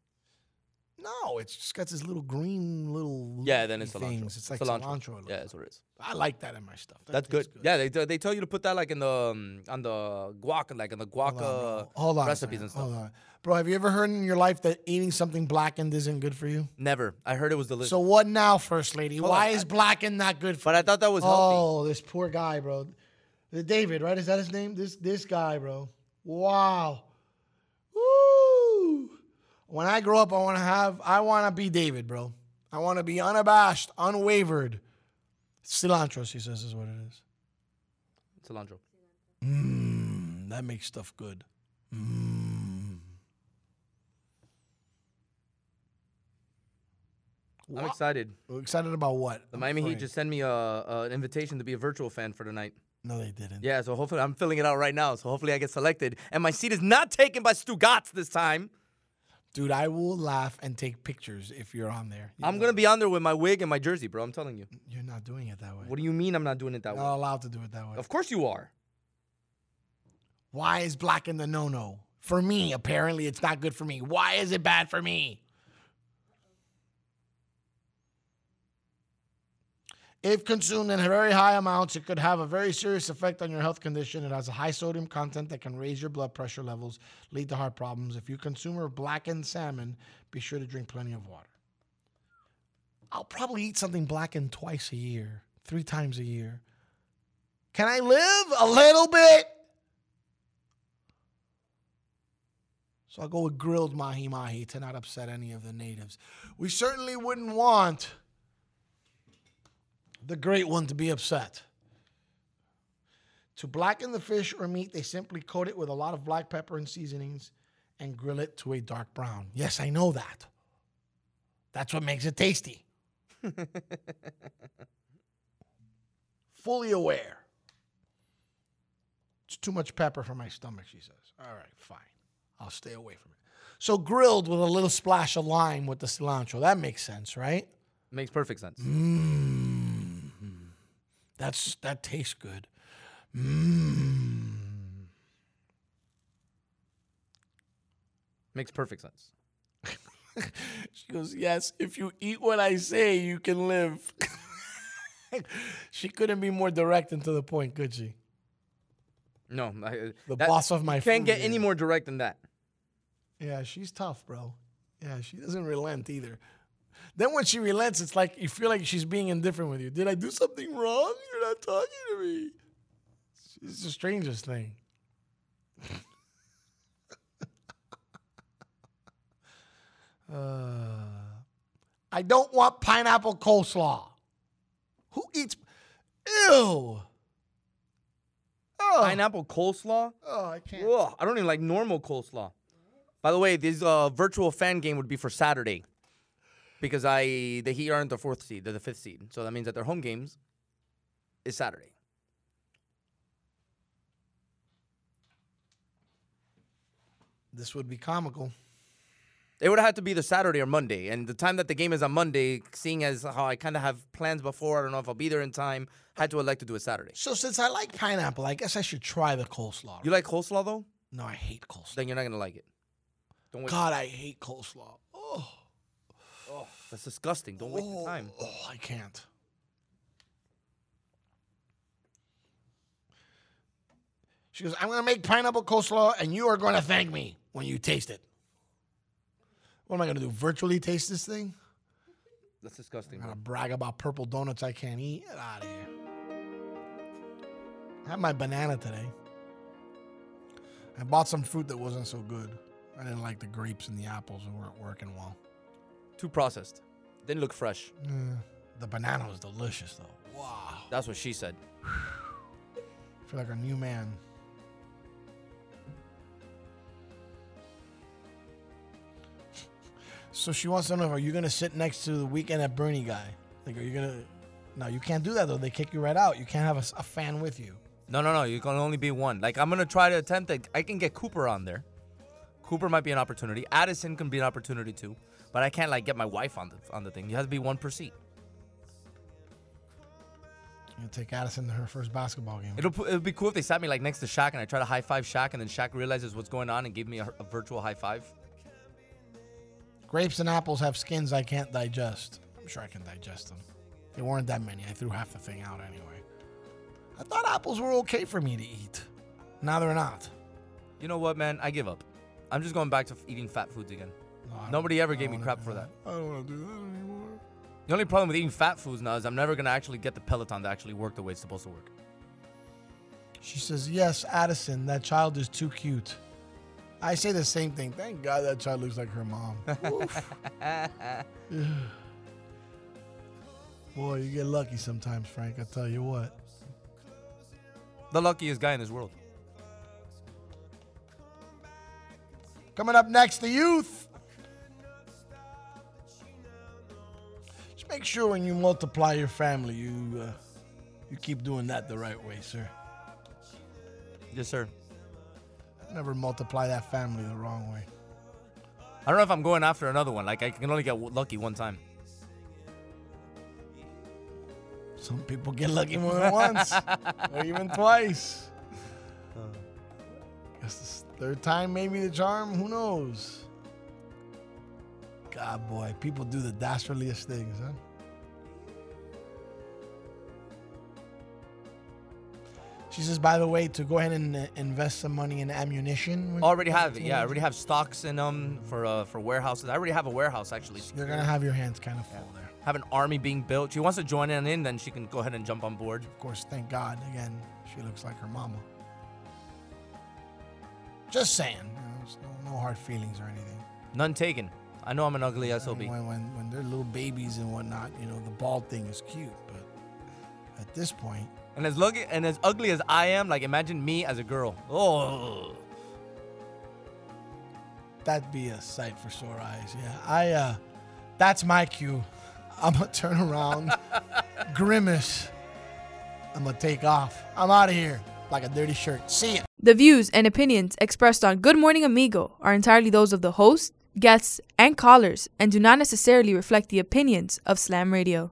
No, it's just got this little green little. Yeah, then it's cilantro. things. It's like cilantro. cilantro. Yeah, that's what it is. I like that in my stuff. That That's good. tastes Yeah, they they tell you to put that like in the um, on the guac, like in the guac uh, Hold on. recipes and stuff. Hold on. Bro, have you ever heard in your life that eating something blackened isn't good for you? Never. I heard it was delicious. So what now, First Lady? Hold Why on, is blackened not good for but I thought that was healthy. Oh, this poor guy, bro. The David, right? Is that his name? This this guy, bro. Wow. When I grow up, I want to have. I want to be David, bro. I want to be unabashed, unwavered. Cilantro, she says, is what it is. Cilantro. Mmm, that makes stuff good. Mmm. I'm excited. Excited about what? The I'm Miami Heat just sent me a, a an invitation to be a virtual fan for tonight. No, they didn't. Yeah, so hopefully I'm filling it out right now. So hopefully I get selected, and my seat is not taken by Stugotz this time. Dude, I will laugh and take pictures if you're on there. I'm gonna be on there with my wig and my jersey, bro. I'm telling you. You're not doing it that way. What do you mean I'm not doing it that You're way? not allowed to do it that way. Of course you are. Why is black in the no no? For me, apparently it's not good for me. Why is it bad for me? If consumed in very high amounts, it could have a very serious effect on your health condition. It has a high sodium content that can raise your blood pressure levels, lead to heart problems. If you consume blackened salmon, be sure to drink plenty of water. I'll probably eat something blackened twice a year, three times a year. Can I live a little bit? So I'll go with grilled mahi mahi to not upset any of the natives. We certainly wouldn't want the great one to be upset. To blacken the fish or meat, they simply coat it with a lot of black pepper and seasonings and grill it to a dark brown. Yes, I know that. That's what makes it tasty. Fully aware. It's too much pepper for my stomach, she says. All right, fine. I'll stay away from it. So grilled with a little splash of lime with the cilantro. That makes sense, right? Makes perfect sense. Mmm. That's that tastes good. Mmm. Makes perfect sense. She goes, Yes, if you eat what I say, you can live. she couldn't be more direct and to the point, could she? No, I, The boss of my can't get any more direct than that. Yeah, she's tough, bro. Yeah, she doesn't relent either. Then when she relents, it's like you feel like she's being indifferent with you. Did I do something wrong? You're not talking to me. It's the strangest thing. uh, I don't want pineapple coleslaw. Who eats? Ew. Oh. Pineapple coleslaw? Oh, I can't. Ugh, I don't even like normal coleslaw. By the way, this uh, virtual fan game would be for Saturday because I the Heat aren't the fourth seed; they're the fifth seed. So that means that their home games is Saturday. This would be comical. It would have to be the Saturday or Monday, and the time that the game is on Monday, seeing as how I kind of have plans before, I don't know if I'll be there in time. Had to elect to do it Saturday. So since I like pineapple, I guess I should try the coleslaw. You like coleslaw though? No, I hate coleslaw. Then you're not gonna like it. Don't waste. God, I hate coleslaw. Oh, Oh, that's disgusting. Don't waste your oh, time. oh, I can't. She goes, I'm going to make pineapple coleslaw, and you are going to thank me when you taste it. What am I going to do? Virtually taste this thing? That's disgusting. I'm going to brag about purple donuts I can't eat. Get out of here. I had my banana today. I bought some fruit that wasn't so good. I didn't like the grapes and the apples that weren't working well. Too processed. Didn't look fresh. Yeah. The banana was delicious, though. Wow. That's what she said. I feel like a new man. So she wants to know: Are you gonna sit next to the weekend at Bernie guy? Like, are you gonna? No, you can't do that though. They kick you right out. You can't have a fan with you. No, no, no. You can only be one. Like I'm gonna try to attempt it. I can get Cooper on there. Cooper might be an opportunity. Addison can be an opportunity too. But I can't like get my wife on the on the thing. You have to be one per seat. You take Addison to her first basketball game. It'll it'll be cool if they sat me like next to Shaq and I try to high five Shaq and then Shaq realizes what's going on and gave me a, a virtual high five. Grapes and apples have skins I can't digest. I'm sure I can digest them. They weren't that many. I threw half the thing out anyway. I thought apples were okay for me to eat. Now they're not. You know what, man? I give up. I'm just going back to f- eating fat foods again. No, Nobody ever gave me crap for that. I don't want to do that anymore. The only problem with eating fat foods now is I'm never gonna actually get the Peloton to actually work the way it's supposed to work. She says, Yes, Addison, that child is too cute. I say the same thing. Thank God that child looks like her mom. Boy, you get lucky sometimes, Frank. I tell you what. The luckiest guy in this world. Coming up next, the youth. Just make sure when you multiply your family, you uh, you keep doing that the right way, sir. Yes, sir. Never multiply that family the wrong way. I don't know if I'm going after another one. Like I can only get lucky one time. Some people get lucky more than once, or even twice. Guess this third time, maybe the charm. Who knows? God, boy, people do the dastardliest things, huh? She says, by the way, to go ahead and uh, invest some money in ammunition. Already have it. Yeah, I already have stocks in them for uh for warehouses. I already have a warehouse actually. You're gonna have your hands kind of full there. have an army being built. She wants to join in, in, then she can go ahead and jump on board. Of course, thank God. Again, she looks like her mama. Just saying. You know, no, no hard feelings or anything. None taken. I know I'm an ugly SOB. When, when, when they're little babies and whatnot, you know, the bald thing is cute. But at this point, And as lucky and as ugly as I am, like imagine me as a girl. Oh, that'd be a sight for sore eyes. Yeah. I, uh, that's my cue. I'm going to turn around, grimace. I'm going to take off. I'm out of here like a dirty shirt. See ya. The views and opinions expressed on Good Morning Amigo are entirely those of the host, guests, and callers and do not necessarily reflect the opinions of Slam Radio.